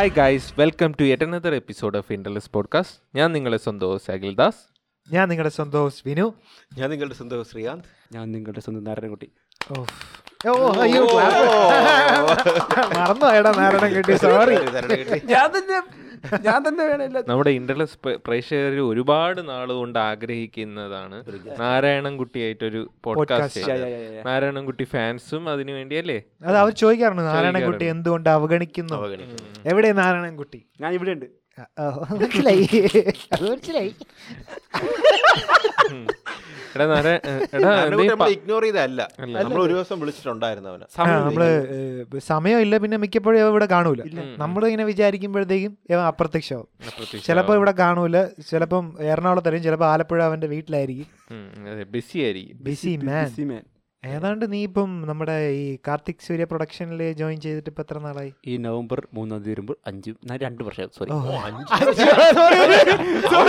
Hi guys welcome to yet another episode of Indulus podcast ഞാൻ നിങ്ങളുടെ സ്വന്തം ഹോസ് അഖിൽ ദാസ്. ഞാൻ നിങ്ങളുടെ സ്വന്തം ഹോസ് വിനു. ഞാൻ നിങ്ങളുടെ സ്വന്തം ശ്രീകാന്ത്. ഞാൻ നിങ്ങളുടെ സ്വന്തം നാരായണൻകുട്ടി. ഓ ഓ, അയ്യോ മറന്നു ആയടാ നാരായണൻ കിട്ടി സോറി ഞാൻ തന്നെ ഞാൻ തന്നെ വേണമില്ല നമ്മുടെ ഇന്റർലെസ് പ്രേക്ഷകർ ഒരുപാട് നാളുകൊണ്ട് ആഗ്രഹിക്കുന്നതാണ് നാരായണൻകുട്ടിയായിട്ടൊരു പോഡ്കാസ്റ്റ്. നാരായണൻകുട്ടി ഫാൻസും അതിനു വേണ്ടിയല്ലേ? അത് അവർ ചോദിക്കാറുണ്ട് നാരായണൻകുട്ടി കുട്ടി എന്തുകൊണ്ട് അവഗണിക്കുന്നു? അവഗണിക്കുന്നു. എവിടെ നാരായണൻകുട്ടി ഞാൻ ഇവിടെ ഉണ്ട്. ഇഗ്നോർ ചെയ്തല്ല നമ്മൾ ഒരു ദിവസം വിളിച്ചിട്ടുണ്ടായിരുന്നു അവനെ നമ്മൾ സമയമില്ല പിന്നെ മിക്കപ്പോഴും ഇവ ഇവിടെ കാണൂല. നമ്മളിങ്ങനെ നമ്മൾ ഇങ്ങനെ വിചാരിക്കുമ്പോഴത്തേക്കും ഇവൻ അപ്രത്യക്ഷമാവും. ചിലപ്പോൾ ചിലപ്പോ ഇവിടെ കാണൂല ചിലപ്പം എറണാകുളത്തായിരിക്കും ചിലപ്പോ ആലപ്പുഴ അവന്റെ വീട്ടിലായിരിക്കും. ബിസി ആയിരിക്കും. ബിസി മാൻ ബിസി മാൻ ഏതാണ്ട് നീ ഇപ്പം നമ്മുടെ ഈ കാർത്തിക് സൂര്യ പ്രൊഡക്ഷനിൽ ജോയിൻ ചെയ്തിട്ട് ഇപ്പൊ എത്ര നാളായി? ഈ നവംബർ മൂന്നാം തീയതി വരുമ്പോൾ അഞ്ച് രണ്ട് വർഷം സോറി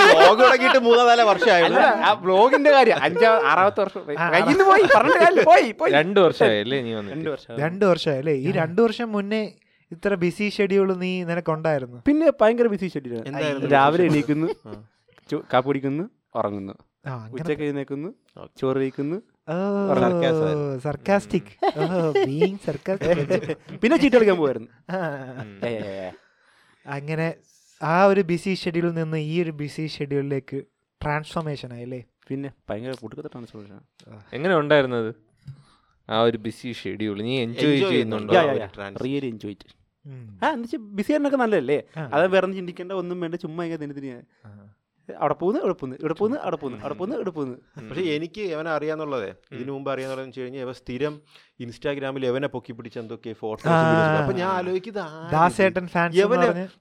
വ്ലോഗ് തുടങ്ങിയിട്ട് മൂന്നാൽ നാലോ വർഷമായല്ലോ. ആ ബ്ലോഗിന്റെ കാര്യം അഞ്ചാം ആറാമത്തെ വർഷം. കഴിഞ്ഞു പോയി പറഞ്ഞിട്ട് പോയി പോയി. രണ്ടു വർഷമായല്ലേ നീ രണ്ട് വർഷം. രണ്ട് വർഷം അല്ലേ ഈ രണ്ട് വർഷം മുന്നേ ഇത്ര ബിസി ഷെഡ്യൂൾ നീ നിനക്കുണ്ടായിരുന്നു? പിന്നെ ഭയങ്കര ബിസി ഷെഡ്യൂൾ എന്തായിരുന്നു? രാവിലെ എണീക്കുന്നു. കാപ്പി കുടിക്കുന്നു ഉറങ്ങുന്നു. ഉച്ചയ്ക്ക് എഴുന്നേക്കുന്നു ചോറ് കഴിക്കുന്നു. സർക്കാസ്റ്റിക് പിന്നെ ചീട്ട് കളിക്കാൻ പോയിരുന്നു. അങ്ങനെ ആ ഒരു ബിസി ഷെഡ്യൂളിൽ നിന്ന് ഈ ഒരു ബിസി ഷെഡ്യൂളിലേക്ക് ട്രാൻസ്ഫോർമേഷൻ ആയില്ലേ പിന്നെ ഭയങ്കര ട്രാൻസ്ഫോർമേഷൻ എങ്ങനെ ഉണ്ടായിരുന്നത്? ആ ഒരു ബിസി ഷെഡ്യൂൾ നീ എൻജോയ് Enjoy ചെയ്യുന്നുണ്ടോ? റിയലി എൻജോയ് ആ എന്ന് വെച്ചാൽ ബിസി ആയിരുന്നൊക്കെ നല്ലതല്ലേ. അത് വേറെ ചിന്തിക്കേണ്ട ഒന്നും വേണ്ട ചുമ്മാ ഇങ്ങനെ. അവിടെ പോകുന്നു ഇവിടെ പോകുന്നു ഇവിടെ പോകുന്നു അവിടെ പോകുന്നു അവിടെ പോകുന്നു ഇവിടെ പോകുന്നു. പക്ഷെ എനിക്ക് അവനെ അറിയാന്നുള്ളതേ. ഇതിനു മുമ്പ് അറിയാന്നുള്ളത് വെച്ച് കഴിഞ്ഞാൽ ഇവ സ്ഥിരം ഇൻസ്റ്റാഗ്രാമിൽ എവനെ പൊക്കി പിടിച്ച് എന്തൊക്കെ ഫോട്ടോ. അപ്പൊ ഞാൻ ആലോചിക്കുന്നത്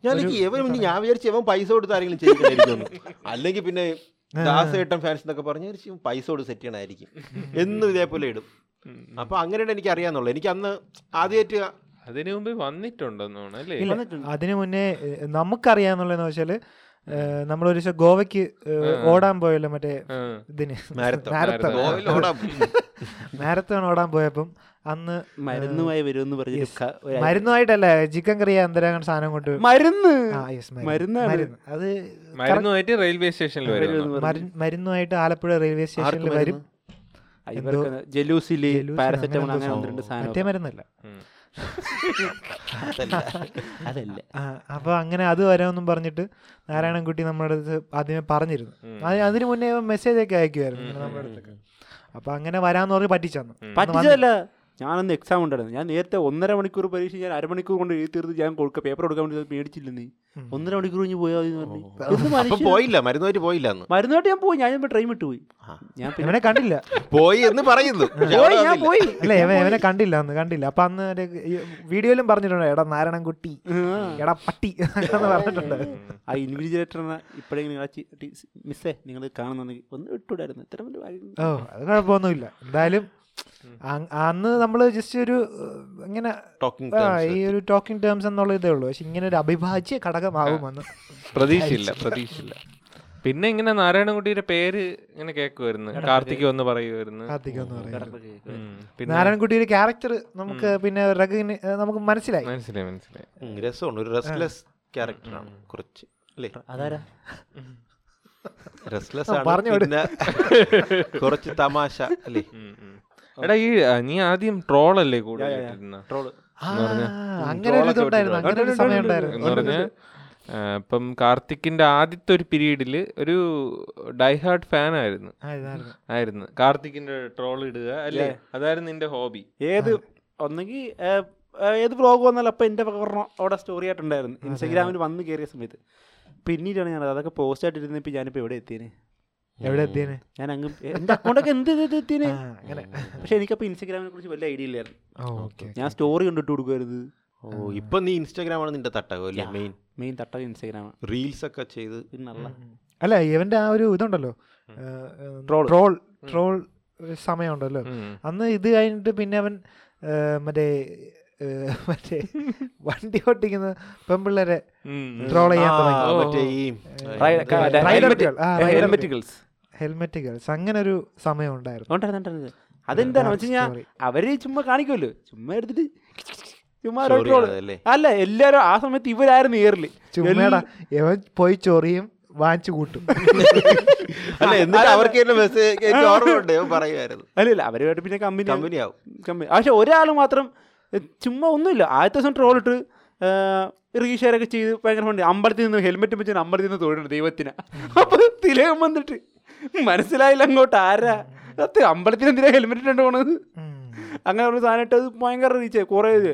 ഞാൻ എനിക്ക് യവൻ ഞാൻ വിചാരിച്ചു ഇവൻ പൈസ കൊടുത്ത് ആരെങ്കിലും ചെയ്യുന്നു അല്ലെങ്കിൽ പിന്നെ ദാസേട്ടൻ ഫാൻസ് എന്നൊക്കെ പറഞ്ഞ് വിചാരിച്ചു പൈസ കൊടുത്ത് സെറ്റ് ചെയ്യണമായിരിക്കും എന്നും ഇതേപോലെ ഇടും. അപ്പൊ അങ്ങനെയാണ് എനിക്ക് അറിയാന്നുള്ളത് എനിക്ക് അന്ന് ആദ്യമായിട്ട് അതിനു മുമ്പ് വന്നിട്ടുണ്ടെന്നാണ് തോന്നുന്നു അല്ലേ? അതിനു മുന്നേ നമുക്കറിയാന്നുള്ളതെന്ന് വെച്ചാൽ നമ്മൾ ഒരു ദിവസം ഗോവയ്ക്ക് ഓടാൻ പോയല്ലോ മറ്റേ. ഇതിന്. മാരത്തോൺ. മാരത്തോൺ. ഓടാൻ പോയപ്പം അന്ന് മരുന്നുമായി വരുമെന്ന് പറഞ്ഞു മരുന്നുമായിട്ടല്ല ചിക്കൻ കറി എന്തരാണ് സാധനം കൊണ്ട് മരുന്ന്. അത് മരുന്നുമായിട്ട് റെയിൽവേ സ്റ്റേഷനിൽ വരും മരുന്നുമായിട്ട് ആലപ്പുഴ റെയിൽവേ സ്റ്റേഷനിൽ വരും. ജലൂസിലി പാരസെറ്റമോൾ അങ്ങനെ മറ്റേ മരുന്നല്ല. അതല്ല. ആ, അപ്പൊ അങ്ങനെ അത് വരാമെന്നും പറഞ്ഞിട്ട് നാരായണൻകുട്ടി നമ്മുടെ അടുത്ത് ആദ്യമേ പറഞ്ഞിരുന്നു. അതിനു മുന്നേ മെസ്സേജ് ഒക്കെ അയക്കുമായിരുന്നു നമ്മുടെ അടുത്തൊക്കെ. അപ്പൊ അങ്ങനെ വരാന്ന് പറഞ്ഞ് പറ്റിച്ചു. ഞാനൊന്ന് എക്സാം ഉണ്ടായിരുന്നു. ഞാൻ നേരത്തെ ഒന്നര മണിക്കൂർ പരീക്ഷ ഞാൻ അരമണിക്കൂർ കൊണ്ട് എഴുതി തീർത്ത് ഞാൻ കൊടുക്കുക പേപ്പർ കൊടുക്കാൻ വേണ്ടി മേടിച്ചില്ലെന്ന്. മേടിച്ചില്ല നീ ഉം. ഒന്നര മണിക്കൂർ കഴിഞ്ഞ് പോയാൽ മതി എന്ന് പറഞ്ഞു എന്ത് പോയില്ല മരുന്നുമായിട്ട് പോയില്ല മരുന്നുമായിട്ട് ഞാൻ പോയി. ഞാൻ ഇപ്പൊ ട്രെയിൻ വിട്ടു പോയി. ഞാൻ പിന്നെ ഇവനെ കണ്ടില്ല. പോയി എന്ന് പറയുന്നു. പോയി ഞാൻ പോയി. അല്ല ഇവനെ കണ്ടില്ല അന്ന് കണ്ടില്ല. അപ്പൊ അന്ന് വീഡിയോയിലും പറഞ്ഞിട്ടുണ്ട് എടാ നാരായണൻ കുട്ടി എടാ പട്ടി എന്ന് പറഞ്ഞിട്ടുണ്ട്. ആ ഇൻവിജിലേറ്റർ ഇപ്പോഴെങ്കിലും നിങ്ങൾ മിസ്സേ നിങ്ങൾ കാണുന്നുണ്ടെങ്കിൽ ഒന്ന് വിട്ടുവിടായിരുന്നു ഇത്തരം ഓ അത് കുഴപ്പമൊന്നുമില്ല. എന്തായാലും അന്ന് നമ്മൾ ജസ്റ്റ് ഒരു ഇങ്ങനെ Talking ഈ ഒരു ടോക്കിംഗ് ടേംസ് എന്നുള്ള ഇതേ ഉള്ളൂ. പക്ഷെ ഇങ്ങനെ ഒരു അവിഭാജ്യ ഘടകമാകുമെന്ന് പ്രതീക്ഷയില്ല പ്രതീക്ഷയില്ല. പിന്നെ ഇങ്ങനെ നാരായണൻകുട്ടിയുടെ പേര് ഇങ്ങനെ കേൾക്കുമായിരുന്നു കാർത്തിക് എന്ന് പറയുമായിരുന്നു കാർത്തിക് എന്ന് പറയുന്നത്. കിടക്കൊക്കെ പിന്നെ നാരായണൻകുട്ടി ക്യാരക്ടർ നമുക്ക് പിന്നെ നമുക്ക് മനസ്സിലായി. മനസ്സിലായി മനസ്സിലായി. രസമാണ് ഒരു റെസ്റ്റ്ലെസ് ക്യാരക്ടറാണ് കുറച്ച് അല്ലേ? അതാരാ? റെസ്റ്റ്ലെസ് ആണ്. കുറച്ച് തമാശ അല്ലേ. എടാ ഈ നീ ആദ്യം ട്രോൾ അല്ലേ കൂടുതലായിരുന്നു കൂടുതൽ. ട്രോൾ? അങ്ങനെ ഒരു ഇതുണ്ടായിരുന്നു അങ്ങനെ ഒരു സമയം ഉണ്ടായിരുന്നു. ഇപ്പം കാർത്തിക്കിന്റെ ആദ്യത്തെ ഒരു പീരീഡിൽ ഒരു ഡൈഹാർഡ് ഫാൻ ആയിരുന്നു. ആയിരുന്നു. കാർത്തിക്കിന്റെ ട്രോൾ ഇടുക അല്ലേ? അതായിരുന്നു നിന്റെ ഹോബി. ഏത് ഒന്നെങ്കിൽ ഏത് വ്ളോഗ് വന്നാലും അപ്പം എന്റെ പറഞ്ഞ അവിടെ സ്റ്റോറി ആയിട്ടുണ്ടായിരുന്നു. ഇൻസ്റ്റാഗ്രാമിൽ വന്ന് കയറിയ സമയത്ത്. പിന്നീടാണ് ഞാൻ അതൊക്കെ പോസ്റ്റ് ആയിട്ടിരുന്നപ്പോൾ ഞാനിപ്പോൾ എവിടെ എത്തിയേനെ എവിടെ എത്തിയേനെ? ഞാൻ അങ്ങ് എന്റെ അക്കൗണ്ടൊക്കെ എന്ത് ആ, അങ്ങനെ. പക്ഷെ എനിക്കപ്പോൾ ഇൻസ്റ്റാഗ്രാമിനെ കുറിച്ച് വലിയ ഐഡിയ ഇല്ലായിരുന്നു. ഞാൻ സ്റ്റോറി കണ്ടിട്ട് കൊടുക്കുമായിരുന്നു ഓ ഇപ്പൊ നീ ഇൻസ്റ്റാഗ്രാമാണ് നിന്റെ തട്ടകം അല്ലേ മെയിൻ മെയിൻ തട്ടകം ഇൻസ്റ്റാഗ്രാമാണ് റീൽസ് ഒക്കെ ചെയ്ത്. നല്ല. അല്ല ഇവന്റെ ആ ഒരു ഇതുണ്ടല്ലോ ട്രോൾ ട്രോൾ ട്രോൾ സമയമുണ്ടല്ലോ. അന്ന് ഇത് കഴിഞ്ഞിട്ട് പിന്നെ അവൻ മറ്റേ മറ്റേ വണ്ടി ഓട്ടിക്കുന്ന പെമ്പിള്ളേരെ ട്രോൾ ചെയ്യാൻ തുടങ്ങി. ഹെൽമെറ്റ് ഗേൾസ് അങ്ങനെ ഒരു സമയം ഉണ്ടായിരുന്നു. അതെന്താണെന്ന് വെച്ച് കഴിഞ്ഞാൽ അവർ ചുമ്മാ കാണിക്കുമല്ലോ ചുമ്മാ എടുത്തിട്ട് ചുമ്മാ? അല്ല എല്ലാരും ആ സമയത്ത് ഇവരായിരുന്നു ഏറിൽ. ചുമ്മാടാ ഇവൻ പോയി ചൊറിയും വാങ്ങിച്ചു കൂട്ടും. അല്ല എന്നിട്ട് അവർക്ക് മെസ്സേജ് ഓർമ്മയുണ്ട് പറയുമായിരുന്നു. അല്ലല്ല അവരുമായിട്ട് പിന്നെ കമ്പനി കമ്പനി ആവും കമ്പനി. പക്ഷെ ഒരാൾ മാത്രം ചുമ്മാ ഒന്നുമില്ല. ആദ്യത്തെ ദിവസം ട്രോൾ ഇട്ട് റീഷെയർ ഒക്കെ ചെയ്ത് ഭയങ്കര ഫണ്ട് അമ്പലത്തിൽ നിന്ന് ഹെൽമെറ്റ് വെച്ചാൽ അമ്പലത്തിൽ നിന്ന് തൊഴിലുണ്ട് ദൈവത്തിന്. അപ്പൊ തിലകം വന്നിട്ട് മനസ്സിലായില്ല അങ്ങോട്ട്. ആരാ? അത് അമ്പലത്തിൽ എന്തിനാ ഹെൽമെറ്റ് ഇട്ടുണ്ട് പോണത്? അങ്ങനെ ഒരു സാധനം ഇട്ട് അത് ഭയങ്കര റീച്ച് കുറേ ഇത്.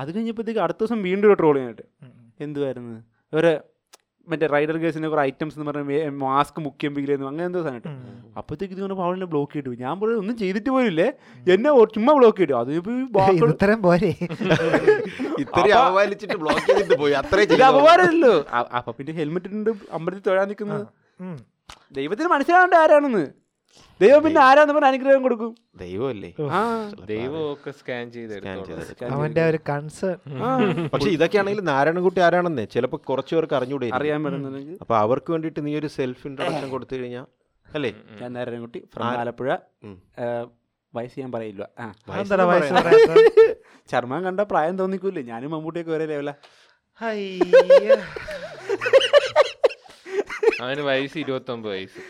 അത് കഴിഞ്ഞപ്പോഴത്തേക്ക് അടുത്ത ദിവസം വീണ്ടും ട്രോൾ ചെയ്യാനായിട്ട്. എന്തുവായിരുന്നു? ഒരു മറ്റേ റൈഡർ ഗേഴ്സിന്റെ കുറേ ഐറ്റംസ് എന്ന് പറഞ്ഞാൽ മാസ്ക് മുക്കിയമ്പിക്കലായിരുന്നു അങ്ങനെ എന്തോ സാധനം. അപ്പോഴത്തേക്ക് ഇത് പറഞ്ഞപ്പോൾ അവളെ ബ്ലോക്ക് ചെയ്തു. ഞാൻ പോലും ഒന്നും ചെയ്തിട്ട് പോലില്ലേ എന്നെ ചുമ്മാ ബ്ലോക്ക് ചെയ്തു. അത് ഇത്രയും പോരെ. അപമാനിച്ചിട്ട് ബ്ലോക്ക് ചെയ്തിട്ട് പോയി. അത്രേ അപമാനമല്ലോ അപ്പൊ പിന്നെ ഹെൽമെറ്റ് ഉണ്ട് അമ്പലത്തിൽ തൊഴാൻ നിൽക്കുന്നത്. ദൈവത്തിന് മനസ്സിലാവേണ്ട ആരാണെന്ന്. ദൈവം പിന്നെ ആരാന്ന് പറഞ്ഞ അനുഗ്രഹം കൊടുക്കും. ദൈവമല്ലേ? ദൈവമൊക്കെ സ്കാൻ ചെയ്ത് അവന്റെ ഒരു കൺസേൺ പക്ഷെ ഇതൊക്കെയാണെങ്കിൽ നാരായണൻകുട്ടി ആരാണെന്നേ? ചിലപ്പോ കുറച്ചു പേർക്ക് അറിഞ്ഞൂടെ അറിയാൻ പറ്റുന്നുണ്ടെങ്കിൽ. അപ്പൊ അവർക്ക് വേണ്ടിയിട്ട് നീ ഒരു സെൽഫ് ഇൻട്രൊഡക്ഷൻ കൊടുത്തു കഴിഞ്ഞാൽ അല്ലേ? ഞാൻ നാരായണൻകുട്ടി ഫ്രം ആലപ്പുഴ. വയസ്സ് ഞാൻ പറയില്ല. ചർമ്മം കണ്ട പ്രായം തോന്നിക്കൂലേ ഞാനും മമ്മൂട്ടിയൊക്കെ ഒരേ ലെവല അവന് വയസ്സ് ഇരുപത്തൊമ്പത് വയസ്സ്.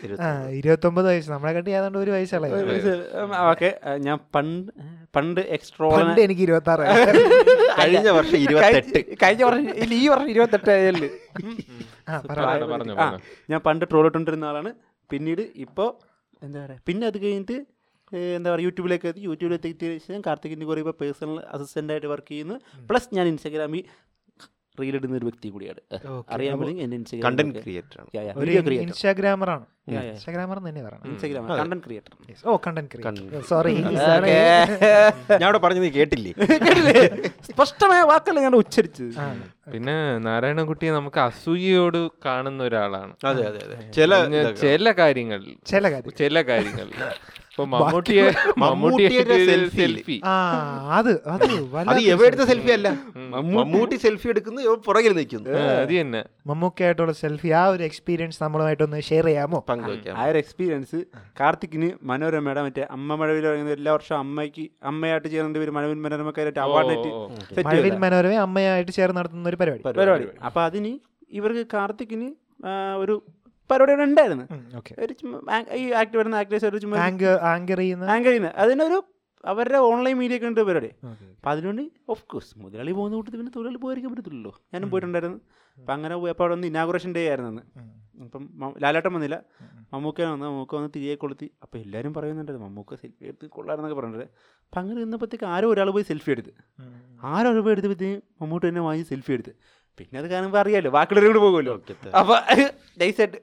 ഇരുപത്തൊമ്പത്. വയസ്സ്. നമ്മളെ കണ്ടി ഏതാണ്ട് ഒരു വയസ്സളെ ഓക്കെ. ഞാൻ പണ്ട് പണ്ട് എക്സ്ട്രോ പണ്ട് എനിക്ക് ഇരുപത്തി ആറ് കഴിഞ്ഞ വർഷം ഇരുപത്തെട്ട്. കഴിഞ്ഞ വർഷം ഇല്ല, ഈ വർഷം ഇരുപത്തെട്ട് ആയല്ലേ. ഞാൻ പണ്ട് ട്രോൾ ഇട്ടുകൊണ്ടിരുന്ന ആളാണ്. പിന്നീട് ഇപ്പോൾ എന്താ പറയുക പിന്നെ അത് കഴിഞ്ഞിട്ട് എന്താ പറയുക യൂട്യൂബിലേക്ക് എത്തി. യൂട്യൂബിലെത്തിയ എത്തിയ ശേഷം കാർത്തികിന്റെ കുറേ ഇപ്പോൾ പേഴ്സണൽ അസിസ്റ്റന്റായിട്ട് വർക്ക് ചെയ്യുന്നു. പ്ലസ് ഞാൻ ഇൻസ്റ്റാഗ്രാമിൽ റീൽ ഇടുന്ന ഒരു വ്യക്തി കൂടിയാണ്. ഇൻസ്റ്റാഗ്രാം കണ്ടന്റ് ക്രിയേറ്റർ ആണ്. ഒരു ക്രിയേറ്റർ ഇൻസ്റ്റാഗ്രാമർ തന്നെ പറയണം. ക്രിയേറ്റർ ഓ കണ്ടന്റ് ക്രിയേറ്റർ സോറി ഞാൻ അവിടെ പറഞ്ഞത് നീ കേട്ടില്ലേ? സ്പഷ്ടമായ വാക്കല്ല ഞാൻ ഉച്ചരിച്ചത്. പിന്നെ നാരായണൻകുട്ടിയെ നമുക്ക് അസൂയയോട് കാണുന്ന ഒരാളാണ്. അതെ അതെ അതെ. ചില ചില കാര്യങ്ങളിൽ ചില കാര്യങ്ങൾ. ചില കാര്യങ്ങളിൽ മമ്മൂട്ടിയെ മമ്മൂട്ടിയെ മമ്മൂട്ടിയുടെ സെൽഫി. ആ അത് അത് അത് എവിടുത്തെ സെൽഫി. അല്ല. മമ്മൂട്ടി സെൽഫി എടുക്കുന്നു പുറകിൽ നിൽക്കുന്നു. അത് തന്നെ. മമ്മൂക്കായിട്ടുള്ള സെൽഫി ആ ഒരു എക്സ്പീരിയൻസ് നമ്മളുമായിട്ടൊന്ന് ഷെയർ ചെയ്യാമോ? ആ ഒരു എക്സ്പീരിയൻസ് കാർത്തിക്കിന് മനോരമയുടെ മറ്റേ അമ്മ മഴവിൽ പറയുന്നത് എല്ലാ വർഷവും അമ്മയ്ക്ക് അമ്മയായിട്ട് ചേർന്നിട്ട് ഒരു മഴവിൽ മനോരമക്കാരായിട്ട് അവാർഡായിട്ട് മഴവിൽ. മനോരമ അമ്മയായിട്ട് ചേർന്ന് നടത്തുന്ന ഒരു പരിപാടി. പരിപാടി. അപ്പൊ അതിന് ഇവർക്ക് കാർത്തിക്കിന് ഒരു പരിപാടി അവിടെ ഉണ്ടായിരുന്നു ഒരു ഈ ആക്ട് വരുന്ന ആക്ടേഴ്സ് ഒരു ചുമ്മാ ആങ്കർ ചെയ്യുന്ന അതിനൊരു അവരുടെ ഓൺലൈൻ മീഡിയ ഒക്കെ ഉണ്ട് പരിപാടി. അപ്പം അതിനുവേണ്ടി ഓഫ് കോഴ്സ് മുതലാളി പോകുന്ന കൂട്ടത്തിൽ പിന്നെ തൊഴിലാളി പോയിരിക്കാൻ പറ്റത്തില്ലല്ലോ. ഞാനും പോയിട്ടുണ്ടായിരുന്നു. അപ്പം അങ്ങനെ പോയപ്പോൾ അവിടെ വന്ന് ഇനാഗുറേഷൻ ഡേ ആയിരുന്നു. അപ്പം ലാലാട്ടം വന്നില്ല. മമ്മൂക്ക വന്ന് മമ്മൂക്ക വന്ന് തിരികെ കൊളുത്തി. അപ്പോൾ എല്ലാവരും പറയുന്നുണ്ടായിരുന്നു മമ്മൂക്ക സെൽഫി എടുത്ത് കൊള്ളാരെന്നൊക്കെ പറഞ്ഞിട്ട്. അപ്പം അങ്ങനെ നിന്നപ്പോഴത്തേക്ക് ആരോ ഒരാൾ പോയി സെൽഫി എടുത്ത്. ആരോ ഒരാൾ പോയി എടുത്തപ്പോഴത്തേക്കും മമ്മൂട്ടി തന്നെ വാങ്ങി സെൽഫി എടുത്ത്. പിന്നെ അത് കാണുമ്പോൾ അറിയാലോ ബാക്കിയുള്ളവരും കൂടെ പോകുമല്ലോ അപ്പോൾ നൈസായിട്ട്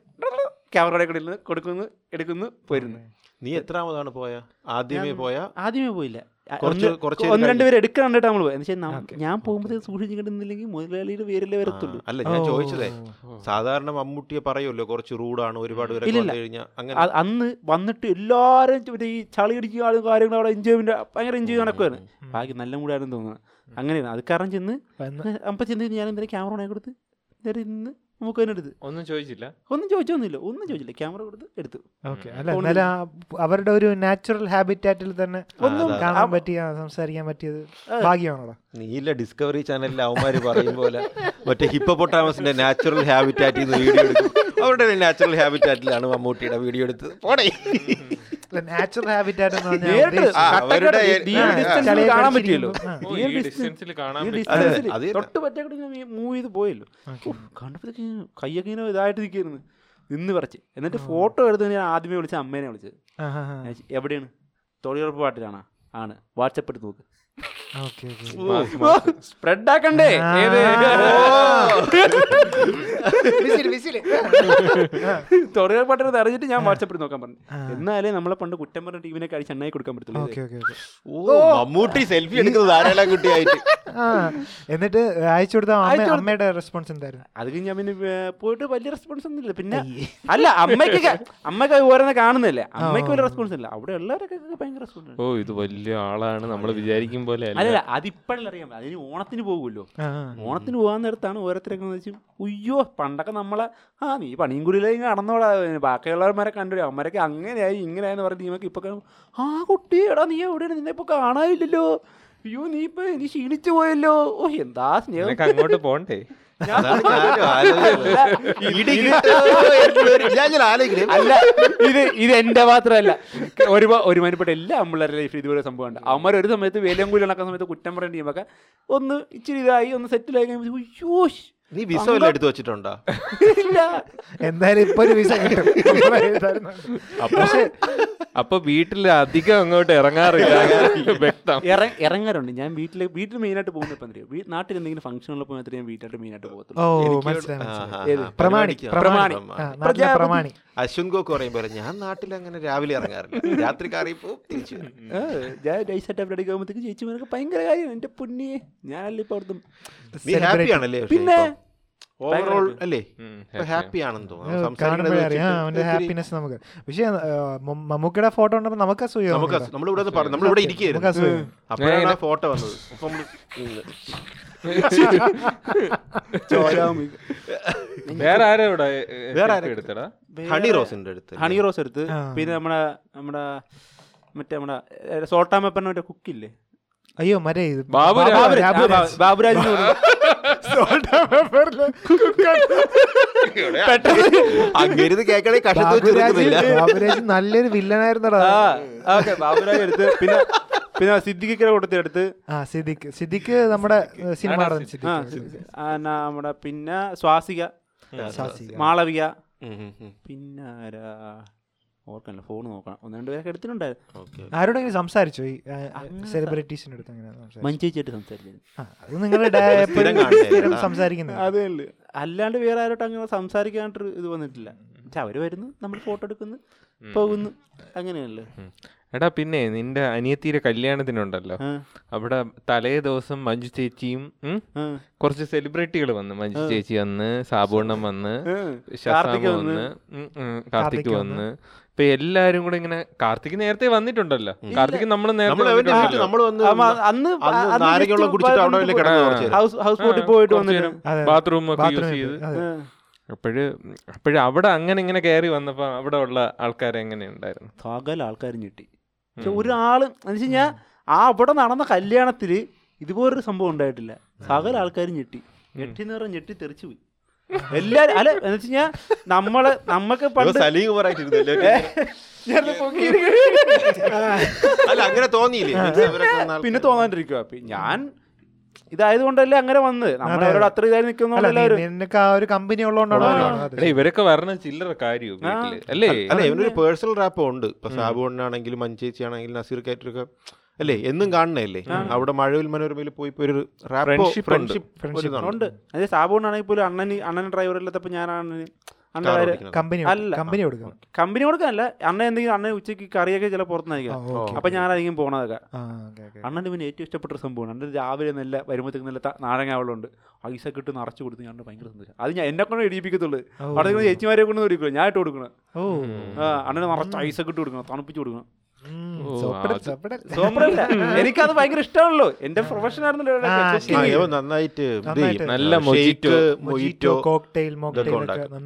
ക്യാമറയുടെ കൂടെ ഇരുന്ന് കൊടുക്കുന്നു എടുക്കുന്നു പോയിരുന്നു നീ എത്രാമതാണ് പോയ? ആദ്യമേ ഞാൻ- പോയ? ആദ്യമേ പോയില്ല. കുറച്ച് ഒന്ന് കുറച്ച് ഒന്ന് കഴിഞ്ഞ്. രണ്ട് പേര് എടുക്കാൻ കണ്ടിട്ട് നമ്മൾ പോയത്. എന്ന് ഞാൻ പോകുമ്പോഴത്തേക്ക് സൂക്ഷിച്ച് കിട്ടുന്നില്ലെങ്കിൽ മുതലാളിയുടെ പേരല്ലേ വരത്തുള്ളൂ. അല്ല ഞാൻ. ചോദിച്ചതേ സാധാരണ മമ്മൂട്ടിയെ പറയുമല്ലോ കുറച്ച് റൂഡാണ് ഒരുപാട് അങ്ങനെ. അന്ന് വന്നിട്ട് എല്ലാവരും മറ്റേ ഈ ചളി അടിക്കുക ആളും കാര്യങ്ങളും അവിടെ എൻജോയ്മെന്റ് ഭയങ്കര എൻജോയ് നടക്കുവാണ്. ബാക്കി നല്ല മൂടായിരുന്നു തോന്നുന്നത് അങ്ങനെയാണ്. അത് കാരണം ചെന്ന് അപ്പൊ ചെന്ന് ഞാൻ എന്തായാലും ക്യാമറ ഉണേ കൊടുത്ത്? നേരെ ഇന്ന് നമുക്ക് തന്നെ എടുത്ത്. ഒന്നും ചോദിച്ചില്ല. ഒന്നും ചോദിച്ചൊന്നുമില്ല. ഒന്നും ചോദിച്ചില്ല. ക്യാമറ കൊടുത്ത് എടുത്തു. ഓക്കെ. അല്ല ഫോണിൽ എന്നാലും ആ അവരുടെ ഒരു നാച്ചുറൽ ഹാബിറ്റാറ്റിൽ തന്നെ ഒന്നും കാണാൻ പറ്റിയ സംസാരിക്കാൻ പറ്റിയത് ഭാഗ്യമാണോടാ? നീല ഡിസ്കവറി ചാനലിൽ അവന്മാര് പറയും പോലെ. മറ്റേ ഹിപ്പോപ്പൊട്ടാമസിന്റെ നാച്ചുറൽ ഹാബിറ്റാറ്റിൽ നിന്ന് വീഡിയോ എടുക്കും. അവരുടെ നാച്ചുറൽ ഹാബിറ്റാറ്റിലാണ് മമ്മൂട്ടിയുടെ വീഡിയോ എടുത്തത്. പോടേ. നാച്ചുറൽ ഹാബിറ്റാറ്റ് എന്ന് പറഞ്ഞാൽ കാണാൻ പറ്റിയല്ലോ. ഡിസ്റ്റൻസിൽ കാണാൻ തൊട്ട് പറ്റേ മൂവ് ചെയ്ത് പോയല്ലോ. കണ്ടപ്പോഴത്തേക്ക് കയ്യൊക്കെ ഇങ്ങനെ ഇതായിട്ട് നിൽക്കായിരുന്നു നിന്ന് പറിച്ച്. എന്നിട്ട് ഫോട്ടോ എടുത്ത് ഞാൻ ആദ്യമേ വിളിച്ച അമ്മേനെ വിളിച്ചത്. എവിടെയാണ്? തൊഴിലുറപ്പ് പാട്ടിലാണോ ആണ്. വാട്സപ്പ് എടുത്ത് നോക്ക്. സ്പ്രെഡ് ആക്കണ്ടേ. ഏത്? Whistle, whistle. തൊഴിലുറപ്പ് പാട്ട് അറിഞ്ഞിട്ട് ഞാൻ വാട്സപ്പിൽ നോക്കാൻ പറഞ്ഞു. എന്നാലേ നമ്മളെ പണ്ട് കുറ്റം പറഞ്ഞ ടീമിനെ കഴിച്ച് എണ്ണായി കൊടുക്കാൻ മമ്മൂട്ടി സെൽഫി എടുക്കുന്നത് കുട്ടിയായിട്ട്. എന്നിട്ട് അയച്ചു കൊടുത്ത അമ്മയുടെ റെസ്പോൺസ് എന്തായിരുന്നു? അത് കഴിഞ്ഞ് ഞാൻ പിന്നെ പോയിട്ട് വലിയ റെസ്പോൺസ് ഒന്നുമില്ല. പിന്നെ അല്ല അമ്മയ്ക്ക് അമ്മയ്ക്ക് ഓരോന്ന് കാണുന്നില്ലേ? അമ്മയ്ക്ക് വലിയ റെസ്പോൺസ് ഇല്ല. അവിടെ ഉള്ളവരൊക്കെ ഭയങ്കര റെസ്പോൺസ് ഓ ഇത് വലിയ ആളാണ്. നമ്മൾ വിചാരിക്കും പോലെ അല്ല അറിയാം അതിന് ഓണത്തിന് പോകുമല്ലോ. ഓണത്തിന് പോകാൻ നേരത്താണ് ഓരോരുത്തരൊക്കെ വെച്ച് അയ്യോ പണ്ടൊക്കെ നമ്മളെ ആ നീ പണിയും കുടിയിലേക്ക് കടന്നോടാ ബാക്കിയുള്ളവന്മാരെ കണ്ടു അവന്മാരൊക്കെ അങ്ങനെയായി ഇങ്ങനെയാന്ന് പറഞ്ഞ് നീമൊക്കെ ഇപ്പൊ ആ കുട്ടി എടാ നീ എവിടെയാണ്? നിന്നെ ഇപ്പൊ കാണാനില്ലല്ലോ. അയ്യോ നീ ഇപ്പൊ നീ ക്ഷീണിച്ചു പോയല്ലോ. ഓ എന്താ സ്നേഹം? നിനക്ക് അങ്ങോട്ട് പോണ്ടേ? അല്ല ഇത് ഇത് എന്റെ മാത്രമല്ല. ഒരു ഒരുമാനപ്പെട്ട എല്ലാ അമ്പിള്ളേരുടെ ലൈഫിൽ ഇതുപോലെ സംഭവം ഉണ്ട് അവന്മാർ ഒരു സമയത്ത് വേലങ്കൂലി നടക്കുന്ന സമയത്ത് കുറ്റം പറയേണ്ട ടീമൊക്കെ ഒന്ന് ഇച്ചിരി ഇതായി ഒന്ന് സെറ്റിൽ ആയി കഴിയുമ്പോൾ നീ വിസ വല്ല എടുത്തു വെച്ചിട്ടുണ്ടോ? ഇല്ല. എന്തായാലും ഇപ്പൊ ഒരു വിസ കിട്ടും. പക്ഷേ അപ്പൊ വീട്ടിൽ അധികം അങ്ങോട്ട് ഇറങ്ങാറില്ല. വ്യക്തം. ഇറ- ഇറങ്ങാറുണ്ട്. ഞാൻ വീട്ടിൽ വീട്ടിൽ മെയിനായിട്ട് പോകുന്ന ഇപ്പം അറിയാം നാട്ടിൽ എന്തെങ്കിലും ഫംഗ്ഷൻ ഫംഗ്ഷനുള്ളപ്പോൾ മാത്രമേ ഞാൻ വീട്ടിലായിട്ട് മെയിൻ ആയിട്ട് പോകത്തുള്ളൂ. പ്രമാണി. പ്രമാണി. പ്രമാണി. അശ്വിൻ ഗോക്ക് പറയുമ്പോൾ ഞാൻ നാട്ടിൽ അങ്ങനെ രാവിലെ ഇറങ്ങാറില്ല. രാത്രി കയറി പോവും തിരിച്ചു ഞാൻ നൈസായിട്ട് അവിടെ ആകുമ്പോഴത്തേക്ക് ചേച്ചിമാരൊക്കെ ഭയങ്കര കാര്യം എന്റെ പൊന്നിയെ ഞാനല്ലേ ഇപ്പോൾ അവിടുത്തെ നീ ഹാപ്പി ആണല്ലേ പിന്നെ ഓവറോൾ അല്ലേ? ഹാപ്പി ആണെന്ന് തോന്നുന്നു. ഹാപ്പിനെസ് നമുക്ക്. പക്ഷേ മമ്മൂക്കയുടെ ഫോട്ടോ ഉണ്ടപ്പോ നമുക്ക് അസൂയ നമുക്ക്. നമ്മളിവിടെ നമ്മളിവിടെ ഇരിക്കുകയായിരുന്നു. അപ്പോഴാണ് ആ ഫോട്ടോ വന്നത്. ചോരാമി വേറെ ആരാ ഇവിടെ വേറെ selfie എടുത്തടാ? ഹണി റോസിന്റെ അടുത്ത് ഹണി റോസ് എടുത്ത്. പിന്നെ നമ്മുടെ നമ്മുടെ മറ്റേ നമ്മുടെ സോട്ടാമപ്പന്റെ മറ്റേ കുക്കില്ലേ? അയ്യോ മരേ ഇത് ബാബുരാജ്. അങ്ങേരുത് കേൾക്കണേ കഷത്ത് വെച്ച് ബാബുരാജ് നല്ലൊരു വില്ലനായിരുന്നടാ. ബാബുരാജ് എടുത്ത്. പിന്നെ പിന്നെ സിദ്ദിഖിക്കര കൊടുത്ത് എടുത്ത് ആ സിദ്ദിഖ്. സിദ്ദിഖ് നമ്മുടെ സിനിമ നടൻ സിദ്ദിഖ്. ആ സിദ്ദിഖ്. ആ, ന- നമ്മുടെ പിന്നെ സ്വാസിക. സാസിക. മാളവിക. പിന്നെ ആരാ? ഓർക്കല്ല ഫോൺ നോക്കണം. ഒന്ന് രണ്ട് പേരൊക്കെ എടുത്തിട്ടുണ്ടായിരുന്നു. ഓക്കേ. ആരോടെങ്കിലും സംസാരിച്ചോ? ഈ സെലിബ്രിറ്റീസിന്റെ അടുത്ത് അങ്ങനെ സംസാരിച്ചോ? മഞ്ചേച്ചിയായിട്ട് സംസാരിച്ചത് ആ, അത് നിങ്ങളുടെ കാണുന്നതല്ലേ? സ്ഥിരം സംസാരിക്കുന്നത്. അതേ ഉള്ളു അല്ലാണ്ട് വേറെ ആരോട്ട് അങ്ങനെ സംസാരിക്കാനായിട്ട് ഇത് വന്നിട്ടില്ല. പക്ഷെ അവർ വരുന്നു നമ്മൾ ഫോട്ടോ എടുക്കുന്നു പോകുന്നു. അങ്ങനെയല്ലേ. എടാ പിന്നെ നിന്റെ അനിയത്തിയുടെ കല്യാണത്തിനുണ്ടല്ലോ. അവിടെ തലേ ദിവസം മഞ്ജു ചേച്ചിയും കുറച്ച് സെലിബ്രിറ്റികൾ വന്ന്. മഞ്ജു ചേച്ചി വന്ന് സാബുണ്ണം വന്ന് കാർത്തിക് വന്ന്. കാർത്തിക് വന്ന്. ഇപ്പൊ എല്ലാരും കൂടെ ഇങ്ങനെ കാർത്തിക് നേരത്തെ വന്നിട്ടുണ്ടല്ലോ. കാർത്തിക് നമ്മൾ. ഹൗസ് ബോട്ടിൽ പോയിട്ട്. ബാത്റൂം ഒക്കെ യൂസ് ചെയ്ത്. അപ്പോഴ് അപ്പോഴ് അവിടെ അങ്ങനെ ഇങ്ങനെ കയറി വന്നപ്പോ അവിടെ ഉള്ള ആൾക്കാർ എങ്ങനെ ഉണ്ടായിരുന്നു സകല ആൾക്കാരും ഞെട്ടി. പക്ഷെ ഒരാൾ എന്ന് വെച്ച് കഴിഞ്ഞാൽ ആ അവിടെ നടന്ന കല്യാണത്തിൽ ഇതുപോലൊരു സംഭവം ഉണ്ടായിട്ടില്ല. സകല ആൾക്കാരും ഞെട്ടി. ഞെട്ടി എന്ന് പറഞ്ഞാൽ ഞെട്ടി തെറിച്ചു പോയി എല്ലാരും അല്ല എന്ന് വെച്ച് കഴിഞ്ഞാൽ നമ്മൾ നമ്മക്ക് പണ്ട്. അല്ല? അങ്ങനെ തോന്നിയില്ലേ? പിന്നെ. തോന്നാണ്ടിരിക്കുക ഞാൻ ഇതായത് കൊണ്ടല്ലേ അങ്ങനെ വന്ന് നമ്മളവരോട് അത്ര ഇതായി നിനക്ക് ആ ഒരു കമ്പനി ഉള്ളതുകൊണ്ടാണ് ഇവരൊക്കെ വരണ ചില്ലറ കാര്യം വീട്ടിൽ അല്ലേ? അല്ലെ ഇവനൊരു പേഴ്സണൽ റാപ്പ് ഉണ്ട്. ഇപ്പൊ സാബുണ്ണാണെങ്കിലും മഞ്ചേച്ചി ആണെങ്കിലും നസീർ കയറ്റൊക്കെ അല്ലേ എന്നും കാണണല്ലേ അവിടെ മഴവിൽ മനോരമയിൽ പോയി ഒരു റാപ്പ് Friendship ഫ്രണ്ട്ഷിപ്പ് Friendship ഉണ്ട്. അതെ സാബുണ്ണാണെങ്കിൽ പോലും അണ്ണൻ അണ്ണൻ ഡ്രൈവർ ഇല്ലാത്തപ്പോ ഞാൻ ഓടിക്കുന്നത്. കമ്പനി അല്ല. കമ്പനി കൊടുക്കും. കമ്പനി കൊടുക്കാനല്ല അണ്ണ എന്തെങ്കിലും അണ്ണ ഉച്ചയ്ക്ക് കറിയൊക്കെ ചില പുറത്തുനിന്നായിരിക്കും. അപ്പൊ ഞാൻ അധികം പോണതൊക്കെ. ആ, ഓക്കേ, ഓക്കേ. അണ്ണന് പിന്നെ ഏറ്റവും ഇഷ്ടപ്പെട്ട ഒരു സംഭവമാണ്. അണ്ണൻ രാവിലെ നല്ല വരുമ്പോഴത്തേക്ക് നല്ല നാരങ്ങ വെള്ളമുണ്ട്. ഐസൊക്കെ ഇട്ട് നിറച്ച് കൊടുത്ത് ഞാൻ ഭയങ്കര സന്തോഷം. അത് ഞാൻ എന്നെ കൊണ്ട് ഇടിപ്പിക്കത്തുള്ളൂ അവിടെ ചേച്ചിമാരെ കൊണ്ട് ഒരുക്കുള്ളൂ ഞാൻ ഇട്ട് കൊടുക്കണം. അണ്ണന് നിറച്ച് ഐസൊക്കെ ഇട്ട് കൊടുക്കണം. തണുപ്പിച്ച് കൊടുക്കണം. എനിക്കത് ഭയങ്കര ഇഷ്ടമാണല്ലോ. എന്റെ പ്രൊഫഷൻ ആയിരുന്നല്ലോ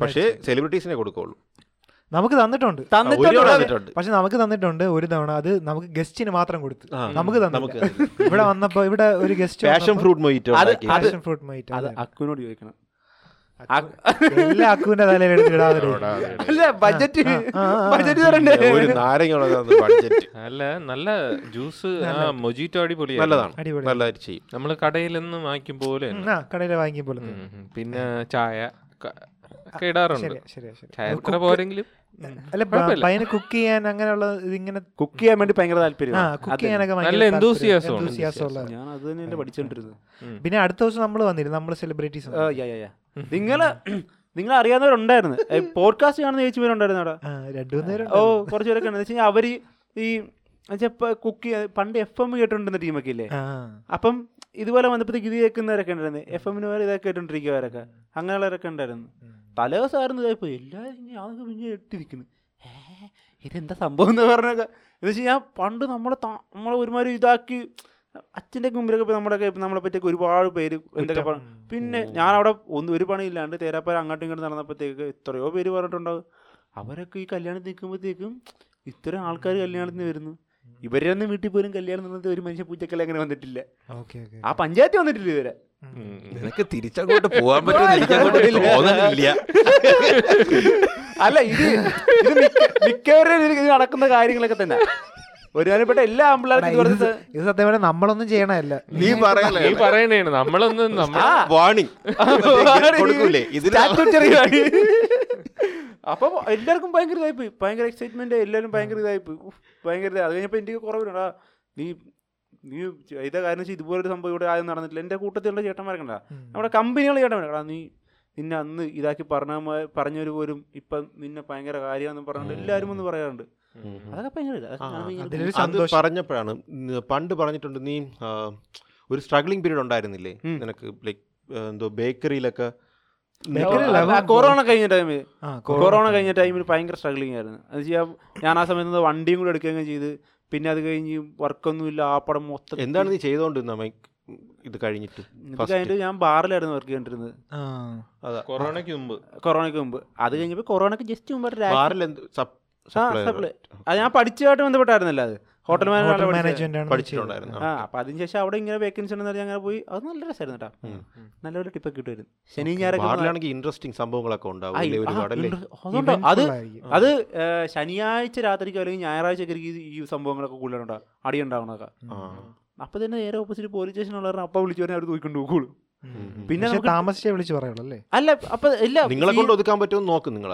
പക്ഷേ സെലിബ്രിറ്റീസിനെ കൊടുക്കുള്ളൂ. നമുക്ക് തന്നിട്ടുണ്ട്. തന്നിട്ടുണ്ട്. തന്നിട്ടുണ്ട്. പക്ഷെ നമുക്ക് തന്നിട്ടുണ്ട് ഒരു തവണ അത് നമുക്ക് ഗസ്റ്റിന് മാത്രം കൊടുത്തു. നമുക്ക് നമുക്ക് തന്നില്ല ഇവിടെ വന്നപ്പോ ഇവിടെ ഒരു ഗസ്റ്റ് ഫ്രൂട്ട് മൊയ്റ്റോ ഫ്രൂട്ട് മൈറ്റ് അക്കുനോട് അക്കുവിനോട് ചോദിക്കണം. എല്ലാ അക്കുവിന്റെ ഇടാതെ അല്ല ബഡ്ജറ്റ്. ബഡ്ജറ്റ് തരണ്ടേ ഒരു നാരങ്ങ ബഡ്ജറ്റ് അല്ല നല്ല ജ്യൂസ് മൊജിറ്റോ അടിപൊളിയാണ് നല്ലതാണ് അടിപൊളി നല്ലതായിട്ട് ചെയ്യും നമ്മൾ കടയിൽ നിന്ന് വാങ്ങിക്കും പോലെ കടയിൽ വാങ്ങിക്കും വാങ്ങിയ പോലെ. പിന്നെ ചായ ഒക്കെ ഇടാറുണ്ട് ചായ പോരെങ്കിലും അല്ല കുഴപ്പമില്ല. കുക്ക് ചെയ്യാൻ അങ്ങനെയുള്ള ഇതിങ്ങനെ കുക്ക് ചെയ്യാൻ വേണ്ടി ഭയങ്കര താല്പര്യം പിന്നെ അടുത്ത ദിവസം നമ്മൾ വന്നിരുന്നു നമ്മൾ സെലിബ്രിറ്റീസ് നിങ്ങൾ നിങ്ങൾ അറിയാവുന്നവരുണ്ടായിരുന്നു പോഡ്കാസ്റ്റ് കാണുന്ന ചേച്ചിമാരുണ്ടായിരുന്നു അവിടെ. ഓ കുറച്ച് പേരൊക്കെ ഉണ്ട് വെച്ചാൽ അവർ ഈ കുക്ക് പണ്ട് എഫ് എം കേട്ടോണ്ടിരുന്ന ടീമൊക്കെ ഇല്ലേ? അപ്പം ഇതുപോലെ വന്നപ്പോഴത്തേക്ക് ഇത് കേൾക്കുന്നവരൊക്കെ ഉണ്ടായിരുന്നു. എഫ് എമ്മിന് വരെ ഇതൊക്കെ കേട്ടോണ്ടിരിക്കുന്നവരൊക്കെ അങ്ങനെയുള്ളവരൊക്കെ ഉണ്ടായിരുന്നു. തലേ ദിവസമായിരുന്നു ഇതായിപ്പോ എല്ലാവരും ഞാനൊക്കെ പിന്നെ എട്ടിരിക്കുന്നു ഏഹ് ഇതെന്താ സംഭവം എന്ന് പറഞ്ഞൊക്കെ. എന്ന് വെച്ച് കഴിഞ്ഞാൽ പണ്ട് നമ്മളെ നമ്മളെ ഒരുമാതിരി ഇതാക്കി അച്ഛന്റെ മുമ്പിലൊക്കെ ഇപ്പോൾ നമ്മുടെ നമ്മളെ പറ്റിയൊക്കെ ഒരുപാട് പേര് എന്തൊക്കെ പറഞ്ഞു പിന്നെ ഞാൻ അവിടെ ഒന്നും ഒരു പണിയില്ലാണ്ട് തേരാപ്പാര അങ്ങോട്ടും ഇങ്ങോട്ടും നടന്നപ്പോഴത്തേക്ക് എത്രയോ പേര് പറഞ്ഞിട്ടുണ്ടാവും. അവരൊക്കെ ഈ കല്യാണം നിൽക്കുമ്പോഴത്തേക്കും ഇത്രയും ആൾക്കാർ കല്യാണത്തിന് വരുന്നു. ഇവരൊന്നും വീട്ടിൽ പോലും കല്യാണം നടന്നത് ഒരു മനുഷ്യ പൂച്ചക്കല്ല അങ്ങനെ വന്നിട്ടില്ല. ഓക്കെ ഓക്കെ ആ പഞ്ചായത്ത് വന്നിട്ടില്ല ഇവരെ നിനക്ക് തിരിച്ചങ്ങോട്ട് പോകാൻ തോന്നുന്നില്ല അല്ല ഇത് ഇത് മിക്കവരുടെ മിക്കവരും നടക്കുന്ന കാര്യങ്ങളൊക്കെ തന്നെ. ഒരുമാനപ്പെട്ട എല്ലാ ആമ്പിള്ളേർക്കും ഇത് സത്യം പറഞ്ഞാൽ നമ്മളൊന്നും ചെയ്യണമല്ല നീ പറയല്ലേ? നീ പറയണേണ്. നമ്മളൊന്നും നമ്മൾ വാണിംഗ് കൊടുക്കൂലേ? ആണ്. അപ്പൊ എല്ലാവർക്കും ഭയങ്കര ഇതായിപ്പോയി. ഭയങ്കര എക്സൈറ്റ്മെന്റ് എല്ലാവരും ഭയങ്കര ഇതായിപ്പോയി. ഭയങ്കര ഇതായി. അത് കഴിഞ്ഞപ്പോ എനിക്ക് കുറവില്ലടാ നീ നീ ചെയ്ത കാര്യം വെച്ചാൽ ഇതുപോലൊരു സംഭവം ഇവിടെ ആദ്യം നടന്നിട്ടില്ല. എന്റെ കൂട്ടത്തിലുള്ള ചേട്ടന്മാരൊക്കെ ഉണ്ടാ നമ്മുടെ കമ്പനികൾ ചേട്ടന്മാരാ. നീ നിന്നെ അന്ന് ഇതാക്കി പറഞ്ഞ പറഞ്ഞവര് പോലും ഇപ്പം നിന്നെ ഭയങ്കര കാര്യമാണെന്ന് പറഞ്ഞിട്ട് എല്ലാവരും ഒന്ന് പറയാറുണ്ട്. അതൊക്കെ ഭയങ്കര പറഞ്ഞപ്പോഴാണ് പണ്ട് പറഞ്ഞിട്ടുണ്ട് നീ ഒരു സ്ട്രഗ്ലിംഗ് പീരീഡ് ഉണ്ടായിരുന്നില്ലേ? നിനക്ക് ലൈക്ക് എന്തോ ബേക്കറിയിലൊക്കെ കൊറോണ കഴിഞ്ഞ ടൈമിൽ കൊറോണ കഴിഞ്ഞ ടൈമിൽ ഭയങ്കര സ്ട്രഗ്ലിംഗ് ആയിരുന്നു. അത് ചെയ്യാം ഞാൻ ആ സമയത്ത് വണ്ടിയും കൂടെ എടുക്കുകയും ചെയ്ത് പിന്നെ അത് കഴിഞ്ഞ് വർക്കൊന്നുമില്ല ആ പടം മൊത്തം എന്താണ് നീ ചെയ്തോണ്ടിരുന്ന മൈക്ക് ഇത് കഴിഞ്ഞിട്ട്? കഴിഞ്ഞിട്ട് ഞാൻ ബാറിലായിരുന്നു വർക്ക് ചെയ്തിരുന്നത് കൊറോണയ്ക്ക് മുമ്പ്. കൊറോണയ്ക്ക് മുമ്പ്. അത് കഴിഞ്ഞപ്പോൾ കൊറോണയ്ക്ക് ജസ്റ്റ് മുമ്പ് ബാറിൽ അത് ഞാൻ പഠിച്ചതായിട്ട് ബന്ധപ്പെട്ടായിരുന്നല്ലോ അത്. ഹോട്ടൽ മാനേജ്മെന്റ് പഠിച്ചിട്ടുണ്ടായിരുന്നു. ആ അപ്പൊ അതിനുശേഷം അവിടെ ഇങ്ങനെ വേക്കൻസി ഉണ്ടെന്ന് പോയി. അത് നല്ല രസമായിരുന്നു കേട്ടോ. നല്ലൊരു ടിപ്പ് കിട്ടുമായിരുന്നു ശനി ഞായറാണെങ്കിൽ ഇൻട്രസ്റ്റിംഗ് സംഭവങ്ങളൊക്കെ ഉണ്ടാവും. അത് അത് ശനിയാഴ്ച രാത്രിക്ക് അല്ലെങ്കിൽ ഞായറാഴ്ച ഈ സംഭവങ്ങളൊക്കെ കൂടുതലുണ്ടാവും അടി ഉണ്ടാവണതൊക്കെ. അപ്പൊ തന്നെ നേരെ ഓപ്പോസിറ്റ് പോലീസ് സ്റ്റേഷൻ ഉള്ള അപ്പ വിളിച്ചു പറഞ്ഞാൽ അവർ തൂക്കിക്കൊണ്ട് പോകുള്ളൂ. പിന്നെ താമസിച്ചേ വിളിച്ച് പറയുള്ളൂ അല്ലേ? അല്ല അപ്പൊ ഇല്ല നിങ്ങളെ കൊണ്ട് ഒതുക്കാൻ പറ്റുമെന്ന് നോക്കും നിങ്ങൾ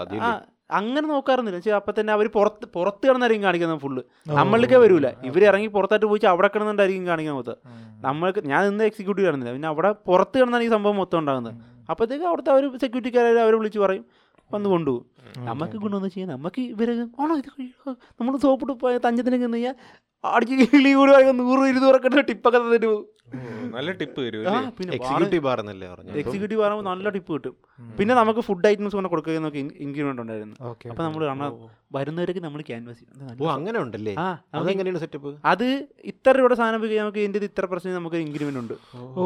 അങ്ങനെ നോക്കാറൊന്നുമില്ല. പക്ഷേ അപ്പൊ തന്നെ അവർ പുറത്ത് പുറത്ത് കിടന്നായിരിക്കും കാണിക്കുന്നത് ഫുള്ള് നമ്മളിലേക്കേ വരൂല. ഇവർ ഇറങ്ങി പുറത്തായിട്ട് പോയി അവിടെ കിടന്നുണ്ടായിരിക്കും കാണിക്കുന്നത് മൊത്തം നമ്മൾക്ക് ഞാൻ ഇന്ന് എക്സിക്യൂട്ടീവ് കാണുന്നില്ല പിന്നെ അവിടെ പുറത്ത് കിടന്നാണ് ഈ സംഭവം മൊത്തം ഉണ്ടാകുന്നത്. അപ്പോഴത്തേക്ക് അവിടുത്തെ അവർ സെക്യൂരിറ്റിക്കാരെ അവർ വിളിച്ച് പറയും. വന്ന് കൊണ്ടുപോകും. നമുക്ക് ഗുണമൊന്നും ചെയ്യാം. നമുക്ക് ഇവരെ ആണോ ഇത് നമ്മൾ സോപ്പിട്ട് പോയ തഞ്ചത്തിനൊക്കെ എന്ന് കഴിഞ്ഞാൽ അടിച്ച് കിളി കൂടി നൂറ് ഇരുന്നൂറൊക്കെ ടിപ്പൊക്കെ തന്നിട്ട് പോകും നല്ല ടിപ്പ് എക്സിക്യൂട്ടീവ് ബാർ പറഞ്ഞു എക്സിക്യൂട്ടീവ് പറയുമ്പോൾ നല്ല ടിപ്പ് കിട്ടും. പിന്നെ നമുക്ക് ഫുഡ് ഐറ്റംസ് കൊണ്ട് കൊടുക്കുക എന്നൊക്കെ ഇൻക്രിമെന്റ് ഉണ്ടായിരുന്നു. അപ്പൊ നമ്മൾ കാണാൻ വരുന്നവരൊക്കെ നമ്മൾ ക്യാൻവാസ് ഓ അങ്ങനെ ഉണ്ടല്ലേ? അതെങ്ങനെയാണ് സെറ്റപ്പ് അത് ഇത്ര രൂപയുടെ സാധനം പോയി നമുക്ക് ഇതിന്റെ ഇത്ര പ്രശ്നം നമുക്ക് ഇൻക്രിമെന്റ് ഉണ്ട്. ഓ.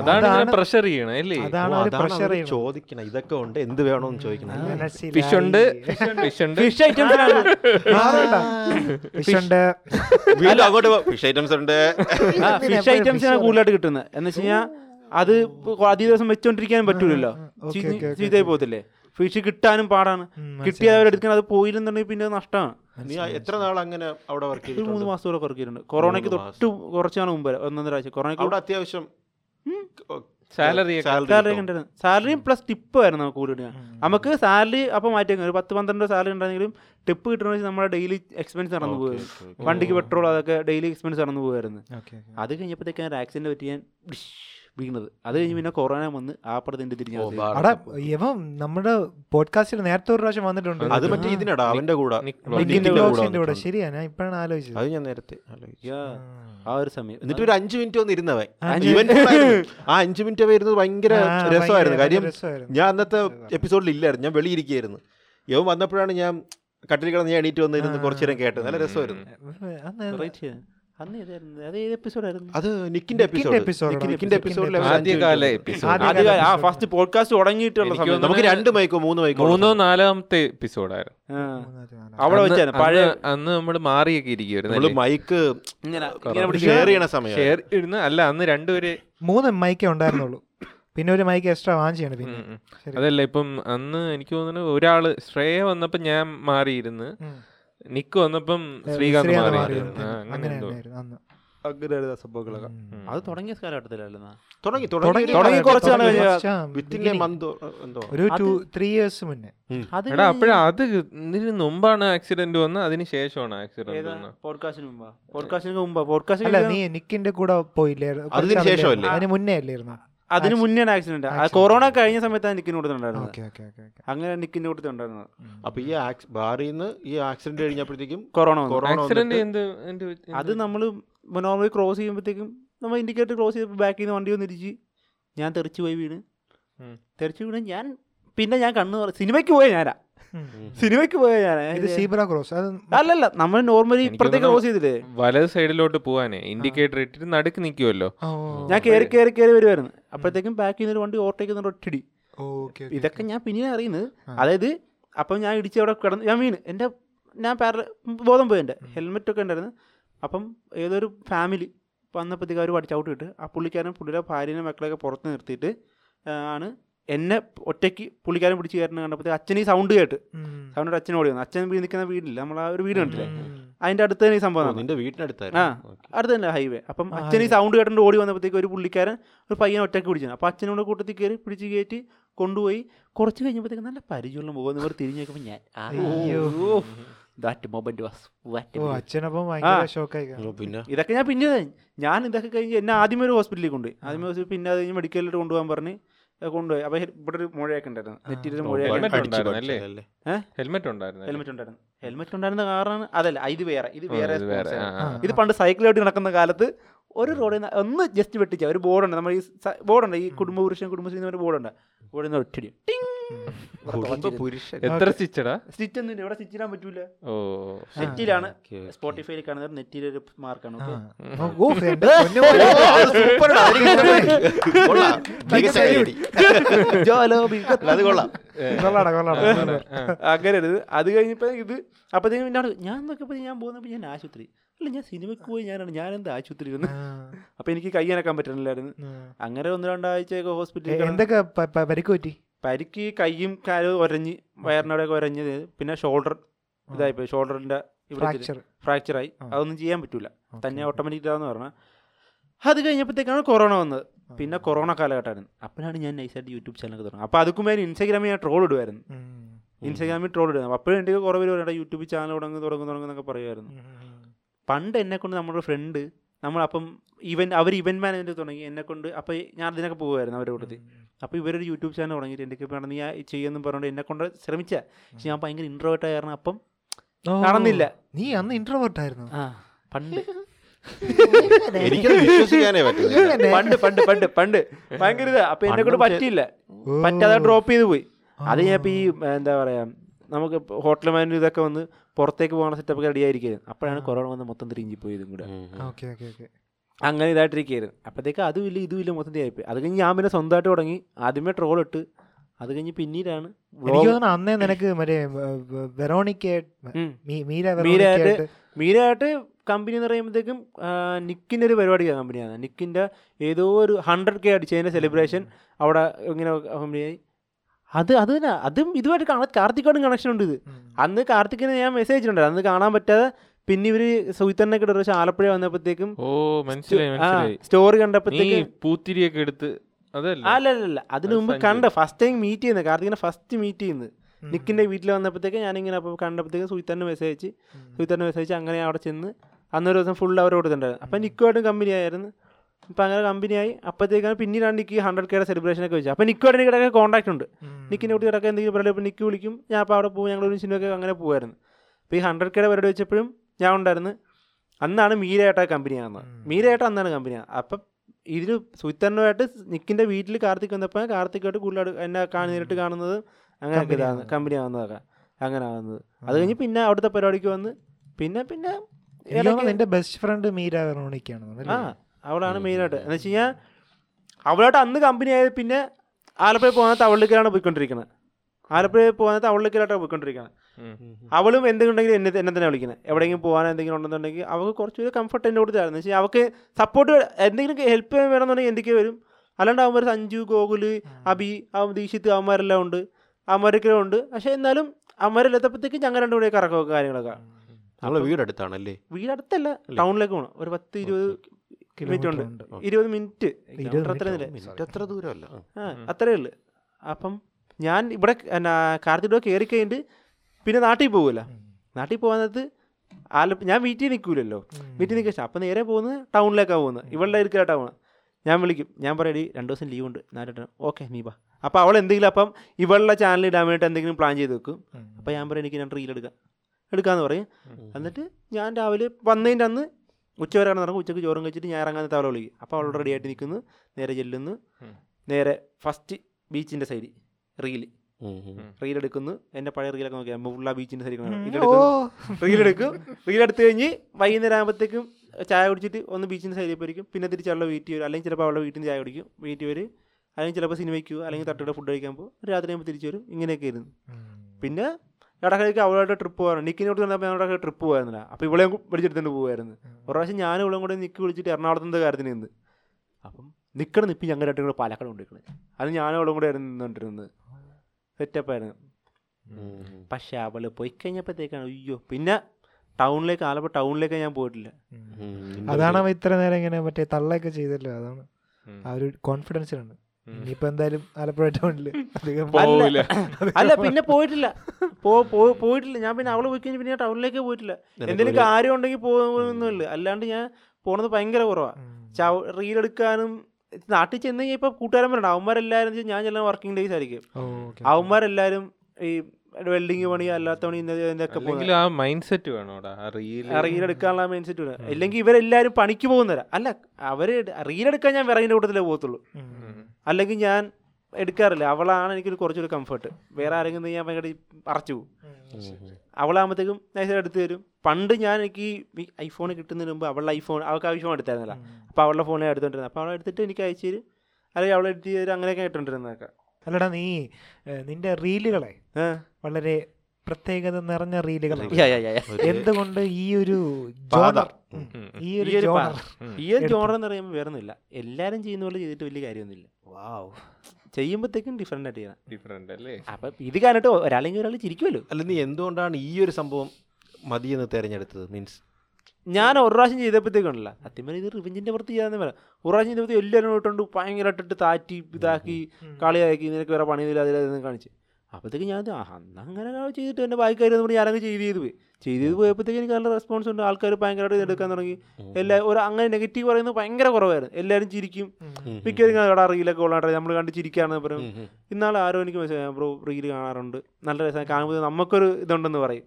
അതാണ് പ്രഷർ ചെയ്യണേ അല്ലേ? അതാണ് പ്രഷർ ചോദിക്കണം ഇതൊക്കെ ഉണ്ട് എന്ത് വേണമെന്ന് ചോദിക്കണം ഫിഷ് ഉണ്ട്. ഫിഷ് ഉണ്ട്. ഫിഷ് ഉണ്ട്. വീണ്ടും അങ്ങോട്ട് ഫിഷ് ഐറ്റംസ് ഉണ്ട്. ഫിഷ് ഐറ്റംസ് ആണ് കൂടുതലായിട്ട് കിട്ടുന്നത്. എന്ന് വെച്ച് കഴിഞ്ഞാൽ അത് അധിക ദിവസം വെച്ചോണ്ടിരിക്കാനും പറ്റൂലല്ലോ. ചീത്തയായി പോകത്തില്ലേ? ഫിഷ് കിട്ടാനും പാടാണ്. കിട്ടിയ അവരെടുക്കാൻ അത് പോയില്ലെന്നുണ്ടെങ്കിൽ പിന്നെ അത് നഷ്ടമാണ്. നീ എത്ര നാൾ അങ്ങനെ അവിടെ വർക്ക് ചെയ്തു മൂന്ന് മാസത്തോളം വർക്ക് ചെയ്തിട്ടുണ്ട്. കൊറോണയ്ക്ക് തൊട്ട് കുറച്ചാണ് മുമ്പ് ഒന്നൊന്നര ആഴ്ച. കൊറോണയ്ക്ക് അവിടെ അത്യാവശ്യം സാലറി സാലറിയും പ്ലസ് ടിപ്പ് ആയിരുന്നു നമുക്ക് കൂടി നമുക്ക് സാലറി അപ്പോൾ മാറ്റി ഒരു പത്ത് പന്ത്രണ്ട് സാലറി ഉണ്ടായിരുന്നെങ്കിലും ടിപ്പ് കിട്ടണമെന്ന് വെച്ചാൽ നമ്മുടെ ഡെയിലി എക്സ്പെൻസ് നടന്നു പോകും പോകുമായിരുന്നു. വണ്ടിക്ക് പെട്രോൾ അതൊക്കെ ഡെയിലി എക്സ്പെൻസ് നടന്നു പോകുമായിരുന്നു അത് കഴിഞ്ഞപ്പോഴത്തേക്കാണ് ഒരു ആക്സിഡന്റ് പറ്റി ഞാൻ വീണത്. അത് കഴിഞ്ഞ് പിന്നെ കൊറോണ വന്ന് ആ പടത്തിന്റെ തിരിഞ്ഞു ഓ, ഇവൻ നമ്മുടെ പോഡ്കാസ്റ്റിൽ നേരത്തെ ഒരു പ്രാവശ്യം വന്നിട്ടുണ്ട്. അത് മറ്റേ ഇതിനടാ അവന്റെ കൂടെ. കൂടെ. ശരിയാ ഞാൻ ഇപ്പോഴാണ് ആലോചിച്ചത്. അത് ഞാൻ നേരത്തെ. ആ. ഒരു സമയം. എന്നിട്ട് ഒരു അഞ്ചു മിനിറ്റ് ഒന്ന് ഇരുന്നവൻ. ഇവൻ ആ അഞ്ചു മിനിറ്റ് വരുന്നത് ഭയങ്കര ആ, രസമായിരുന്നു. ഭയങ്കര കാര്യം ഞാൻ അന്നത്തെ എപ്പിസോഡിൽ ഇല്ലായിരുന്നു. ഞാൻ വെളിയിരിക്കുകയായിരുന്നു ഇവൻ വന്നപ്പോഴാണ് ഞാൻ കട്ടിൽ കിടന്ന് ഞാൻ എണീറ്റ് വന്നിരുന്ന് കുറച്ചു നേരം കേട്ടത്. നല്ല രസമായിരുന്നു. അന്ന് ഏതായിരുന്നു അത് ഏത് എപ്പിസോഡായിരുന്നു അത് നിക്കിന്റെ എപ്പിസോഡ് നിക്കിന്റെ എപ്പിസോഡിലെ ആദ്യകാല എപ്പിസോഡ് ആ ഫസ്റ്റ് പോഡ്കാസ്റ്റ് തുടങ്ങിയിട്ടുള്ള എനിക്ക് സമയം നമുക്ക് രണ്ട് മൈക്കോ മൂന്ന് മൈക്കോ മൂന്നോ നാലാമത്തെ എപ്പിസോഡായിരുന്നു ആ. അവിടെ വെച്ചാണ് പഴയ അന്ന് നമ്മൾ മാറിയൊക്കെ ഇരിക്കുവായിരുന്നു നമ്മൾ മൈക്ക് ഇങ്ങനെ ഇങ്ങനെ ഷെയർ ചെയ്യണ സമയം. ഷെയർ ഇരുന്ന് അല്ല അന്ന് രണ്ടുപേര് മൂന്ന് മൈക്കേ ഉണ്ടായിരുന്നുള്ളൂ. പിന്നെ ഒരു മൈക്ക് എക്സ്ട്രാ വാങ്ങിച്ചാണ് പിന്നെ. അതല്ല ഇപ്പം അന്ന് എനിക്ക് തോന്നുന്നു ഒരാൾ ശ്രേയ വന്നപ്പോ ഞാൻ മാറിയിരുന്ന്. നിക്ക് വന്നപ്പം ശ്രീകാന്ത് അങ്ങനെയായിരുന്നു സംഭവങ്ങളൊക്കെ. അത് തുടങ്ങിയ കാലഘട്ടത്തിലല്ലോ തുടങ്ങി തുടങ്ങി തുടങ്ങി കുറച്ച് നാൾ തുടങ്ങി കഴിഞ്ഞ് കുറച്ച് ആ, വിത്തിൻ beginning. മന്ത് എന്തോ. ഒരു അത് ടു ത്രീ ഇയേഴ്സ് മുന്നേ എടാ അപ്പഴ അത് ഇതിന് മുമ്പാണ് ആക്സിഡന്റ് വന്ന് അതിന് ശേഷമാണ് ആക്സിഡന്റ് വന്നത് പോഡ്കാസ്റ്റിന് മുമ്പാ? പോഡ്കാസ്റ്റിന് മുമ്പാ? പോഡ്കാസ്റ്റിന് അല്ല നീ നിക്കിന്റെ കൂടെ പോയില്ലേ? അതിന് ശേഷമല്ലേ? അതിന് മുന്നേ അല്ലായിരുന്നു അതിന് മുന്നേ ആക്സിഡന്റ് കൊറോണ കഴിഞ്ഞ സമയത്താണ് നിക്കിന് ഓക്കെ അങ്ങനെ നിക്കിന് കൊടുത്തിട്ടുണ്ടായിരുന്നത് അപ്പൊ ഈ ബാറിൽ നിന്ന് ഈ ആക്സിഡന്റ് കഴിഞ്ഞപ്പോഴത്തേക്കും കൊറോണ അത് നമ്മൾ നോർമലി ക്രോസ് ചെയ്യുമ്പോഴത്തേക്കും നമ്മൾ ഇൻഡിക്കേറ്റർ ക്രോസ് ചെയ്തപ്പോൾ ബാക്കിൽ നിന്ന് വണ്ടി വന്നിരിച്ച് ഞാൻ തെറിച്ച് പോയി വീണ്. തെറിച്ച് വീണ് ഞാൻ പിന്നെ ഞാൻ കണ്ണു സിനിമയ്ക്ക് പോയ ഞാനാ. സിനിമയ്ക്ക് പോയ ഞാൻ ഇത് സീബ്ര ക്രോസ്. അല്ലല്ല നമ്മൾ നോർമലി ഇപ്പുറത്തേക്ക് ക്രോസ് ചെയ്തില്ലേ? വലത് സൈഡിലോട്ട് പോവാനേ. ഇൻഡിക്കേറ്റർ ഇട്ടിട്ട് നടുക്ക് നിൽക്കുമല്ലോ ഞാൻ കയറി കയറി കയറി വരുമായിരുന്നു അപ്പോഴത്തേക്കും ബാക്കിൽ ചെയ്യുന്ന ഒരു വണ്ടി ഓവർടേക്ക് ഒറ്റടി. ഇതൊക്കെ ഞാൻ പിന്നെ അറിയുന്നത് അതായത് അപ്പം ഞാൻ ഇടിച്ച് അവിടെ കിടന്ന് ഞാൻ വീണ്. എന്റെ ഞാൻ പാര ബോധം പോയി എന്റെ ഹെൽമെറ്റ് ഒക്കെ ഉണ്ടായിരുന്നു. അപ്പം ഏതൊരു ഫാമിലി വന്നപ്പോഴത്തേക്ക് അവർ പഠിച്ചൗട്ട് ഇട്ട് ആ പുള്ളിക്കാരൻ പുള്ളിയുടെ ഭാര്യനെ മക്കളെയൊക്കെ പുറത്ത് നിർത്തിയിട്ട് ആണ് എന്നെ ഒറ്റയ്ക്ക് പുള്ളിക്കാരൻ പിടിച്ച് കയറുന്ന കണ്ടപ്പോൾ അച്ഛൻ ഈ സൗണ്ട് കേട്ട്. സൗണ്ട് അച്ഛൻ ഓടി വന്നു. അച്ഛൻ വീട് നിൽക്കുന്ന വീടില്ല. നമ്മൾ ആ ഒരു വീട് കണ്ടില്ലേ? അതിന്റെ അടുത്ത് തന്നെ ഈ സംഭവം. നിന്റെ ആ വീട്ടിനടുത്തായിരുന്നു. അടുത്ത് തന്നെ ഹൈവേ അപ്പം അച്ഛൻ ഈ സൗണ്ട് കേട്ടിട്ട് ഓടി വന്നപ്പോഴത്തേക്ക് ഒരു പുള്ളിക്കാരൻ ഒരു പയ്യനെ ഒറ്റയ്ക്ക് പിടിച്ചു അപ്പോൾ അച്ഛനോട് കൂട്ടത്തിൽ കയറി പിടിച്ച് കയറ്റി കൊണ്ടുപോയി. കുറച്ച് കഴിഞ്ഞപ്പോഴത്തേക്ക് നല്ല പരിചയമുള്ള മുഖം ഇവർ തിരിഞ്ഞു നോക്കുമ്പോൾ ഞാൻ അയ്യോ. ദാറ്റ് മൊമെന്റ് വാസ് പിന്നെ? ഇതൊക്കെ ഞാൻ പിന്നെ ഞാൻ ഇതൊക്കെ കഴിഞ്ഞ് എന്നെ ആദ്യമേ ഒരു ഹോസ്പിറ്റലിൽ കൊണ്ടുപോയി. ആദ്യമേ ഹോസ്പിറ്റൽ പിന്നെ അത് കഴിഞ്ഞ് മെഡിക്കലിലോട്ട് കൊണ്ടുപോകാൻ പറഞ്ഞ് കൊണ്ടുപോയി. അപ്പൊ ഇവിടെ ഒരു മുഴയൊക്കെ ഉണ്ടായിരുന്നു. നെറ്റിയിൽ ഓ, മുഴയൊക്കെ? ഹെൽമെറ്റ് ഉണ്ടായിരുന്നു ഹെൽമെറ്റ് ഉണ്ടായിരുന്നു. ഹെൽമെറ്റ് ഉണ്ടായിരുന്ന കാരണം അതല്ല ഇത് വേറെ. ഇത് വേറെ. ഇത് പണ്ട് സൈക്കിളായിട്ട് നടക്കുന്ന കാലത്ത് ഒരു റോഡിൽ നിന്ന് ഒന്ന് ജസ്റ്റ് വെട്ടിച്ച ഒരു ബോർഡുണ്ട്. നമ്മൾ ഈ ബോർഡുണ്ട്. ഈ കുടുംബപുരുഷൻ കുടുംബശ്രീ എന്നൊരു ബോർഡുണ്ട്. ബോർഡിൽ നിന്ന് ഒറ്റടി കുടുംബ എത്ര സ്റ്റിച്ചടാ? സ്റ്റിച്ച് ഒന്നും ഇവിടെ സ്റ്റിച്ച് ഇടാൻ പറ്റൂല. ഓ. നെറ്റിലാണ്. സ്പോട്ടിഫൈയിൽ കാണുന്നത് നെറ്റിയിൽ ഒരു മാർക്കാണ് അങ്ങനെ അത് കഴിഞ്ഞപ്പോ ഇത് അപ്പത്തേക്കും ഞാൻ നോക്കിയപ്പോ ഞാൻ പോകുന്നപ്പോൾ ഞാൻ ആശുപത്രി. അല്ല ഞാൻ സിനിമയ്ക്ക് പോയി ഞാനാണ്. ഞാൻ എന്താ ആശുപത്രി വന്ന് അപ്പൊ എനിക്ക് കൈ അനക്കാൻ പറ്റണില്ലായിരുന്നു അങ്ങനെ ഒന്ന് രണ്ടാഴ്ചയൊക്കെ ഹോസ്പിറ്റലിൽ എന്തൊക്കെ പരിക്ക് പറ്റി? പരിക്ക് കൈയും കാലും ഒരഞ്ഞ് വയറിനോടെ ഒക്കെ ഒരഞ്ഞത് പിന്നെ ഷോൾഡർ ഇതായിപ്പോയി. ഷോൾഡറിന്റെ ഫ്രാക്ചറായി. അതൊന്നും ചെയ്യാൻ പറ്റൂല. തന്നെ ഓട്ടോമാറ്റിക് ഇതാന്ന് പറഞ്ഞാൽ അത് കഴിഞ്ഞപ്പോഴത്തേക്കാണ് കൊറോണ വന്നത്. പിന്നെ കൊറോണ കാലഘട്ടമായിരുന്നു. അപ്പോഴാണ് ഞാൻ നൈസായിട്ട് യൂട്യൂബ് ചാനലൊക്കെ തുടങ്ങുന്നത്. അപ്പോൾ അതുക്കും ഞാൻ ഇൻസ്റ്റാഗ്രാമിൽ ഞാൻ ട്രോൾ ഇടുമായിരുന്നു ഇൻസ്റ്റാഗ്രാമിൽ ട്രോൾ ഇടുന്നത് അപ്പോഴും എന്റെ കുറേ പേര് പറയണ്ട യൂട്യൂബ് ചാനൽ തുടങ്ങി തുടങ്ങും തുടങ്ങുന്നൊക്കെ പറയുമായിരുന്നു പണ്ട് എന്നെ കൊണ്ട് നമ്മുടെ ഫ്രണ്ട് നമ്മളപ്പം ഇവൻ അവർ ഇവന്റ് മാനേജ്മെന്റ് തുടങ്ങി എന്നെ കൊണ്ട് അപ്പോൾ ഞാൻ അതിനൊക്കെ പോകുമായിരുന്നു അവരുടെ കൂട്ടത്തിൽ. അപ്പോൾ ഇവരൊരു യൂട്യൂബ് ചാനൽ തുടങ്ങിയിട്ട് എന്റെ ഇപ്പോൾ നീ ചെയ്യുമെന്ന് പറഞ്ഞുകൊണ്ട് എന്നെ കൊണ്ട് ശ്രമിച്ച. പക്ഷെ ഞാൻ ഭയങ്കര ഇൻട്രോവേർട്ട് ആയിരുന്നു അപ്പം നടന്നില്ല. നീ അന്ന് ഇൻട്രോവേർട്ട് ആയിരുന്നു. ആ പണ്ട്. എനിക്കത് വിശ്വസിക്കാനേ പറ്റില്ല. പണ്ട് പണ്ട് പണ്ട് പണ്ട്. ഭയങ്കര ഇതാ. അപ്പൊ എന്നെ കൊണ്ട് പറ്റിയില്ല. പറ്റാതെ ഡ്രോപ്പ് ചെയ്ത് പോയി. അത് ഞാൻ. ഇപ്പൊ ഈ എന്താ പറയാ നമുക്ക് ഹോട്ടൽ മാനേജർ ഇതൊക്കെ വന്ന് പുറത്തേക്ക് പോകുന്ന സെറ്റപ്പ് റെഡി ആയിരിക്കും അപ്പോഴാണ് കൊറോണ വന്ന് മൊത്തം തിരിഞ്ഞു പോയതും കൂടെ ഓക്കെ ഓക്കെ ഓക്കെ. അങ്ങനെ ഇതായിട്ടിരിക്കുകയായിരുന്നു. അപ്പോഴത്തേക്ക് അതും ഇല്ല ഇതും ഇല്ല മൊത്തം ആയിപ്പോയി അത് കഴിഞ്ഞ് ഞാൻ പിന്നെ സ്വന്തമായിട്ട് തുടങ്ങി. ആദ്യമേ ട്രോൾ ഇട്ട്. അത് കഴിഞ്ഞ് പിന്നീടാണ് എനിക്ക് തോന്നുന്നു അന്നേ നിനക്ക് മറ്റേ മീരായിട്ട് കമ്പനി എന്ന് പറയുമ്പോഴത്തേക്കും നിക്കിന്റെ ഒരു പരിപാടിയാണ് കമ്പനിയാണ് നിക്കിന്റെ ഏതോ ഒരു ഹൺഡ്രഡ് കെ അടിച്ചതിന്റെ സെലിബ്രേഷൻ അവിടെ ഇങ്ങനെ കമ്പനിയായി അത് അത് തന്നെ. അതും ഇതുമായിട്ട് കാണാൻ കാർത്തിക്കോടും കണക്ഷൻ ഉണ്ട് ഇത്. അന്ന് കാർത്തിക്കിന് ഞാൻ മെസ്സേജ് ഉണ്ട് അന്ന് കാണാൻ പറ്റാതെ പിന്നെ ഇവർ സുഹിത്തന്നെ കിട്ടും പക്ഷെ ആലപ്പുഴ വന്നപ്പോഴത്തേക്കും ഓ മനസ്സിലായി സ്റ്റോറി കണ്ടപ്പോഴത്തേക്കും പൂത്തിരിയൊക്കെ എടുത്ത് അല്ലല്ല അതിനു മുമ്പ് കണ്ട ഫസ്റ്റ് ടൈം മീറ്റ് ചെയ്യുന്നത്. കാർത്തികിനെ ഫസ്റ്റ് മീറ്റ് ചെയ്യുന്നത്. നിക്കിന്റെ വീട്ടിൽ വന്നപ്പോഴത്തേക്ക് ഞാനിങ്ങനെ അപ്പോൾ കണ്ടപ്പോഴത്തേക്ക് സുഹിത്തന്നെ മെസ്സേജ് അയച്ച് സുഹിത്തന്നെ മെസ്സേജ് അങ്ങനെ അവിടെ ചെന്ന് അന്നൊരു ദിവസം ഫുൾ അവരോട് കൊടുത്തിട്ടുണ്ടായിരുന്നു അപ്പം നിക്കുമായിട്ടും കമ്പനി ആയിരുന്നു. അപ്പം അങ്ങനെ കമ്പനിയായി അപ്പോഴത്തേക്കാണ് പിന്നീടാണ് നിക്ക് ഹൺഡ്രഡ് കെയുടെ സെലിബ്രേഷൻ ഒക്കെ വെച്ചത്. അപ്പം നിക്കുമായിട്ട് എനിക്കിടയ്ക്ക് കോൺടാക്ട് ഉണ്ട്. നിക്കിനെ കുട്ടി ഇടയ്ക്ക് എന്തെങ്കിലും പരിപാടി അപ്പോൾ നിക്ക് വിളിക്കും. ഞാൻ അപ്പോൾ അവിടെ പോകും ഞങ്ങൾ ഒരു സിനിമയൊക്കെ അങ്ങനെ പോകുമായിരുന്നു അപ്പോൾ ഈ ഹൺഡ്രഡ് കെയുടെ പരിപാടി വെച്ചപ്പോഴും ഞാൻ ഉണ്ടായിരുന്നു. അന്നാണ് മീരയായിട്ട് കമ്പനി ആകുന്നത് മീരയായിട്ട് അന്നാണ് കമ്പനി അപ്പം ഇതിൽ സുത്തനുമായിട്ട് നിക്കിന്റെ വീട്ടിൽ കാർത്തിക് വന്നപ്പോൾ കാർത്തിക്കായിട്ട് കൂടുതൽ എന്നെ നേരിട്ട് കാണുന്നത് അങ്ങനെ ഇതാണ്. കമ്പനി ആകുന്നതൊക്കെ അങ്ങനെ ആകുന്നത് അത് കഴിഞ്ഞ് പിന്നെ അവിടുത്തെ പരിപാടിക്ക് വന്ന് പിന്നെ പിന്നെ എന്റെ ബെസ്റ്റ് ഫ്രണ്ട് മീര വെറോണിക്കാണ് ആ. അവളാണ് മെയിനായിട്ട്. എന്ന് വെച്ച് കഴിഞ്ഞാൽ അവളായിട്ട് അന്ന് കമ്പനി ആയത് പിന്നെ ആലപ്പുഴ പോകുന്ന തവളിലേക്കാണ് പോയിക്കൊണ്ടിരിക്കുന്നത് ആലപ്പുഴ പോകുന്ന തവളിലേക്കാണ് പോയിക്കൊണ്ടിരിക്കുന്നത് അവളും എന്തെങ്കിലും ഉണ്ടെങ്കിൽ എന്നെ എന്നെ തന്നെ വിളിക്കുന്നത് എവിടെയെങ്കിലും പോകാൻ എന്തെങ്കിലും ഉണ്ടെന്നുണ്ടെങ്കിൽ അവൾക്ക് കുറച്ചൊരു കംഫർട്ട് എന്റെ കൂടെ എന്ന് വെച്ചാൽ അവൾക്ക് സപ്പോർട്ട് എന്തെങ്കിലും ഹെൽപ്പ് വേണമെന്നുണ്ടെങ്കിൽ എന്തൊക്കെ വരും. അല്ലാണ്ട് അവന്മാർ സഞ്ജു ഗോകുൽ അബി അവൻ ദീക്ഷിത്ത് അവന്മാരെല്ലാം ഉണ്ട്. അവന്മാരൊക്കെ ഉണ്ട്. പക്ഷേ എന്നാലും അവന്മാരെല്ലാത്തപ്പോഴത്തേക്ക് ഞങ്ങൾ രണ്ടും കൂടെ കറക്കമൊക്കെ കാര്യങ്ങളൊക്കെ. നമ്മളെ വീടടുത്താണല്ലേ? വീടടുത്തല്ല ടൗണിലേക്ക് പോകണം ഒരു പത്ത് ഇരുപത് മിനിറ്റ് ഉണ്ട്. ഇരുപത് മിനിറ്റ്. മിനിറ്റ് അത്ര ദൂരമല്ല. ആ അത്രേ ഉള്ളു. അപ്പം ഞാൻ ഇവിടെ എന്നാ കാർത്തിക കയറി കഴിഞ്ഞിട്ട് പിന്നെ നാട്ടിൽ പോകുമല്ലോ നാട്ടിൽ പോകുന്നത് ആലപ്പ ഞാൻ വീട്ടിൽ നിൽക്കൂലല്ലോ. വീട്ടിൽ നിൽക്കുക അപ്പം നേരെ പോകുന്നത് ടൗണിലേക്കാണ് പോകുന്നത്. ഇവളുടെ ഇരിക്കുക ടൗൺ. ഞാൻ വിളിക്കും. ഞാൻ പറയടി രണ്ട് ദിവസം ലീവ് ഉണ്ട്. നാട്ടിട്ട് ഓക്കെ നീ വാ. അപ്പോൾ അവൾ എന്തെങ്കിലും അപ്പം ഇവളുടെ ചാനൽ ഇടാൻ വേണ്ടിയിട്ട് എന്തെങ്കിലും പ്ലാൻ ചെയ്ത് വെക്കും. അപ്പോൾ ഞാൻ പറയും എനിക്ക് ഞാൻ റീൽ എടുക്കാം. എടുക്കാമെന്ന് പറയും. എന്നിട്ട് ഞാൻ രാവിലെ വന്നതിന്റെ അന്ന് ഉച്ച വരെ നടക്കും ഉച്ചയ്ക്ക് ചോറും കഴിച്ചിട്ട് ഞാൻ ഇറങ്ങാൻ തവള വിളിക്കും. അപ്പോൾ അവൾ റെഡി ആയിട്ട് നിൽക്കുന്നു. നേരെ ചെല്ലുന്നു. നേരെ ഫസ്റ്റ് ബീച്ചിന്റെ സൈഡ് റീൽ. റീൽ എടുക്കുന്നു. എന്റെ പഴയ റീലൊക്കെ നോക്കിയാൽ ഫുള്ള ബീച്ചിന്റെ സൈഡിൽ ഓ. റീൽ എടുക്കും. റീൽ എടുത്തു കഴിഞ്ഞ് വൈകുന്നേരം ആകുമ്പോഴത്തേക്കും ചായ കുടിച്ചിട്ട് ഒന്ന് ബീച്ചിന്റെ സൈഡിൽ പോയിരിക്കും പിന്നെ തിരിച്ച് അവളുടെ വീട്ടിൽ വരും. അല്ലെങ്കിൽ ചിലപ്പോൾ അവളുടെ വീട്ടിൽ നിന്ന് ചായ കുടിക്കും. വീട്ടിൽ വരും. അല്ലെങ്കിൽ ചിലപ്പോൾ സിനിമയ്ക്ക് അല്ലെങ്കിൽ തട്ടുകൂടെ ഫുഡ് കഴിക്കാൻ പോകും. രാത്രി ആകുമ്പോൾ തിരിച്ചു വരും. ഇങ്ങനെയൊക്കെ ആയിരുന്നു. പിന്നെ ഇടയ്ക്ക് അവളായിട്ട് ട്രിപ്പ് പോകാറ് കണ്ടപ്പോൾ വന്നപ്പോൾ ഞങ്ങളുടെ ട്രിപ്പ് പോയിരുന്നില്ല അപ്പോൾ ഇവളെ പിടിച്ചെടുത്തുകൊണ്ട് പോകുമായിരുന്നു ഒരു പ്രാവശ്യം ഞാൻ ഇവളും കൂടെ നിക്ക് വിളിച്ചിട്ട് എറണാകുളത്തിന്റെ കാര്യത്തിന് നിന്ന്. അപ്പം നിൽക്കണ നിപ്പി ഞങ്ങൾ രണ്ടും കൂടെ പാലക്കാട് കൊണ്ടിരിക്കണത് അത് ഞാനും അവളും കൂടെ ആയിരുന്നു നിന്നുകൊണ്ടിരുന്നത് സെറ്റപ്പായിരുന്നു പക്ഷെ അവൾ പോയി കഴിഞ്ഞപ്പോഴത്തേക്കാണ് അയ്യോ പിന്നെ ടൗണിലേക്ക് ആലപ്പുഴ ടൗണിലേക്ക് ഞാൻ പോയിട്ടില്ല. അതാണ് അവ ഇത്ര നേരം ഇങ്ങനെ മറ്റേ തള്ളയൊക്കെ ചെയ്തല്ലോ അതാണ്. ആ ഒരു കോൺഫിഡൻസിലുണ്ട് ഇനിയിപ്പോ എന്തായാലും ആലപ്പുഴ ടൗണിൽ അധികം പോവില്ല അല്ല പിന്നെ പോയിട്ടില്ല. പോയിട്ടില്ല. ഞാൻ പിന്നെ അവൾ പോയി കഴിഞ്ഞാൽ പിന്നെ ഞാൻ ടൗണിലേക്ക് പോയിട്ടില്ല. എന്തെങ്കിലും കാര്യം ഉണ്ടെങ്കിൽ പോകുന്നില്ല അല്ലാണ്ട് ഞാൻ പോണത് ഭയങ്കര കുറവാ. ചവ റീൽ എടുക്കാനും നാട്ടിൽ ചെന്ന് കഴിഞ്ഞാൽ ഇപ്പൊ കൂട്ടുകാരൻ പറയണം അവന്മാരെല്ലാരും ഞാൻ ചെല്ലാൻ വർക്കിംഗ് ഡേയ്സ് ആയിരിക്കും. അവന്മാരെല്ലാരും ഈ വെൽഡിങ് പണി അല്ലാത്ത പണി ഇതൊക്കെ ആ മൈൻഡ് സെറ്റ് വേണോടാ റീൽ എടുക്കാനുള്ള മെയിൻ സെറ്റ് വിടുക അല്ലെങ്കിൽ ഇവരെല്ലാരും പണിക്ക് പോകുന്നവരാ. അല്ല അവർ റീൽ എടുക്കാൻ ഞാൻ വിറകിന്റെ കൂട്ടത്തിലേ പോകത്തുള്ളൂ. അല്ലെങ്കിൽ ഞാൻ എടുക്കാറില്ല. അവളാണ് എനിക്കൊരു കുറച്ചൊരു കംഫർട്ട് വേറെ ആരെങ്കിലും ഞാൻ ഭയങ്കര അറച്ചു പോകും. അവളാകുമ്പോഴത്തേക്കും നൈസ് എടുത്ത് തരും പണ്ട് ഞാൻ എനിക്ക് ഈ ഐഫോൺ കിട്ടുന്നതിന് മുമ്പ് അവളുടെ ഐഫോൺ അവൾക്ക് ഐഫോൺ എടുത്തായിരുന്നില്ല. അപ്പോൾ അവളുടെ ഫോണിൽ എടുത്തോണ്ടിരുന്നത്. അപ്പോൾ അവളെ എടുത്തിട്ട് എനിക്ക് അയച്ചു തരും. അല്ലെങ്കിൽ അവളെ എടുത്ത് തരും. അങ്ങനെയൊക്കെ ഇട്ടോണ്ടിരുന്നതൊക്കെ അല്ലടാ നീ നിന്റെ റീലുകളെ വളരെ പ്രത്യേകത നിറഞ്ഞ യാ. എന്തുകൊണ്ട് ഈ ഒരു പാത. ഈ ഒരു ഈ ഒരു ഈ ഒരു ജോണർ എന്ന് പറയുമ്പോൾ വേറെ ഒന്നുമില്ല എല്ലാവരും ചെയ്യുന്ന പോലെ ചെയ്തിട്ട് വലിയ കാര്യമൊന്നുമില്ല. ചെയ്യുമ്പോഴത്തേക്കും ഡിഫറെന്റ് ആയിട്ട് ചെയ്യണം. ഡിഫറെന്റ് അല്ലേ? അപ്പം ഇത് കാണിട്ട് ഒരാളെങ്കിൽ ഒരാൾ ചിരിക്കുമല്ലോ. അല്ല നീ എന്തുകൊണ്ടാണ് ഈ ഒരു സംഭവം മതിയെന്ന് തിരഞ്ഞെടുത്തത്? മീൻസ് ഞാൻ ഒരു പ്രാവശ്യം ചെയ്തപ്പോഴത്തേക്കുണ്ടല്ല. സത്യം ഇത് റിവഞ്ചിന്റെ പുറത്ത് ചെയ്യാന്ന് പറയാം. ഒരു പ്രാവശ്യം ചെയ്തപ്പോഴത്തേക്ക് എല്ലാവരും ഇട്ടുകൊണ്ട് ഭയങ്കരമായിട്ടിട്ട് താറ്റി ഇതാക്കി കളിയാക്കി നിനക്ക് വേറെ പണിയില്ല അതിലതെന്ന് കാണിച്ച്. അപ്പോഴത്തേക്ക് ഞാൻ അന്ന് അങ്ങനെ ചെയ്തിട്ട് എന്റെ ബാക്കിക്കാർ പറഞ്ഞ് ഞാനങ്ങ് ചെയ്ത് ചെയ്ത് പോയി. ചെയ്ത് ചെയ്ത് പോയപ്പോഴത്തേക്ക് എനിക്ക് നല്ല റെസ്പോൺസ് ഉണ്ട്. ആൾക്കാർ ഭയങ്കരമായിട്ട് ഇതെടുക്കാൻ തുടങ്ങി. എല്ലാ ഒരു അങ്ങനെ നെഗറ്റീവ് പറയുന്നത് ഭയങ്കര കുറവായിരുന്നു. എല്ലാവരും ചിരിക്കും. മിക്കവരും അവിടെ റീലൊക്കെ ഉള്ളതായിട്ട് നമ്മൾ കണ്ട് ചിരിക്കാണെന്ന് പറയും. ഇന്നാളെ ആരോ എനിക്ക് മെസ്സേജ് ബ്രോ റീൽ കാണാറുണ്ട്. നല്ല രസം കാണുമ്പോൾ നമുക്കൊരു ഇതുണ്ടെന്ന് പറയും.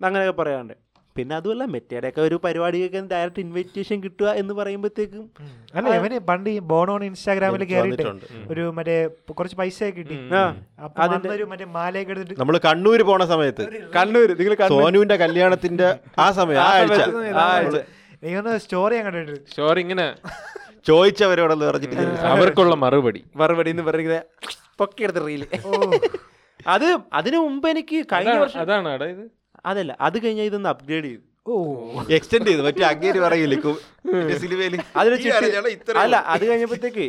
അങ്ങനെയൊക്കെ പറയാറുണ്ട്. പിന്നെ അതുമല്ല മെറ്റയുടെയൊക്കെ ഒരു പരിപാടിയൊക്കെ ഡയറക്റ്റ് ഇൻവിറ്റേഷൻ കിട്ടുക എന്ന് പറയുമ്പോഴത്തേക്കും. അല്ല അവന് പണ്ട് ഈ ബോണോൺ ഇൻസ്റ്റാഗ്രാമിൽ കയറിയിട്ട് ഒരു മറ്റേ കുറച്ച് പൈസ കിട്ടി. അതിന്റെ- ഒരു മറ്റേ മാലയൊക്കെ എടുത്തിട്ട് നമ്മൾ കണ്ണൂര് പോണ സമയത്ത്. കണ്ണൂർ നിങ്ങൾ സോനുവിന്റെ കല്യാണത്തിന്റെ ആ സമയം ആ ആഴ്ച. നീ സ്റ്റോറി ഞാൻ കണ്ടിട്ട് ഷോർ ഇങ്ങനെ ചോദിച്ചവരോടൊന്ന് പറഞ്ഞിട്ട് അവർക്കുള്ള മറുപടി. മറുപടി എന്ന് പറയുന്നത് പൊക്കിയെടുത്ത റീൽ അത് അതിനു മുമ്പ് എനിക്ക് കഴിഞ്ഞ വർഷം അതാണ് അതായത് ഇത് അതല്ല അത് കഴിഞ്ഞാൽ ഇതൊന്ന് അപ്ഗ്രേഡ് ചെയ്തു. ഓ. എക്സ്റ്റെൻഡ് ചെയ്തു. മറ്റേ അങ്ങേര് പറയില്ലേ അല്ല അത് കഴിഞ്ഞപ്പോഴത്തേക്ക്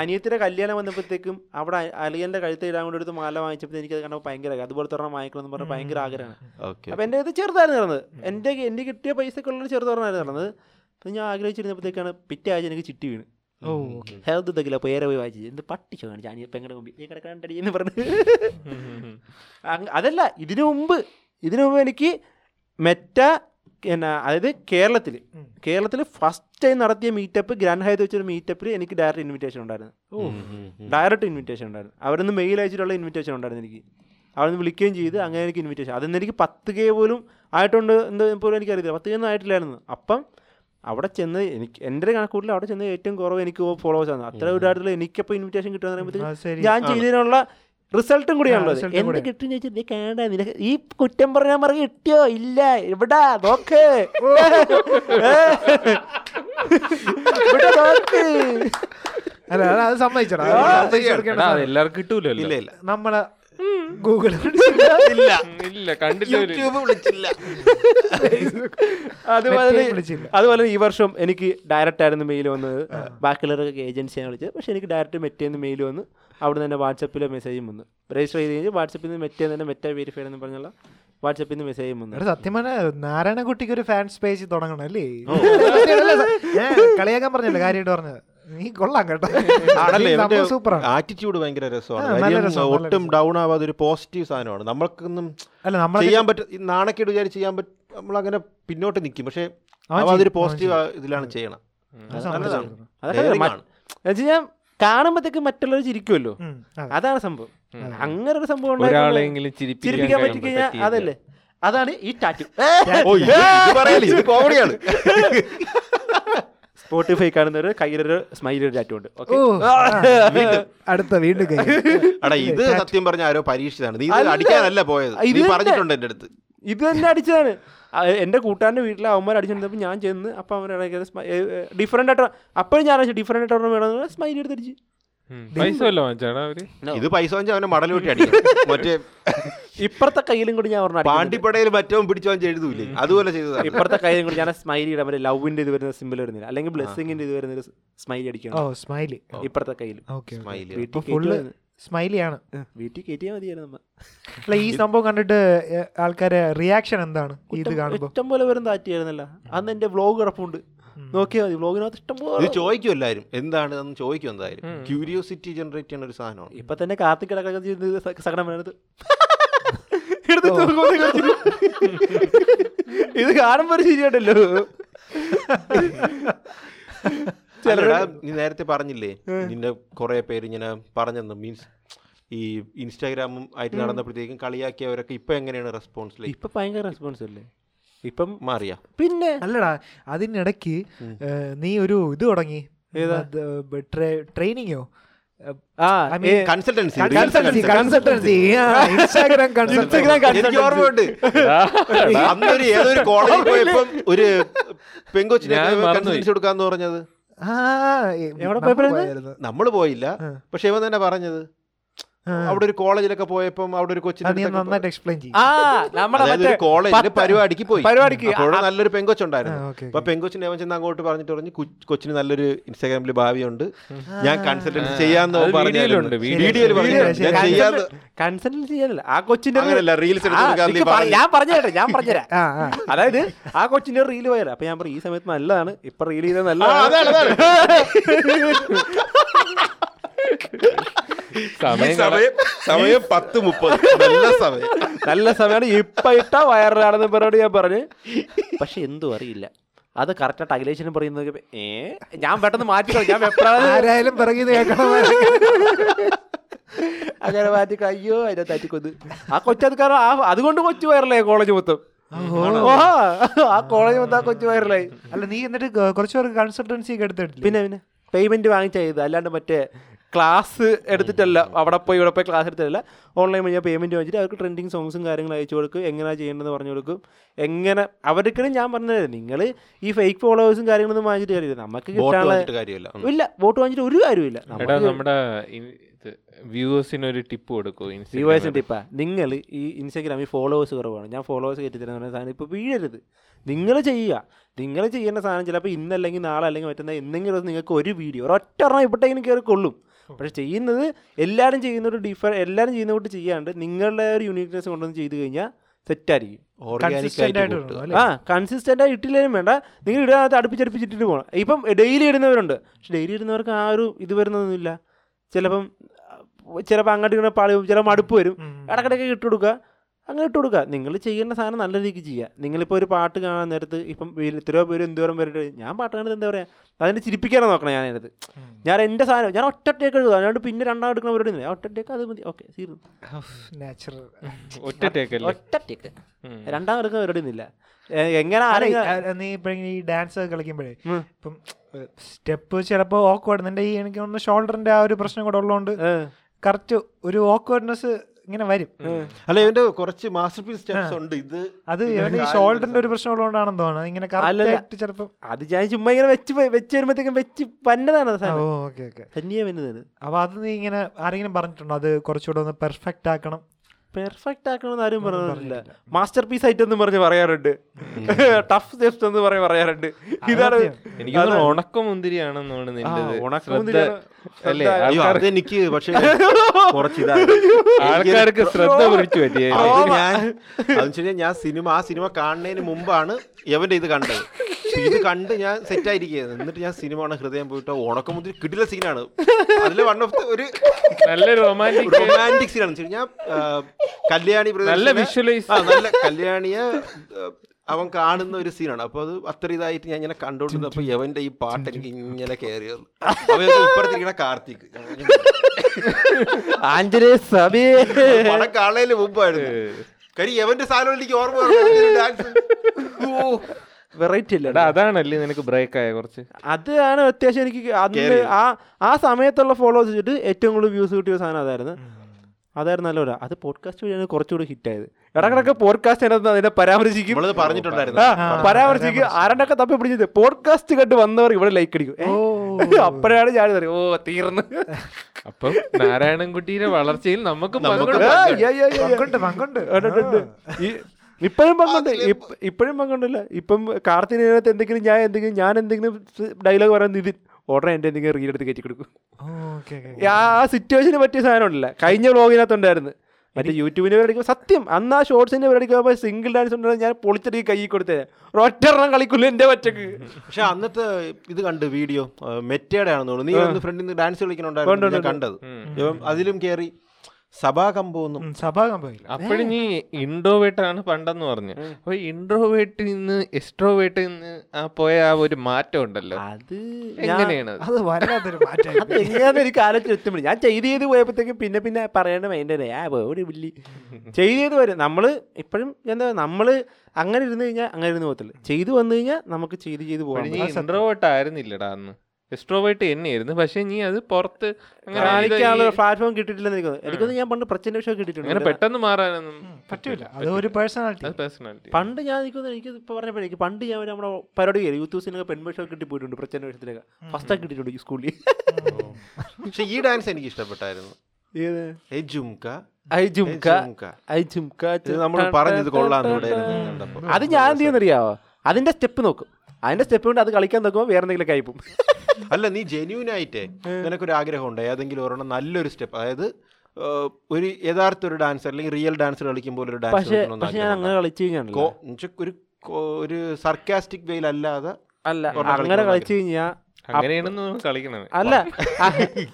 അനിയത്തിന്റെ കല്യാണം വന്നപ്പോഴത്തേക്കും അവിടെ അലിയന്റെ കഴുത്ത് ഇടാൻ കൊണ്ട് എടുത്ത് മാല വാങ്ങിച്ചപ്പോൾ എനിക്ക് അത് കണ്ടപ്പോൾ ഭയങ്കര അതുപോലെ തുറന്ന വാങ്ങിക്കണം എന്ന് പറഞ്ഞാൽ ഭയങ്കര ആഗ്രഹമാണ്. ഓക്കെ അപ്പൊ എന്റെ ഇത് ചെറുതായിരുന്നു നടന്നത്. എന്റെ എന്റെ കിട്ടിയ പൈസക്കുള്ള ചെറുതായിരുന്നു നടന്നത്. അപ്പൊ ഞാൻ ആഗ്രഹിച്ചിരുന്നപ്പോഴത്തേക്കാണ് പിറ്റേ ആഴ്ച എനിക്ക് ചിട്ടി വീണ്. ഹെൽത്ത് ഇതൊക്കെ പേരെ പോയി വായിച്ചു എന്ത് പട്ടിച്ചോ കാണിച്ചു അനിയ പെങ്ങളുടെ മുമ്പിൽ. നീ കിടക്കണ്ടടി എന്ന് പറഞ്ഞ്. അതല്ല ഇതിനു മുമ്പ് ഇതിനു മുമ്പ് എനിക്ക് മെറ്റ എന്നാ അതായത് കേരളത്തിൽ. കേരളത്തിൽ ഫസ്റ്റ് ടൈം നടത്തിയ മീറ്റപ്പ് ഗ്രാൻഡ് ഹയത്ത് വെച്ചൊരു മീറ്റപ്പിൽ എനിക്ക് ഡയറക്റ്റ് ഇൻവിറ്റേഷൻ ഉണ്ടായിരുന്നു. ഡയറക്റ്റ് ഇൻവിറ്റേഷൻ ഉണ്ടായിരുന്നു. അവരൊന്ന് മെയിൽ അയച്ചിട്ടുള്ള ഇൻവിറ്റേഷൻ ഉണ്ടായിരുന്നു എനിക്ക്. അവിടെ വിളിക്കുകയും ചെയ്ത് അങ്ങനെ എനിക്ക് ഇൻവിറ്റേഷൻ അതിന് എനിക്ക് പത്ത് കെ പോലും ആയിട്ടുണ്ട് എന്ത് പോലും എനിക്കറിയില്ല പത്ത് കെ ഒന്നും ആയിട്ടില്ലായിരുന്നു. അപ്പം അവിടെ ചെന്ന് എനിക്ക് എന്റെ കണക്കൂട്ടിൽ അവിടെ ചെന്ന് ഏറ്റവും കുറവ് എനിക്ക് ഫോളോവേഴ്സ് ആണ്. അത്ര ഒരു ഇതായിട്ടുള്ള എനിക്കപ്പോൾ ഇൻവിറ്റേഷൻ പറയുമ്പോഴത്തേക്ക് ഞാൻ ചെയ്തതിനുള്ള റിസൾട്ടും കൂടിയാണല്ലോ എന്ത് കൂടെ. കിട്ടും ചോദിച്ചാൽ നീ കാണാ നിനക്ക് ഈ കുറ്റം പറഞ്ഞാൽ മറി കിട്ടിയോ? ഇല്ല. എവിടാ? നോക്ക്. ഇവിടെ നോക്ക്. അല്ല അത് സമ്മതിച്ചടാ. എല്ലാവർക്കും നമ്മളെ ഗൂഗിൾ ഇല്ല ഇല്ല. അതുപോലെ ഈ വർഷം എനിക്ക് ഡയറക്റ്റ് ആയിരുന്നു മെയിൽ വന്നത്. ബാക്കിയുള്ളവരൊക്കെ ഏജൻസിയാണ് വിളിച്ചത്. പക്ഷെ എനിക്ക് ഡയറക്റ്റ് മെറ്റേന്ന് മെയിൽ വന്നു അവിടെ നിന്ന് തന്നെ വാട്സപ്പിലെ മെസ്സേജും വന്നു. രജിസ്റ്റർ ചെയ്ത് കഴിഞ്ഞ് വാട്സപ്പിൽ നിന്ന് മെറ്റേ തന്നെ മെറ്റ വെരിഫൈഡ് എന്ന് പറഞ്ഞുള്ള വാട്സപ്പിൽ നിന്ന് മെസ്സേജും വന്നു. സത്യമാണ് സത്യം പറഞ്ഞ നാരായണക്കുട്ടിക്ക് ഒരു ഫാൻസ് പേജ് തുടങ്ങണം അല്ലേ? കളിയാക്കാൻ പറഞ്ഞല്ലോ കാര്യമായിട്ട് പറഞ്ഞത്. നീ കൊള്ളാം കേട്ടോ. ആറ്റിറ്റ്യൂഡ് ഭയങ്കര രസമാണ്. ഒട്ടും ഡൗൺ ആവാതെ ഒരു പോസിറ്റീവ് സാധനമാണ്. നമ്മൾക്കൊന്നും അല്ല നമ്മൾ ചെയ്യാൻ പറ്റും നാണക്കേട് വിചാരിച്ച് ചെയ്യാൻ പറ്റും നമ്മളങ്ങനെ പിന്നോട്ട് നിൽക്കും പക്ഷേ അതൊരു പോസിറ്റീവ് ഇതിലാണ് ചെയ്യണം. അതൊക്കെ കാണുമ്പോഴത്തേക്ക് മറ്റുള്ളവർ ചിരിക്കുമല്ലോ അതാണ് സംഭവം. അങ്ങനെ ഒരു സംഭവം ഒരാളെങ്കിലും ചിരിപ്പിക്കാൻ പറ്റിക്കഴിഞ്ഞാൽ പറ്റി കഴിഞ്ഞാൽ അതല്ലേ. അതാണ് ഈ ടാറ്റു. ഓ ഇത് ഇത് പറയല്ലേ ഇത് കോമഡിയാണ് സ്പോട്ടിഫൈ കാണുന്നവര് കയ്യിലൊരു സ്മൈലി ടാറ്റു ഉണ്ട്. അടുത്ത വീണ്ടും ഇത് സത്യം പറഞ്ഞ ആരോ പരീക്ഷിച്ചതാണ്. നീ ഇത് അടിക്കാനല്ല പോയത്. ഇത് പറഞ്ഞിട്ടുണ്ട് എന്റെ അടുത്ത്. ഇത് തന്നെ അടിച്ചതാണ്. എന്റെ എന്റെ കൂട്ടുകാരന്റെ വീട്ടിൽ അവന്മാർ അടിച്ചിരുന്നപ്പോൾ ഞാൻ ചെന്ന് അപ്പം അവരുടെ ഡിഫറെന്റ് ആയിട്ട് അപ്പോഴും ഞാൻ ഡിഫറെന്റ് ആയിട്ട് വേണം സ്മൈൽ പൈസ വാങ്ങിച്ചാടാ അവർ? ഇത് പൈസ അവനെ മടൽ വെട്ടി മറ്റേ ഇപ്പുറത്തെ കയ്യിലും കൂടി ഞാൻ പറഞ്ഞു പാണ്ടിപ്പടയിൽ മറ്റവൻ പിടിച്ചവൻ എഴുതൂലേ? അതുപോലെ ചെയ്തതാണ്. ഇപ്പുറത്തെ കയ്യിലും കൂടി ഞാൻ സ്മൈലി ഇടാൻ പറ്റും ലവിന്റെ ഇത് വരുന്ന സിമ്പിൾ വരുന്നില്ല. അല്ലെങ്കിൽ ബ്ലെസ്സിങ്ങിന്റെ ഇത് വരുന്ന ഓ അടിക്കണം സ്മൈലി ഇപ്പുറത്തെ കയ്യിൽ സ്മൈലിയാണ്. വീട്ടിൽ കയറ്റിയാൽ മതിയായിരുന്നു നമ്മൾ അല്ല ഈ സംഭവം കണ്ടിട്ട് ആൾക്കാരെ റിയാക്ഷൻ എന്താണ് ഇത് കാണുമ്പോൾ ഇഷ്ടം പോലെ വരും താറ്റിയായിരുന്നല്ല. അന്ന് എന്റെ വ്ലോഗ് കിടപ്പുണ്ട്. നോക്കിയാൽ മതി വ്ലോഗിനകത്ത് ഇഷ്ടം ഇത് പോലെ ചോദിക്കും എല്ലാവരും എന്താണ് എന്ന് ചോദിക്കും എന്തായാലും. ക്യൂരിയോസിറ്റി ജനറേറ്റ് ചെയ്യുന്ന ഒരു സാധനമാണ്. ഇപ്പൊ തന്നെ കാർത്തിക് കിടക്കുന്നത് സകടം വേണത് എടുത്ത് തൂക്കുമ്പോൾ ഇത് കാണുമ്പോൾ ശരിയായിട്ടല്ലോ നീ നേരത്തെ പറഞ്ഞില്ലേ നിന്റെ കുറെ പേര് ഇങ്ങനെ പറഞ്ഞെന്ന്. മീൻസ് ഈ ഇൻസ്റ്റാഗ്രാമും ആയിട്ട് നടന്നപ്പോഴത്തേക്കും കളിയാക്കിയവരൊക്കെ ഇപ്പൊ എങ്ങനെയാണ് റെസ്പോൺസ് ഇപ്പൊ ഭയങ്കര റെസ്പോൺസ് അല്ലേ? ഇപ്പം മാറിയ? പിന്നെ? അല്ലടാ അതിനിടയ്ക്ക് നീ ഒരു ഇത് തുടങ്ങി. ട്രെയിനിങ്ങോ? ഒരു പെങ്കൊച്ചിനെ. കൺസൾട്ടൻസി കൊടുക്കാന്ന് പറഞ്ഞത്. എവിടെ നമ്മൾ പോയപ്പോഴായിരുന്നു? നമ്മൾ പോയില്ല. പക്ഷെ ഇവൻ തന്നെ പറഞ്ഞത്. അവിടെ ഒരു കോളേജിലൊക്കെ പോയപ്പം അവിടെ ഒരു കൊച്ചിനെ എക്സ്പ്ലെയിൻ ചെയ്യും. കോളേജിൽ പരിപാടിക്ക് പോയി. പരിപാടിക്ക് അവിടെ നല്ലൊരു പെങ്കൊച്ചുണ്ടായിരുന്നു. അപ്പൊ പെങ്കൊച്ചിനെ അവൻ ചെന്ന് അങ്ങോട്ട് പറഞ്ഞിട്ട് പറഞ്ഞു "കു- കൊച്ചിന് നല്ലൊരു ഇൻസ്റ്റാഗ്രാമിൽ ഭാവിയുണ്ട്. ഞാൻ കൺസൾട്ടൻസി ചെയ്യാന്ന് വീഡിയോയിലുണ്ട്, വീഡിയോയിൽ പറഞ്ഞു ഞാൻ ശരി. ചെയ്യാന്ന് കൺസൾട്ട് ചെയ്യാനല്ല. ആ കൊച്ചിന്റെ അങ്ങനെയല്ല റീൽസ് ഞാൻ പറഞ്ഞുതരാം ഞാൻ പറഞ്ഞുതരാം. അതായത് ആ കൊച്ചിന്റെ റീൽ പോയാലോ അപ്പൊ ഞാൻ പറയും ഈ സമയത്ത് നല്ലതാണ് ഇപ്പൊ റീൽ ചെയ്തത് ആ, അതാണ്, നല്ലതാണ് സമയം സമയം സമയം പത്ത് മുപ്പത് നല്ല സമയം. നല്ല സമയമാണ്. ഇപ്പൊ ഇട്ട വയറിലാണെന്ന് പറഞ്ഞോട് ഞാൻ പറഞ്ഞു. പക്ഷെ എന്തും അറിയില്ല. അത് കറക്റ്റായിട്ട് അഖിലേഷനും പറയുന്നത് ഏ? ഞാൻ പെട്ടെന്ന് മാറ്റിക്കോ ഞാൻ ആരായാലും പിറകിൽ കേൾക്കണം അങ്ങനെ മാറ്റി അയ്യോ അതിനെ തറ്റിക്കൊന്ന് ആ കൊച്ചത് കാരണം ആ അതുകൊണ്ട് കൊച്ചു വയറലായി കോളേജ് മൊത്തം. ആ, കോളേജ് മൊത്തം ആ കൊച്ചു വയറലായി. അല്ല നീ എന്നിട്ട് കുറച്ച് പേർക്ക് കൺസൾട്ടൻസി ഒക്കെ എടുത്തിട്ടില്ല? പിന്നെ പിന്നെ. പേയ്മെന്റ് വാങ്ങിച്ച ചെയ്ത് അല്ലാണ്ട് മറ്റേ ക്ലാസ് എടുത്തിട്ടല്ല. അവിടെ പോയി ഇവിടെ പോയി ക്ലാസ് എടുത്തിട്ടല്ല. ഓൺലൈൻ വഴി പേയ്മെന്റ് വാങ്ങിച്ചിട്ട് അവർക്ക് ട്രെൻഡിങ് സോങ്സും കാര്യങ്ങളും അയച്ചു കൊടുക്കും. എങ്ങനെയാണ് ചെയ്യേണ്ടതെന്ന് പറഞ്ഞു കൊടുക്കും. എങ്ങനെ അവർക്കും ഞാൻ പറഞ്ഞത് നിങ്ങൾ ഈ ഫേക്ക് ഫോളോവേഴ്സും കാര്യങ്ങളൊന്നും വാങ്ങിച്ചിട്ട് കാര്യമില്ല. നമുക്ക് കിട്ടാനുള്ള. ഇല്ല വോട്ട് വാങ്ങിച്ചിട്ട് ഒരു കാര്യമില്ല നമ്മുടെ വ്യൂവേഴ്സിന് ഒരു ടിപ്പ് കൊടുക്കൂ വ്യൂവേഴ്സിന് ടിപ്പാ? നിങ്ങൾ ഈ ഇൻസ്റ്റാഗ്രാമിൽ ഫോളോവേഴ്സ് കുറവാണ്. ഞാൻ ഫോളോവേഴ്സ് കയറ്റി തരുന്ന സാധനം ഇപ്പോൾ വീഴരുത്. നിങ്ങൾ ചെയ്യുക. നിങ്ങൾ ചെയ്യേണ്ട സാധനം ചിലപ്പോൾ ഇന്നല്ലെങ്കിൽ നാളെ അല്ലെങ്കിൽ മറ്റന്നാൾ എന്തെങ്കിലും നിങ്ങൾക്ക് ഒരു വീഡിയോ ഒരൊറ്റ ഒരെണ്ണം ഇപ്പോഴത്തേക്കും കയറി കൊള്ളും. പക്ഷെ ചെയ്യുന്നത് എല്ലാവരും ചെയ്യുന്ന ഒരു ഡിഫർ എല്ലാവരും ചെയ്യുന്ന ചെയ്യാണ്ട് നിങ്ങളുടെ ഒരു യൂണിക്നെസ് കൊണ്ടുവന്ന് ചെയ്ത് കഴിഞ്ഞാൽ സെറ്റായിരിക്കും? ആ കൺസിസ്റ്റന്റ് ആയി ഇട്ടില്ലേലും വേണ്ട. നിങ്ങൾ ഇടാനകത്ത് അടുപ്പിച്ചടുപ്പിച്ചിട്ടിട്ട് പോകണം. ഇപ്പം ഡെയിലി ഇടുന്നവരുണ്ട്. പക്ഷെ ഡെയിലി ഇടുന്നവർക്ക് ആ ഒരു ഇത് വരുന്നതൊന്നുമില്ല ചിലപ്പം ചിലപ്പോൾ അങ്ങോട്ട് ഇങ്ങനെ പാളി ചിലപ്പോൾ മടുപ്പ് വരും. ഇടക്കിടയ്ക്ക് ഇട്ട് കൊടുക്കുക. അങ്ങനെ ഇട്ട് കൊടുക്കുക. നിങ്ങൾ ചെയ്യേണ്ട സാധനം നല്ല രീതിക്ക് ചെയ്യുക. നിങ്ങളിപ്പോൾ ഒരു പാട്ട് കാണാൻ നേരത്ത് ഇപ്പം ഇത്രയോ എത്രയോ പേര് എന്തോരം പേരുടെ ഞാൻ പാട്ട് കാണുന്നത് എന്താ പറയുക അതിനെ ചിരിപ്പിക്കാനാണ് നോക്കണം ഞാൻ അതിനകത്ത്. ഞാൻ എന്റെ സാധനം ഞാൻ ഒറ്റട്ടേക്ക് എഴുതുക അല്ലാണ്ട് പിന്നെ രണ്ടാം എടുക്കുന്ന പരിപാടി. ഞാൻ ഒറ്റട്ടേക്ക് അത് മതി. ഓക്കെ തീർന്നു നാച്ചുറൽ ഒറ്റ ടേക്കല്ലേ ഒറ്റട്ടേക്ക് ഉം. രണ്ടാം എടുക്കുന്ന പരിപാടി ഒന്നുമില്ല. എങ്ങനെ നീ ഇപ്പൊ ഈ ഡാൻസ് കളിക്കുമ്പോഴേ. ഇപ്പം സ്റ്റെപ്പ് ചിലപ്പോ ഓക്വേർഡ് നിന്റെ ഈ എനിക്ക് ഷോൾഡറിന്റെ ആ ഒരു പ്രശ്നം കൂടെ ഉള്ളതുകൊണ്ട് കറക്റ്റ് ഒരു ഓക്വേർഡ്നെസ് ഇങ്ങനെ വരും. അല്ല ഇവന്റെ കുറച്ച് മാസ്റ്റർ പീസ് സ്റ്റെപ്സ് ഉണ്ട്. ഇത് അത് ഇവന്റെ ഈ ഷോൾഡറിന്റെ ഒരു പ്രശ്നം ഉള്ളതുകൊണ്ടാണെന്ന് തോന്നുന്നത് ഇങ്ങനെ. കറക്റ്റ് ചിലപ്പോ അത് ഞാൻ ചുമ്മാ ഇങ്ങനെ വെച്ച് വെച്ച് വരുമ്പോഴത്തേക്കും വെച്ച് പന്നതാണ് ഓക്കെ ഓക്കെ. തന്നെയാ വന്നത്. അപ്പൊ അത് നീ ഇങ്ങനെ ആരെങ്കിലും പറഞ്ഞിട്ടുണ്ടോ? അത് കുറച്ചുകൂടെ ഒന്ന് പെർഫെക്റ്റ് ആക്കണം. പെർഫെക്റ്റ് ആക്കണമെന്ന് ആരും പറഞ്ഞില്ല പറഞ്ഞിട്ടില്ല. മാസ്റ്റർ പീസ് ആയിട്ട് എന്ന് പറഞ്ഞ് പറയാറുണ്ട്. ടഫ് സ്റ്റെപ്സ് എന്ന് പറഞ്ഞ് പറയാറുണ്ട്. ഇതാണ്. എനിക്ക് ഉണക്ക മുന്തിരിയാണെന്ന് തോന്നുന്നു നിന്റേത് ഉണക്ക മുന്തിരി ആൾക്കാർ- അതെനിക്ക് പക്ഷേ കുറച്ച് ആൾക്കാർക്ക് ശ്രദ്ധ പിടിച്ചു പറ്റിയ ഞാൻ ഞാൻ സിനിമ ആ സിനിമ കാണുന്നതിന് മുമ്പാണ് എവന്റെ ഇത് കണ്ടത്. ഇത് കണ്ട് ഞാൻ സെറ്റ് ആയിരിക്കുന്നത് എന്നിട്ട് ഞാൻ സിനിമ ആണ് ഹൃദയം പോയിട്ട് ഉണക്കം മുതൽ കിട്ടില്ല സീനാണ് അതിൽ വൺ ഓഫ് ഒരു നല്ല റൊമാന്റിക് റൊമാന്റിക് സീനാണ് ഞാൻ കല്യാണി നല്ല വിഷ്വലൈസ് ആ നല്ല കല്യാണിയെ അവൻ കാണുന്ന ഒരു സീനാണ് അപ്പൊ അത് അത്ര ഇതായിട്ട് ഞാൻ ഇങ്ങനെ അപ്പോൾ യവന്റെ ഈ പാട്ട് എനിക്ക് ഇങ്ങനെ കയറി വന്നു. ഇപ്പുറത്തിരിക്കണ കാർത്തിക്. ആഞ്ജനേയ സഭയെ പടം കാണുന്നതിന് മുമ്പായിരുന്നു കാര്യം യവന്റെ സാധനം എനിക്ക് ഓർമ്മ. ഡാൻസ് ഓ വെറൈറ്റി ഇല്ല അതാണല്ലേ നിനക്ക് ബ്രേക്ക് ആയ കുറച്ച് അതാണ് അത്യാവശ്യം എനിക്ക് അന്ന് ആ ആ സമയത്തുള്ള ഫോളോവേഴ്സ് വെച്ചിട്ട് ഏറ്റവും കൂടുതൽ വ്യൂസ് കിട്ടിയ സാധനം അതായിരുന്നു. അതായിരുന്നു നല്ല അത് പോഡ്കാസ്റ്റ് വഴിയാണ് കുറച്ചുകൂടി ഹിറ്റ് ആയത്. ഇടക്കിടക്ക് പോഡ്കാസ്റ്റ് അതിനകത്ത് അതിനെ പരാമർശിക്കും. പറഞ്ഞിട്ടുണ്ടായിരുന്നു. പരാമർശിക്കും. ആരണ്ടൊക്കെ തപ്പി പിടിച്ചത് പോഡ്കാസ്റ്റ് കണ്ട് വന്നവർ ഇവിടെ ലൈക്ക് അടിക്കും. ഓ. അപ്പോഴാണ് ഞാൻ പറയും ഓ തീർന്ന്. അപ്പം നാരായണൻകുട്ടിയുടെ വളർച്ചയിൽ നമുക്ക് നമുക്ക് പങ്കുണ്ട്. ഇപ്പോഴും പങ്കുണ്ട്. ഇപ്പോഴും പങ്കുണ്ടല്ല. ഇപ്പം കാർത്തിനകത്ത് എന്തെങ്കിലും ഞാൻ എന്തെങ്കിലും ഞാൻ എന്തെങ്കിലും ഡയലോഗ് പറയാൻ നിതിൻ ഉടനെ എന്റെ എന്തെങ്കിലും റീൽ എടുത്ത് കയറ്റി കൊടുക്കും. ഓക്കെ ആ സിറ്റുവേഷന് പറ്റിയ സാധനം ഉണ്ടല്ല കഴിഞ്ഞ വ്ളോഗിനകത്തുണ്ടായിരുന്നു മറ്റേ യൂട്യൂബിന്റെ പരിപാടിക്ക് സത്യം അന്ന് ആ ഷോർട്സിന്റെ പരിപാടിക്ക് പോയപ്പോൾ സിംഗിൾ ഡാൻസ് ഉണ്ടായിരുന്നു ഞാൻ പൊളിച്ചടി കൈ കൊടുത്തേ. ഒറ്റെണ്ണം കളിക്കുള്ളൂ എന്റെ ഒറ്റയ്ക്ക്. പക്ഷെ അന്നത്തെ ഇത് കണ്ട് വീഡിയോ മെറ്റയുടെ ആണെന്ന് തോന്നുന്നു. നീ ഒന്ന് ഫ്രണ്ടിൽ നിന്ന് ഡാൻസ് കളിക്കണുണ്ടായിരുന്നു. ഞാൻ കണ്ടത്. അതിലും കയറി സഭാകമ്പമൊന്നും സഭാ കമ്പില്ല അപ്പോഴും നീ ഇൻട്രോവേട്ടാണ് പണ്ടെന്ന് പറഞ്ഞു. അപ്പൊ ഇൻട്രോവേട്ടിൽ നിന്ന് എക്സ്ട്രോവേട്ടിൽ നിന്ന് ആ പോയ ആ ഒരു മാറ്റം ഉണ്ടല്ലോ. അത് എങ്ങനെയാണ് അത്? വല്ലാത്തൊരു മാറ്റം അത് എങ്ങനെയാന്ന് എനിക്ക് ആലോചിച്ച് എത്തുമ്പോൾ ഞാൻ ചെയ്ത് ചെയ്ത് പോയപ്പോഴത്തേക്കും പിന്നെ പിന്നെ പറയേണ്ട മൈൻഡേ ആ ഒരു വില്ലി ചെയ്ത് ചെയ്ത് വരും നമ്മൾ ഇപ്പോഴും എന്താ നമ്മൾ അങ്ങനെ ഇരുന്ന് കഴിഞ്ഞാൽ അങ്ങനെ ഇരുന്ന് പോകത്തില്ല ചെയ്തു വന്നു കഴിഞ്ഞാൽ നമുക്ക് ചെയ്ത് ചെയ്ത് പോകാം ഇൻട്രോവേട്ട് ആയിരുന്നില്ലടാ അന്ന്. എക്സ്ട്രോവേട്ട് തന്നെയായിരുന്നു. പക്ഷെ നീ അത് പുറത്ത് അങ്ങനെ പ്ലാറ്റ്ഫോം കിട്ടിയിട്ടില്ലെന്ന് എനിക്ക് എനിക്കൊന്നും ഞാൻ പണ്ട് പ്രച്ചന്റെ വിഷയം അങ്ങനെ കിട്ടിയിട്ടുണ്ട് പെട്ടെന്ന് മാറാനൊന്നും പറ്റൂല. അതൊരു ഒരു പേഴ്സണാലിറ്റി പേഴ്സണാലിറ്റി പണ്ട് ഞാൻ നിൽക്കുന്നത് എനിക്ക് ഇപ്പോൾ പറഞ്ഞപ്പോൾ എനിക്ക് പണ്ട് ഞാൻ നമ്മുടെ പരിപാടി കയറി യൂത്ത് ഹൗസിനൊക്കെ പെൺവേഷം കിട്ടി പോയിട്ടുണ്ട് പ്രച്ചന്റെ വേഷത്തിലൊക്കെ ഫസ്റ്റ് കിട്ടിയിട്ടുണ്ട് ഈ സ്കൂളിൽ. പക്ഷെ ഈ ഡാൻസ് എനിക്ക് ഇഷ്ടപ്പെട്ടായിരുന്നു. ഏത്? ഏ ജുംക. ഐ ജുംക. ജുംക. ഐ ജുംക. ഇത് നമ്മൾ പറഞ്ഞത് കൊള്ളാന്ന് അത് ഞാൻ എന്ത് ചെയ്യുന്നറിയാവോ അതിന്റെ സ്റ്റെപ്പ് നോക്കും. അതിന്റെ സ്റ്റെപ്പ് കൊണ്ട് അത് കളിക്കാൻ നോക്കുമ്പോൾ വേറെ എന്തെങ്കിലും കഴിപ്പും അല്ല നീ ജെന്യൂൻ ആയിട്ടേ നിനക്കൊരു ആഗ്രഹം ഉണ്ട് ഏതെങ്കിലും ഒരെണ്ണം നല്ലൊരു സ്റ്റെപ്പ് അതായത് ഒരു യഥാർത്ഥ ഒരു ഡാൻസർ അല്ലെങ്കിൽ റിയൽ ഡാൻസർ കളിക്കുമ്പോൾ ഒരു ഡാൻസ് ഞാൻ അങ്ങനെ കളിച്ചു കഴിഞ്ഞാൽ ഒരു ഒരു സർക്കാസ്റ്റിക് വെയിൽ അല്ലാതെ അല്ല അങ്ങനെ കളിച്ചു കഴിഞ്ഞാൽ അല്ല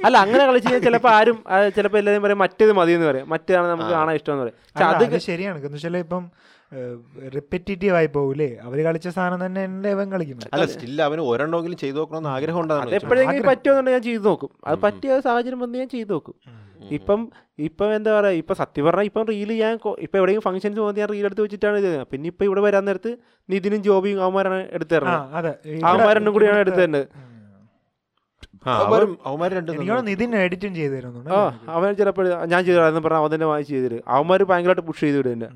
അല്ല അങ്ങനെ കളിച്ചു കഴിഞ്ഞാൽ ചിലപ്പോ ആരും ചിലപ്പോ എല്ലാവരും പറയും മറ്റേത് മതി എന്ന് പറയും. മറ്റേതാണ് നമുക്ക് കാണാൻ ഇഷ്ടം എന്ന് പറയും അത് ശരിയാണ്. ഇപ്പം റിപ്പറ്റേറ്റീവ് ആയി പോകൂലേ അവർ കളിച്ച സാധനം തന്നെ എന്റെ ഇവൻ കളിക്കുന്നു അല്ല സ്റ്റിൽ അവന് ഒരെണ്ണമെങ്കിലും ചെയ്തു നോക്കണമെന്ന് ആഗ്രഹം അത് ഉണ്ടാകും എപ്പോഴെങ്കിലും പറ്റുമെന്നുണ്ടെങ്കിൽ ഞാൻ ചെയ്തു നോക്കും. അത് പറ്റിയ സാഹചര്യം വന്ന് ഞാൻ ചെയ്തു നോക്കും. ഇപ്പം ഇപ്പം എന്താ പറയുക ഇപ്പം സത്യം പറഞ്ഞാൽ ഇപ്പം റീൽ ഞാൻ ഇപ്പം എവിടെയെങ്കിലും ഫംഗ്ഷൻസ് പോകുന്നത് ഞാൻ റീൽ എടുത്ത് വെച്ചിട്ടാണ് ഇത് പിന്നെ ഇപ്പം ഇവിടെ വരാൻ നേരത്ത് നിതിനും ജോബിയും അവന്മാരാണ് എടുത്തു തരുന്നത്. അതെ. അവന്മാരെണ്ണം കൂടിയാണ് എടുത്തു തരുന്നത്. നിതിൻ എഡിറ്റും ചെയ്തു തരുന്നുണ്ട് അവൻ ചിലപ്പോൾ ഞാൻ ചെയ്തു പറഞ്ഞാൽ അവൻ തന്നെ വാങ്ങിച്ച് ചെയ്തിട്ട് അവന്മാർ ഭയങ്കരമായിട്ട് പുഷ് ചെയ്ത് വിടും എന്നെ.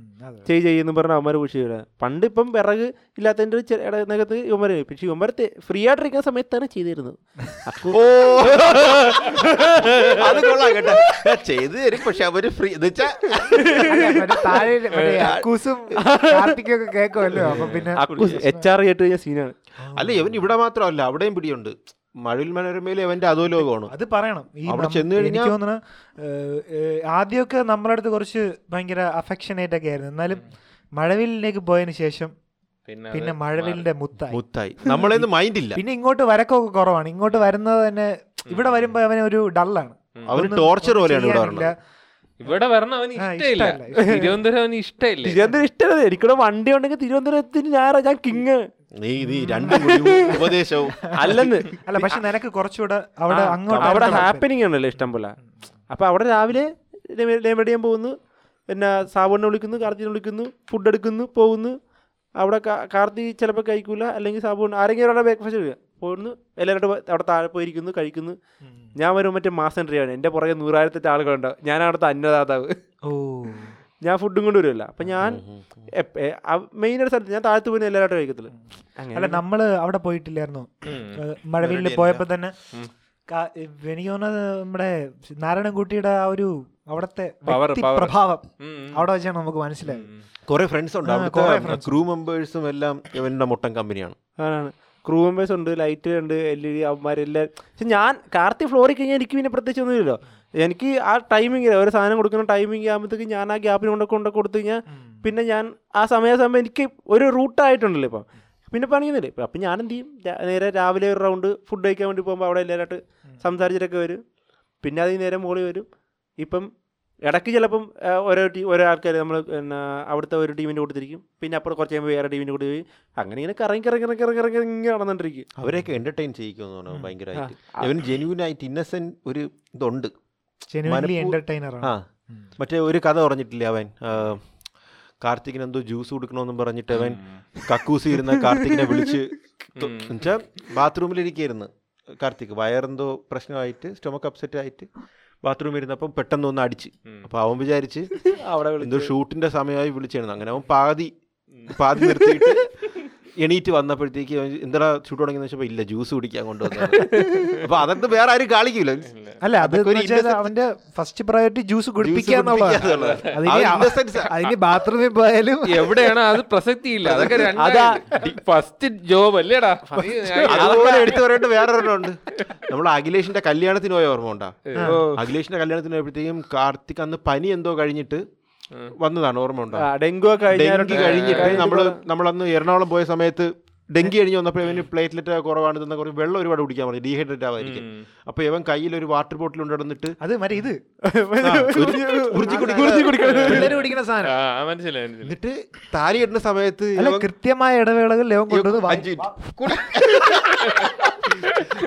ചെയ് ചെയ്യുന്നു പറഞ്ഞാൽ അവന്മാർ പുഷ് ചെയ്തു പണ്ട് ഇപ്പം വിറക് ഇല്ലാത്തതിന്റെ ഇടനകത്ത് ഇവന്മാർ പക്ഷെ ഇവന്മാർ ഫ്രീ ആയിട്ടിരിക്കുന്ന സമയത്താണ് ചെയ്തിരുന്നത്. അത് കൊള്ളാം കേട്ടോ. ചെയ്തു തരും പക്ഷെ അവർ ഫ്രീ എന്ന് വെച്ചാൽ കേൾക്കുമല്ലോ അപ്പൊ പിന്നെ എച്ച് ആർ കേട്ട് കഴിഞ്ഞ സീനാണ് അല്ല ഇവൻ ഇവിടെ മാത്രമല്ല അവിടെയും പിടിയുണ്ട്. മഴവിൽ മനോരമയിൽ അവന്റെ അതോ ലോകമാണ് അത് പറയണം. ഈ അവിടെ ചെന്ന് കഴിഞ്ഞാൽ തോന്നണ തോന്നുന്നു ആദ്യമൊക്കെ നമ്മളെ അടുത്ത് കുറച്ച് ഭയങ്കര അഫെക്ഷനേറ്റ് ഒക്കെ ആയിരുന്നു. എന്നാലും മഴവിലേക്ക് പോയതിനു ശേഷം പിന്നെ പിന്നെ മഴവിലിന്റെ മുത്തായി. മുത്തായി. നമ്മളെന്ന് മൈൻഡ് ഇല്ല പിന്നെ ഇങ്ങോട്ട് വരക്കൊക്കെ കുറവാണ്. ഇങ്ങോട്ട് വരുന്നത് തന്നെ ഇവിടെ വരുമ്പോ അവന് ഒരു ഡള്ളാണ്. അവന് ടോർച്ചർ പോലെയാണ് ഇവിടെ ചെയ്യാനില്ല. ഇവിടെ വരണം അവന് ഇഷ്ടമില്ല. തിരുവനന്തപുരം അവന് ഇഷ്ടമില്ല തിരുവനന്തപുരം ഇഷ്ടമല്ല. എനിക്കിവിടെ വണ്ടി ഉണ്ടെങ്കിൽ തിരുവനന്തപുരത്തിന് ഞാൻ ഞാൻ കിങ് നീ നീ രണ്ടും ഉപദേശവും. അല്ലെന്ന്. അല്ല പക്ഷെ നിനക്ക് കുറച്ചുകൂടെ അവിടെ അങ്ങോട്ട് അവിടെ ഹാപ്പനിങ് ആണല്ലോ ഇഷ്ടം പോലെ അപ്പൊ അവിടെ രാവിലെ ലേമഡ് ചെയ്യാൻ പോകുന്നു. പിന്നെ സാബുണ്ണെ വിളിക്കുന്നു കാർത്തിനെ വിളിക്കുന്നു ഫുഡ് എടുക്കുന്നു പോകുന്നു. അവിടെ കാർത്തി ചിലപ്പോൾ കഴിക്കൂല. അല്ലെങ്കിൽ സാബുണ്ണ ആരെങ്കിലും ഒരാളെ ബ്രേക്ക്ഫാസ്റ്റ് കഴിക്കുക പോകുന്നു. എല്ലാവരും അവിടെ താഴെ പോയിരിക്കുന്നു കഴിക്കുന്നു. ഞാൻ വരും മറ്റേ മാസം എൻട്രിയാണ് എന്റെ പുറകെ നൂറായിരത്തെട്ട് ആളുകളുണ്ടാവും ഞാൻ അവിടുത്തെ അന്നദാതാവ്. ഓ. ഞാൻ ഫുഡും കൊണ്ട് വരുമല്ല അപ്പം ഞാൻ മെയിൻ ഒരു സ്ഥലത്ത് ഞാൻ താഴത്ത് പോയി എല്ലാവരും കഴിക്കത്തില്ല. അല്ല നമ്മൾ നമ്മൾ അവിടെ പോയിട്ടില്ലായിരുന്നു? മഴവില്ലിൽ മഴവില്ലിൽ പോയപ്പോ തന്നെ. എനിക്ക് തോന്നുന്നത് നമ്മുടെ നാരായണൻകുട്ടിയുടെ ആ ഒരു അവിടത്തെ പ്രഭാവം. അവിടെ വെച്ചാണ് നമുക്ക് മനസ്സിലായത്. കൊറേ ഫ്രണ്ട്സ് ഉണ്ട്. ക്രൂ മെമ്പേഴ്സും എല്ലാം ഇവന്റെ മുട്ടൻ കമ്പനിയാണ്. ക്രൂ മെമ്പേഴ്സ് ഉണ്ട് ലൈറ്റ് ഉണ്ട് എൽ ഇ ഡി അവന്മാരെല്ലാം പക്ഷെ ഞാൻ കാർത്തി ഫ്ലോറിൽ കഴിഞ്ഞാൽ എനിക്ക് പിന്നെ പ്രത്യേകിച്ച് ഒന്നുമില്ലല്ലോ. എനിക്ക് ആ ടൈമിങ് ഒരു സാധനം കൊടുക്കുന്ന ടൈമിങ് ആകുമ്പോഴത്തേക്ക് ഞാൻ ആ ഗ്യാപ്പിന് കൊണ്ട് കൊണ്ട് കൊടുത്തു കഴിഞ്ഞാൽ പിന്നെ ഞാൻ ആ സമയാസമയം എനിക്ക് ഒരു റൂട്ടായിട്ടുണ്ടല്ലോ ഇപ്പം. പിന്നെ പണിയുന്നില്ല? ഇപ്പം അപ്പം ഞാൻ എന്ത് ചെയ്യും? നേരെ രാവിലെ ഒരു റൗണ്ട് ഫുഡ് കഴിക്കാൻ വേണ്ടി പോകുമ്പോൾ അവിടെ എല്ലാവരുമായിട്ട് സംസാരിച്ചിട്ടൊക്കെ വരും. പിന്നെ അത് നേരെ മുകളിൽ വരും. ഇപ്പം ഇടയ്ക്ക് ചിലപ്പം ഓരോ ടീം ഓരോ ആൾക്കാർ നമ്മൾ പിന്നെ അവിടുത്തെ ഒരു ടീമിന്റെ കൊടുത്തിരിക്കും. പിന്നെ അപ്പുറം കുറച്ച് കഴിയുമ്പോൾ വേറെ ടീമിന്റെ കൂടി പോയി അങ്ങനെ ഇങ്ങനെ കറങ്ങി കറങ്ങി കറങ്ങി കറങ്ങി കറങ്ങി ഇങ്ങനെ നടന്നുകൊണ്ടിരിക്കും അവരെയൊക്കെ എന്റർടൈൻ ചെയ്യിക്കുമെന്ന് പറഞ്ഞു ഭയങ്കരമായിട്ട് അവന് ജെന്യൂനായിട്ട് ഇന്നസെന്റ് ഒരു ഇതുണ്ട്. ആ. മറ്റേ ഒരു കഥ പറഞ്ഞിട്ടില്ലേ അവൻ? കാർത്തിക്കിന് കാർത്തികിന് എന്തോ ജ്യൂസ് കൊടുക്കണമെന്നും പറഞ്ഞിട്ട് അവൻ കക്കൂസി ഇരുന്ന കാർത്തികിനെ വിളിച്ച് എന്നുവെച്ചാൽ ബാത്റൂമിൽ ഇരിക്കുകയായിരുന്നു കാർത്തിക്. വയറെന്തോ പ്രശ്നമായിട്ട് സ്റ്റൊമക്ക് അപ്സെറ്റ് ആയിട്ട് ബാത്റൂമിൽ ഇരുന്നപ്പം പെട്ടെന്ന് ഒന്ന് അടിച്ച്. അപ്പൊ അവൻ വിചാരിച്ച് അവിടെ എന്തോ ഷൂട്ടിന്റെ സമയമായി വിളിച്ചിരുന്നു അങ്ങനെ അവൻ പാതി പാതി നിർത്തിയിട്ട് എണീറ്റ് വന്നപ്പോഴത്തേക്ക് എന്താ ഷൂട്ട് തുടങ്ങിയെന്ന് വെച്ചപ്പോൾ ഇല്ല ജ്യൂസ് കുടിക്കാൻ കൊണ്ടുവന്നു അപ്പൊ അതൊന്നും വേറെ ആരും കാണിക്കൂല. അല്ല അത് അതൊക്കെ അവന്റെ ഫസ്റ്റ് പ്രയോറിറ്റി ജ്യൂസ് കുടിപ്പിക്കാന്നുള്ളതാണ് ബാത്റൂമിൽ പോയാലും എവിടെയാണ്? അത് പ്രസക്തിയില്ല. അതൊക്കെ അതാ. ഫസ്റ്റ് ജോബ് അല്ലേടാ? അതുപോലെ എടുത്തു പറയേണ്ട വേറെ ഉണ്ട് നമ്മൾ അഖിലേഷിന്റെ കല്യാണത്തിന് പോയ ഓർമ്മ ഉണ്ടാ? അഖിലേഷിന്റെ കല്യാണത്തിന് പോയപ്പോഴത്തേക്കും കാർത്തിക് അന്ന് പനി എന്തോ കഴിഞ്ഞിട്ട് വന്നതാണ് ഓർമ്മ ഉണ്ടോ? ഡെങ്കു ഒക്കെ ഡെങ്കി കഴിഞ്ഞിട്ട് നമ്മൾ നമ്മൾ നമ്മളന്ന് എറണാകുളം പോയ സമയത്ത് ഡെങ്കി കഴിഞ്ഞ് വന്നപ്പോൾ ഇവന് പ്ലേറ്റ്ലെറ്റ് കുറവാണ് തന്നെ കുറച്ച് വെള്ളം ഒരുപാട് കുടിക്കാൻ പറഞ്ഞു ഡീഹൈഡ്രേറ്റ് ആവായിരിക്കും അപ്പൊ ഇവൻ കയ്യിൽ ഒരു വാട്ടർ ബോട്ടിൽ ഉണ്ടെന്നിട്ട് അത് മറ്റേ ഇത്. എന്നിട്ട് താലി ഇടുന്ന സമയത്ത് കൃത്യമായ ഇടവേളകൾ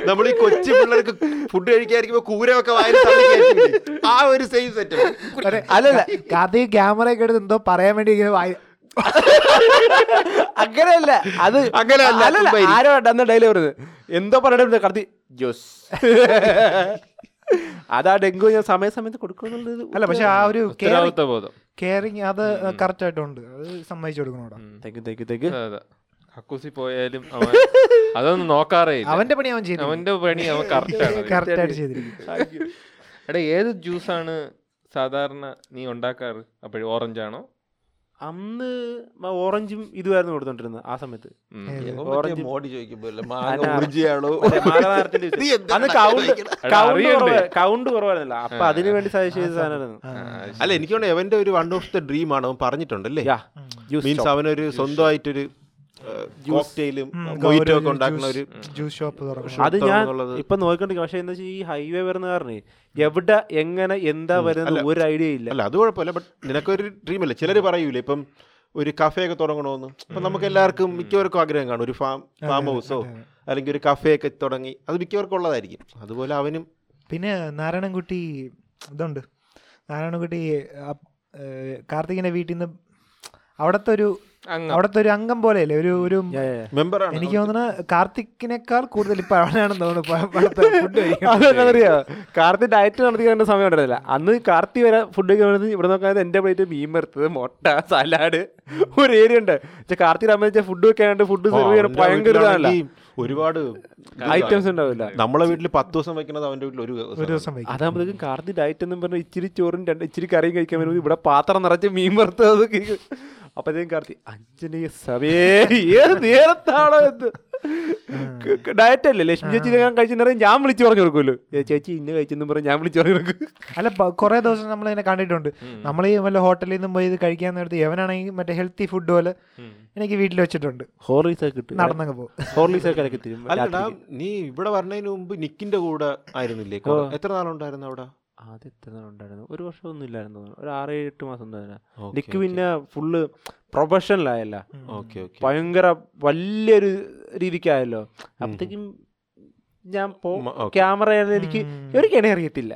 നമ്മൾ ഈ കൊച്ചു പിള്ളേർക്ക് ഫുഡ് കഴിക്കാതിരിക്കുമ്പോ കൂരമൊക്കെ? ആ ഒരു സെയിം സെറ്റ് അല്ലല്ല കാർത്തിക് ക്യാമറ ഒക്കെ എടുത്ത് എന്തോ പറയാൻ വേണ്ടി ഇങ്ങനെ വായി അങ്ങനെയല്ല അത് അങ്ങനെയല്ല. ആരോ അന്ന് ഡയലോഗ് പറഞ്ഞത് എന്തോ പറയണ കടത്തി ജോസ്. അതാ ഡെങ്കു ഞാൻ സമയസമയത്ത് കൊടുക്കുന്നുള്ളത്. അല്ല പക്ഷെ ആ ഒരു കേരളത്തെ ബോധം. കെയറിങ് അത് കറക്റ്റ് ആയിട്ടുണ്ട്. അത് സമ്മതിച്ചു കൊടുക്കണോടാ. തെക്ക് തെക്ക് തെക്ക് അതെ, അതെ. കക്കൂസി പോയാലും അവൻ അതൊന്നും നോക്കാറില്ല അവന്റെ പണി അവൻ ചെയ്തു അവന്റെ പണി അവൻ കറക്റ്റ് ആണ്. ചെയ്തിരിക്കും. എടാ ഏത് ജ്യൂസാണ് സാധാരണ നീ ഉണ്ടാക്കാറ്? അപ്പോഴും ഓറഞ്ച് ആണോ? അന്ന് ഓറഞ്ചും ഇതുമായിരുന്നു കൊടുത്തോണ്ടിരുന്നത് ആ സമയത്ത്. ഓറഞ്ച് മോടി കൗണ്ട് കുറവായിരുന്നില്ല. അപ്പൊ അതിനു വേണ്ടി സജസ്റ്റ് ചെയ്ത സാധനമായിരുന്നു. അല്ല എനിക്ക് തോന്നുന്നു എവന്റെ ഒരു വൺ ഓഫ് ദ ഡ്രീം ആണ് അവൻ പറഞ്ഞിട്ടുണ്ടല്ലേ? മീൻസ് അവനൊരു സ്വന്തമായിട്ടൊരു കോക്ടെയിലും മൊയ്റ്റോ ഒക്കെ ഉണ്ടാക്കുന്ന ഒരു ജ്യൂസ് ഷോപ്പ് അത് ഞാൻ. ഇപ്പൊ നോക്കണ്ടി പക്ഷെ എന്താ വെച്ചാൽ ഈ ഹൈവേ വരുന്ന കാരണേ എവിടെ എങ്ങനെ എന്താ വരുന്നത് ഒരു ഐഡിയ ഇല്ല. അല്ല അത് കുഴപ്പമില്ല ബട്ട് നിനക്കൊരു ഡ്രീം അല്ലേ ചിലർ പറയൂലേ ഇപ്പം ഒരു കഫേ ഒക്കെ തുടങ്ങണമെന്ന് അപ്പൊ നമുക്ക് എല്ലാവർക്കും മിക്കവർക്കും ആഗ്രഹം കാണും. ഒരു ഫാം ഫാം ഹൗസോ അല്ലെങ്കിൽ ഒരു കഫേ ഒക്കെ തുടങ്ങി അത് മിക്കവർക്കും ഉള്ളതായിരിക്കും. അതുപോലെ അവനും. പിന്നെ നാരായണൻകുട്ടി ഇതുണ്ട്. നാരായണൻകുട്ടി കാർത്തികന്റെ വീട്ടിൽ നിന്ന് അവിടത്തെ ഒരു അവിടത്തെ ഒരു അംഗം പോലെയല്ലേ? ഒരു ഒരു മെമ്പർ ആണ്. എനിക്ക് തോന്നുന്നത് കാർത്തിക്കിനേക്കാൾ കൂടുതൽ ഇപ്പൊ അവനാണെന്ന് തോന്നുന്നു അതെന്നറിയാ കാർത്തി ഡയറ്റ് നടത്തിക്കേണ്ട സമയം ഉണ്ടായിരുന്നില്ല. അന്ന് കാർത്തി വരെ ഫുഡ് കഴിക്കുന്നത് ഇവിടെ നോക്കാതെ എന്റെ പ്ലേറ്റ് മീൻ വറുത്തത് മുട്ട സലാഡ് ഒരു ഏരിയ ഉണ്ട്. പക്ഷെ കാർത്തി അമ്മ വെച്ചാൽ ഫുഡ് വെക്കാണ്ട് ഫുഡ് സെർവ് ചെയ്യാൻ അവന്റെ ഭയങ്കര ഇതാണല്ല. ഒരുപാട് ഐറ്റംസ് ഉണ്ടാവില്ല. നമ്മളെ വീട്ടിൽ പത്ത് ദിവസം വെക്കുന്നത് അവന്റെ വീട്ടിൽ ഒരു ദിവസം. അതാകുമ്പോഴത്തേക്കും അതാകുമ്പോഴേക്കും കാർത്തി ഡയറ്റ് എന്ന് പറഞ്ഞാൽ ഇച്ചിരി ചോറും രണ്ട് ഇച്ചിരി കറിയും കഴിക്കാൻ വരുമ്പോൾ ഇവിടെ പാത്രം നിറച്ച് മീൻ വറുത്തത് അപ്പോഴത്തേക്കും കാർത്തി അഞ്ജനീയ സഭയെ ഏത് നേരത്താണോ എന്ന് ഡയറ്റ് അല്ലേ? ലക്ഷ്മി ചേച്ചി ഞാൻ കഴിച്ചിട്ടുണ്ടെങ്കിൽ ഞാൻ വിളിച്ചു പറഞ്ഞു കൊടുക്കുമല്ലോ. ചേച്ചി ഇന്ന് കഴിച്ചെന്നും പറഞ്ഞ് ഞാൻ വിളിച്ചു പറഞ്ഞു കൊടുക്കും. അല്ല കുറേ ദിവസം നമ്മൾ ഇതിനെ കണ്ടിട്ടുണ്ട് നമ്മൾ ഈ വല്ല ഹോട്ടലിൽ നിന്നും പോയി ഇത് കഴിക്കാൻ നേരത്ത് എവനാണെങ്കിൽ മറ്റേ ഹെൽത്തി ഫുഡ് പോലെ എനിക്ക് വീട്ടിൽ വെച്ചിട്ടുണ്ട്. ഹോർലീസ് ഒക്കെ കിട്ടും. നടന്നങ്ങ് പോകും. ഇടയ്ക്ക് നീ ഇവിടെ വരുന്നതിന് മുമ്പ് നിക്കിന്റെ കൂടെ ആയിരുന്നില്ലേ? എത്ര നാളുണ്ടായിരുന്നു അവിടെ? ആദ്യം എത്ര നാൾ ഉണ്ടായിരുന്നു? ഒരു വർഷമൊന്നും ഇല്ലായിരുന്നു തോന്നുന്നു. ഒരു ആറ് ഏഴ് എട്ട് മാസം ഉണ്ടായിരുന്നു നിക്ക് പിന്നെ ഫുള്ള് പ്രൊഫഷണലായല്ല ഓക്കെ ഓക്കെ. ഭയങ്കര വലിയൊരു രീതിക്കായല്ലോ. അപ്പത്തേക്കും ഞാൻ പോ ക്യാമറ എനിക്ക് ഒരു കിണ അറിയത്തില്ല.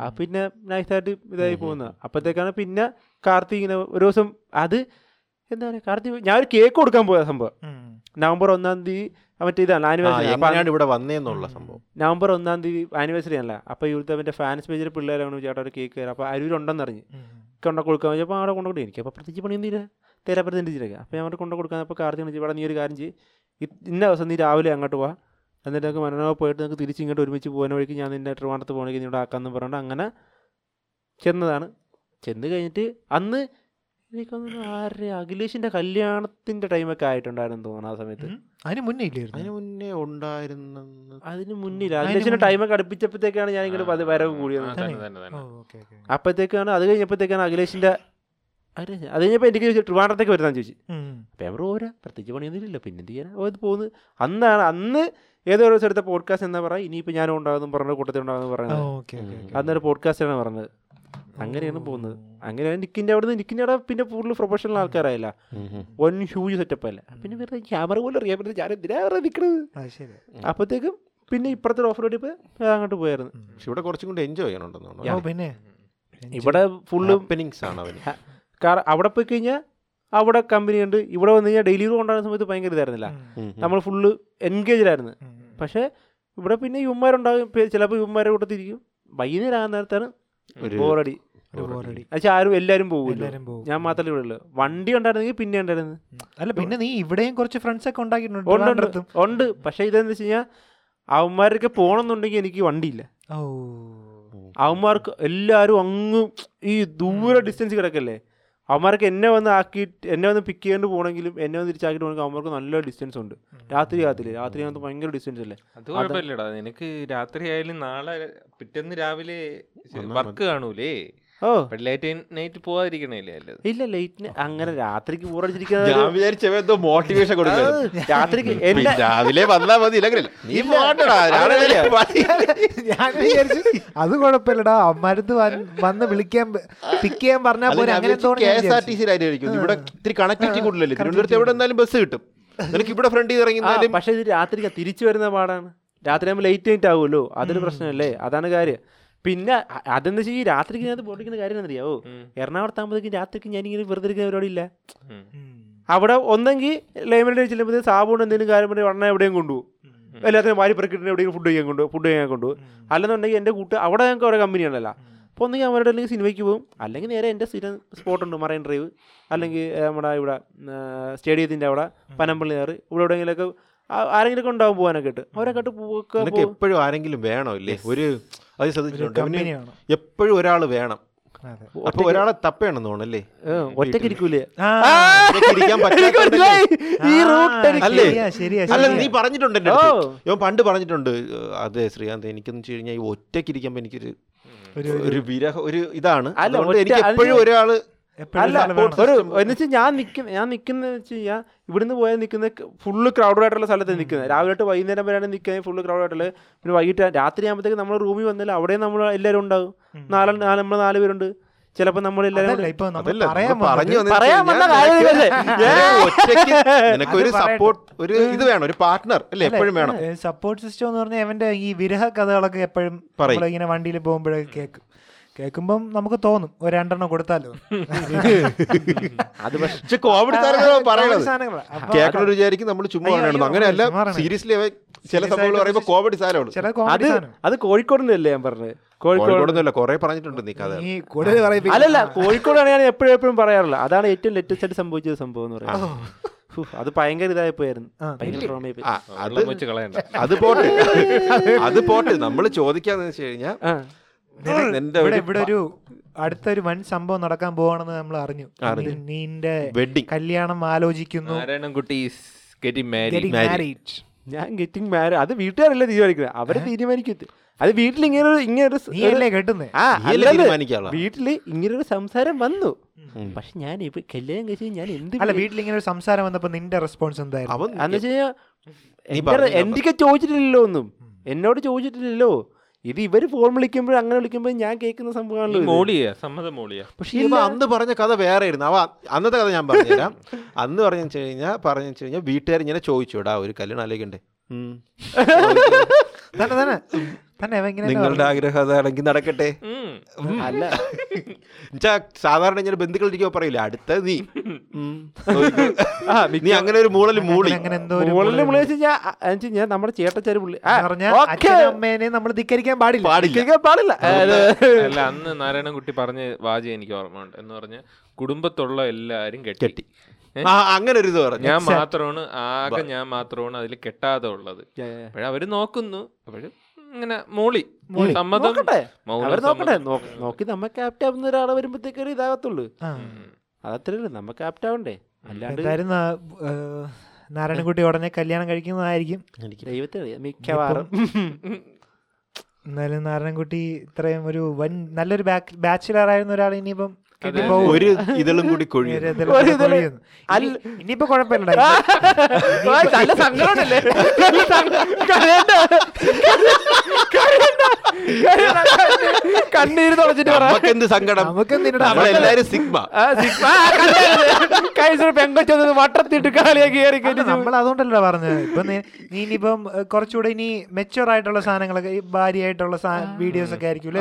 ആ പിന്നെ നൈസായിട്ട് ഇതായി പോകുന്നത് അപ്പത്തേക്കാണ് പിന്നെ കാർത്തി ഇങ്ങനെ ഒരു ദിവസം അത് എന്താ പറയുക കാർത്തി ഞാൻ ഒരു കേക്ക് കൊടുക്കാൻ പോയ സംഭവം. നവംബർ ഒന്നാം തീയതി മറ്റേ ഇതാണ് ആനിവേഴ്സറി ഇവിടെ വന്നേന്നുള്ള സംഭവം? നവംബർ ഒന്നാം തീയതി ആനിവേഴ്സറി ആണല്ലോ അപ്പോൾ ഇവിടുത്തെ അവന്റെ ഫാൻസ് പേജിൽ പിള്ളേരാണ് ചേട്ടാ ഒരു കേക്ക് തരാം. അപ്പോൾ അരൂരുണ്ടെന്ന് അറിഞ്ഞ്. കൊണ്ട കൊടുക്കാൻ? വെച്ചപ്പോൾ അവിടെ കൊണ്ടു കൊടുക്കും എനിക്ക് അപ്പോൾ പ്രത്യേകിച്ച് പണിയൊന്നും ഇല്ല. തേരാ പ്രത്യേകിച്ചിട്ടൊക്കെ അപ്പോൾ ഞാൻ അവിടെ കൊണ്ട് കൊടുക്കാൻ. അപ്പോൾ കാർത്തി വിളിച്ചു ഇവിടെ നീ ഒരു കാര്യം ചെയ്യ്. ഇന്ന ദിവസം നീ രാവിലെ അങ്ങോട്ട് പോവാ എന്നിട്ട് നമുക്ക് മനോരമ പോയിട്ട് നമുക്ക് തിരിച്ച് ഇങ്ങോട്ട് ഒരുമിച്ച് പോകുന്ന വഴിക്ക് ഞാൻ നിന്നെ ട്രിവാണ്ടത്ത് പോകണമെങ്കിൽ നീ ഇവിടെ ആക്കാമെന്ന് പറഞ്ഞിട്ട് അങ്ങനെ ചെന്നതാണ്. ചെന്ന് കഴിഞ്ഞിട്ട് അന്ന് എനിക്കൊന്ന് ആരുടെ അഖിലേഷിന്റെ കല്യാണത്തിന്റെ ടൈമൊക്കെ ആയിട്ടുണ്ടായിരുന്നു തോന്നുന്നു ആ സമയത്ത്. അതിന് മുന്നേ ഇല്ലായിരുന്നു. അതിന് മുന്നേ ഉണ്ടായിരുന്നു അതിന് മുന്നിൽ അഖിലേഷിന്റെ ടൈമൊക്കെ അടുപ്പിച്ചപ്പോഴത്തേക്കാണ് ഞാൻ ഇങ്ങനെ പതി വരവ് കൂടിയത്. അപ്പോഴത്തേക്കാണ് അത് കഴിഞ്ഞപ്പോഴത്തേക്കാണ് അഖിലേഷിന്റെ അത് അത് കഴിഞ്ഞപ്പോൾ എനിക്ക് ചോദിച്ചു ട്രിവാണ്ടത്തേക്ക് വരുന്നതെന്ന് ചോദിച്ചു. അപ്പം അപ്പോൾ പോരാ പ്രത്യേകിച്ച് പണിയൊന്നുമില്ല പിന്നെ എന്ത് ചെയ്യാനാ? അത് പോകുന്നത് അന്നാണ് അന്ന് ഏതോ ഒരു ദിവസം എടുത്ത പോഡ്കാസ്റ്റ് എന്താ പറയുക ഇനിയിപ്പോൾ ഞാൻ ഉണ്ടാകുന്നു പറഞ്ഞ കൂട്ടത്തിൽ ഉണ്ടാകുന്നു പറഞ്ഞത്. അന്നൊരു പോഡ്കാസ്റ്റാണ് പറഞ്ഞത്. അങ്ങനെയാണ് പോകുന്നത്. അങ്ങനെ നിക്കിന്റെ അവിടെ നിന്ന് നിക്കിന്റെ അവിടെ പിന്നെ കൂടുതൽ പ്രൊഫഷണൽ ആൾക്കാരായില്ല. വൺ ഹ്യൂജ് സെറ്റപ്പ് അല്ല? പിന്നെ വേറെ ക്യാമറ പോലും അറിയാൻ പറ്റില്ല ഞാൻ എന്തിനാ വെറുതെ നിൽക്കുന്നത് അപ്പോഴത്തേക്കും പിന്നെ ഇപ്പുറത്തെ ഓഫർ ഓടിയപ്പോൾ അങ്ങോട്ട് പോയായിരുന്നു. പക്ഷെ ഇവിടെ കുറച്ചും കൂടി എൻജോയ് ചെയ്യണമെന്നുണ്ടോ ഓ പിന്നെ ഇവിടെ ഫുള്ള് പെനിങ്സ് ആണ് അവന്. കാരണം അവിടെ പോയി കഴിഞ്ഞാൽ അവിടെ കമ്പനി ഉണ്ട്. ഇവിടെ വന്നു കഴിഞ്ഞാൽ ഡെയിലി കൊണ്ടുവരുന്ന സമയത്ത് ഭയങ്കര ഇതായിരുന്നില്ല. നമ്മൾ ഫുള്ള് എൻഗേജ്ഡ് ആയിരുന്നു. പക്ഷെ ഇവിടെ പിന്നെ യുവന്മാരുണ്ടാകും. ചിലപ്പോൾ യുവന്മാരെ കൂട്ടത്തിരിക്കും. വൈകുന്നേരം ആ നേരത്താണ് ബോറടി. ബോറടി. ആരും എല്ലാരും പോകും ഞാൻ മാത്രമേ ഇവിടെ ഉള്ളൂ വണ്ടി ഉണ്ടായിരുന്നെങ്കിൽ പിന്നെ ഉണ്ടായിരുന്നു. അല്ല പിന്നെ നീ ഇവിടെയും കുറച്ച് ഫ്രണ്ട്സ് ഒക്കെ ഉണ്ടാക്കിയിട്ടുണ്ട്. ഉണ്ട് പക്ഷെ ഇതെന്ന് വെച്ച് കഴിഞ്ഞാൽ അവന്മാരൊക്കെ പോകണമെന്നുണ്ടെങ്കിൽ എനിക്ക് വണ്ടിയില്ല. ഓ അവന്മാർക്ക് എല്ലാരും അങ്ങ് ഈ ദൂര ഡിസ്റ്റൻസ് കിടക്കല്ലേ? അവന്മാർക്ക് എന്നെ വന്ന് ആക്കി എന്നെ വന്ന് പിക്ക് ചെയ്യേണ്ടി പോകണമെങ്കിലും എന്നെ വന്ന് തിരിച്ചാക്കി പോകണമെങ്കിൽ അവന്മാർക്ക് നല്ല ഡിസ്റ്റൻസ് ഉണ്ട്. രാത്രി രാത്രി രാത്രി ആകുമ്പോൾ ഭയങ്കര ഡിസ്റ്റൻസ് അല്ലേ? അത് കുഴപ്പമില്ലടാ. നിനക്ക് രാത്രി ആയാലും നാളെ പിറ്റേന്ന് രാവിലെ വർക്ക് കാണൂലേ? നൈറ്റ് പോവാതിരിക്കണല്ലേ ഇല്ല ലേറ്റ് അങ്ങനെ രാത്രിക്ക് ഞാൻ വിചാരിച്ച എന്തോ മോട്ടിവേഷൻ കൊടുക്കുന്നത് രാത്രിക്ക് എന്നെ രാവിലെ വന്നാ മതി ഇല്ലെങ്കിൽ നീ പോകണ്ടടാ ഞാൻ വിചാരിച്ചു അത് കുഴപ്പമില്ലടാ അമ്മരത്ത് വന്ന് വിളിക്കാൻ പിക്ക് ചെയ്യാൻ പറഞ്ഞാൽ പോലെ അങ്ങനെ കെ എസ് ആർ ടി സിയിലായിരിക്കും ഇവിടെ ഇത്തിരി കണക്ടിവിറ്റി കൂടുതലല്ലേ? തിരുവനന്തപുരത്ത് എവിടെ എന്തായാലും ബസ് കിട്ടും. നിനക്ക് ഇവിടെ ഫ്രണ്ട് ഇറങ്ങി പക്ഷേ പക്ഷെ ഇത് രാത്രിക്ക് തിരിച്ചു വരുന്ന പാടാണ്. രാത്രി ആകുമ്പോൾ ലേറ്റ് നൈറ്റ് ആവുമല്ലോ അതൊരു പ്രശ്നമല്ലേ? അതാണ് കാര്യം. പിന്നെ അതെന്ന് വെച്ചാൽ ഈ രാത്രിക്ക് ഞാൻ പൊട്ടിക്കുന്ന കാര്യം എന്നറിയാവോ എറണാകുളത്താകുമ്പോഴത്തേക്കും രാത്രിക്ക് ഞാനിങ്ങനെ വെറുതെ ഇരിക്കുന്ന പരിപാടിയില്ല അവിടെ ഒന്നെങ്കിൽ ലൈബ്രറി ചെല്ലുമ്പോൾ സാബുണ്ട് എന്തെങ്കിലും കാര്യം പറഞ്ഞാൽ ഉടനെ എവിടെയും കൊണ്ടുപോകും എല്ലാത്തിനും വാരി പെറുക്കിട്ട് എവിടെയും ഫുഡ് കഴിക്കാൻ കൊണ്ടു ഫുഡ് കഴിക്കാൻ കൊണ്ടുപോകും അല്ലെന്നുണ്ടെങ്കിൽ എന്റെ കൂട്ട് അവിടെ ഞങ്ങൾക്ക് ഓരോ കമ്പനി ഉണ്ടല്ലോ അപ്പോൾ ഒന്നെങ്കിൽ അവരുടെ അല്ലെങ്കിൽ സിനിമയ്ക്ക് പോകും അല്ലെങ്കിൽ നേരെ എന്റെ സ്ഥിരം സ്പോട്ടുണ്ട് മറൈൻ ഡ്രൈവ് അല്ലെങ്കിൽ നമ്മുടെ ഇവിടെ സ്റ്റേഡിയത്തിന്റെ അവിടെ പനമ്പള്ളി നേർ ഇവിടെ എവിടെയെങ്കിലുമൊക്കെ ആ- ആരെങ്കിലുമൊക്കെ ഉണ്ടാവും പോകാനൊക്കെ ഇട്ട് അവരൊക്കെ നിനക്ക് എപ്പോഴും ആരെങ്കിലും വേണോ ഇല്ലേ? ഒരു അത് ശ്രദ്ധിച്ചിട്ടുണ്ട്. എപ്പോഴും ഒരാൾ വേണം. അപ്പൊ ഒരാളെ തപ്പയാണെന്ന് തോന്നല്ലേ ഒറ്റയ്ക്ക് ഇരിക്കൂലേ? അല്ലേ? നീ പറഞ്ഞിട്ടുണ്ട് ഞാൻ പണ്ട് പറഞ്ഞിട്ടുണ്ട് അതെ ശ്രീകാന്ത് എനിക്കെന്ന് വെച്ച് കഴിഞ്ഞാൽ ഈ ഒറ്റയ്ക്ക് ഇരിക്കുമ്പോ എനിക്കൊരു ഒരു- വിരഹ ഒരു ഇതാണ്. അതുകൊണ്ട് എനിക്ക് എപ്പോഴും ഒരാൾ അല്ല ഒരു എന്നുവെച്ചാൽ ഞാൻ നിൽക്കുന്ന ഞാൻ നിൽക്കുന്ന വെച്ച് കഴിഞ്ഞാൽ ഇവിടുന്ന് പോയാൽ നിൽക്കുന്ന ഫുള്ള് ക്രൗഡ് ആയിട്ടുള്ള സ്ഥലത്ത് നിൽക്കുന്നത് രാവിലെ തൊട്ട് വൈകുന്നേരം വരെയാണ് നിൽക്കുന്നത് ഫുള്ള് ക്രൗഡ് ആയിട്ടുള്ള. പിന്നെ വൈകിട്ട് രാത്രി ആകുമ്പോഴത്തേക്ക് നമ്മൾ റൂമിൽ വന്നില്ല. അവിടെ നമ്മൾ എല്ലാവരും ഉണ്ടാവും. നാല് നാല് നമ്മൾ നാല് പേരുണ്ട്. ചിലപ്പോ നമ്മൾ നിനക്കൊരു സപ്പോർട്ട് ഒരു ഇത് വേണം ഒരു പാർട്ട്ണർ അല്ലേ എപ്പോഴും വേണം? സപ്പോർട്ട് സിസ്റ്റം എന്ന് പറഞ്ഞാൽ അവന്റെ ഈ വിരഹ കഥകളൊക്കെ എപ്പോഴും ഇങ്ങനെ വണ്ടിയിൽ പോകുമ്പോഴൊക്കെ കേൾക്കും കേൾക്കുമ്പം നമുക്ക് തോന്നും ഒരു രണ്ടെണ്ണം കൊടുത്താലോ? അത് പക്ഷേ കോമഡി താരങ്ങളാണ് പറയണത്. അപ്പൊ വിചാരിക്കും നമ്മൾ ചുമ്മാ അങ്ങനെയല്ല സീരിയസ്ലി ചില സംഭവങ്ങൾ പറയുമ്പോൾ കോമഡി സാധനമാണ്. അത് അത് കോഴിക്കോട് അല്ലേ ഞാൻ പറഞ്ഞത്? കോഴിക്കോട് കുറെ പറഞ്ഞിട്ടുണ്ട് നീ കഥ. അല്ലല്ല കോഴിക്കോടാണ് ഞാൻ എപ്പോഴും എപ്പോഴും പറയാറില്ല അതാണ് ഏറ്റവും ലേറ്റസ്റ്റ് ആയിട്ട് സംഭവിച്ചത് സംഭവം എന്ന് പറയുന്നത്. അത് ഭയങ്കര ഇതായി പോയായിരുന്നു അത് കളയണ്ട. അത് പോട്ടെ. അത് പോട്ടെ. നമ്മൾ ചോദിക്കാന്ന് വെച്ച് കഴിഞ്ഞാൽ ഇവിടെ ഒരു ഇവിടെ ഒരു അടുത്തൊരു വൻ സംഭവം നടക്കാൻ പോവാണെന്ന് നമ്മൾ അറിഞ്ഞു. നീന്റെ കല്യാണം ആലോചിക്കുന്നു. ഞാൻ ഗെറ്റിംഗ് മാരി അത് വീട്ടുകാരല്ല തീരുമാനിക്കുന്നത്? അവരെ തീരുമാനിക്കത്തി അത് വീട്ടിൽ ഇങ്ങനെ ഇങ്ങനെ ഒരു വീട്ടിൽ ഇങ്ങനെ ഒരു സംസാരം വന്നു. പക്ഷെ ഞാൻ ഇപ്പൊ കല്യാണം കഴിച്ചു ഞാൻ എന്ത് അല്ല വീട്ടിൽ ഇങ്ങനെ ഒരു സംസാരം വന്നപ്പോ നിന്റെ റെസ്പോൺസ് എന്തായിരുന്നു? എന്ന് എന്തൊക്കെ ചോദിച്ചിട്ടില്ലല്ലോ ഒന്നും. എന്നോട് ചോദിച്ചിട്ടില്ലല്ലോ. ഇത് ഇവർ ഫോൺ വിളിക്കുമ്പോൾ അങ്ങനെ വിളിക്കുമ്പോൾ ഞാൻ കേൾക്കുന്ന സംഭവമാണല്ലോ മോളിയാ സമ്മതം മോളിയാ. പക്ഷേ ഇവ അന്ന് പറഞ്ഞ കഥ വേറെ ആയിരുന്നു. അവ അന്നത്തെ കഥ ഞാൻ പറഞ്ഞുതരാം. അന്ന് പറഞ്ഞു വെച്ച് കഴിഞ്ഞാൽ പറഞ്ഞു വെച്ച് കഴിഞ്ഞാൽ വീട്ടുകാർ ഇങ്ങനെ ചോദിച്ചു ഇടാ ഒരു കല്യാണം ആലോചിക്കണ്ടേ. തന്നെ നിങ്ങളുടെ ആഗ്രഹം അതാണെങ്കിൽ നടക്കട്ടെ. അല്ല. സാധാരണ ഇങ്ങനെ ബന്ധുക്കൾ ഇരിക്കുമ്പോ പറയില്ല അടുത്ത നീ. നീ അങ്ങനെ ഒരു മൂളൽ മൂളി. മൂളൽ ഞാൻ ഞാൻ നമ്മുടെ ചേട്ടച്ചാര് പുള്ളി അമ്മേനെ നമ്മൾ ധിക്കരിക്കാൻ പാടില്ല. പാടില്ല. പാടില്ല. അല്ല അന്ന് നാരായണൻകുട്ടി പറഞ്ഞ വാചി എനിക്ക് ഓർമ്മയുണ്ട് എന്ന് പറഞ്ഞ കുടുംബത്തുള്ള എല്ലാരും കെട്ടി. അങ്ങനെ ഒരു ഇത് പറഞ്ഞു. ഞാൻ മാത്രമാണ് ആകെ ഞാൻ മാത്രമാണ് അതിൽ കെട്ടാതെ ഉള്ളത്. അപ്പോഴവര് നോക്കുന്നു. അവർ ഇങ്ങനെ മോളി. സമ്മതം. നോക്കട്ടെ. നോക്കി നമ്മ ക്യാപ്റ്റൻ ആവുന്ന ഒരാളെ വരുമ്പോഴത്തേക്ക് ഒരു ഇതാകത്തുള്ളൂ. ആ. അതത്രേ നമ്മ നമുക്ക് ആവണ്ടേ. അല്ലാണ്ട് നാരായണൻകുട്ടി ഉടനെ കല്യാണം കഴിക്കുന്നതായിരിക്കും. എനിക്ക് ദൈവത്തിന് മിക്കവാറും. എന്നാലും നാരായണൻകുട്ടി ഇത്രയും ഒരു വൻ നല്ലൊരു ബാച്ചിലർ ആയിരുന്ന ഒരാൾ ഇനിയിപ്പം. ഒരു ഇതളും കൂടി ഇനിയിപ്പോ കുഴപ്പമില്ല നല്ല സങ്കടമുണ്ടല്ലേ കണ്ണീര് തുടച്ചിട്ട് പറ. സങ്കടം? നമ്മളെല്ലാരും സിഗ്മ. കൈസർ പെങ്കൊച്ചൊന്ന് വട്ടത്തിട്ട് കാളിയാക്കി കയറി കയറ്റി നമ്മൾ അതുകൊണ്ടല്ലോ പറഞ്ഞത്. ഇപ്പൊ നീ ഇനിയിപ്പം കുറച്ചുകൂടെ ഇനി മെച്ചുവർ ആയിട്ടുള്ള സാധനങ്ങളൊക്കെ ഭാര്യയായിട്ടുള്ള വീഡിയോസ് ഒക്കെ ആയിരിക്കും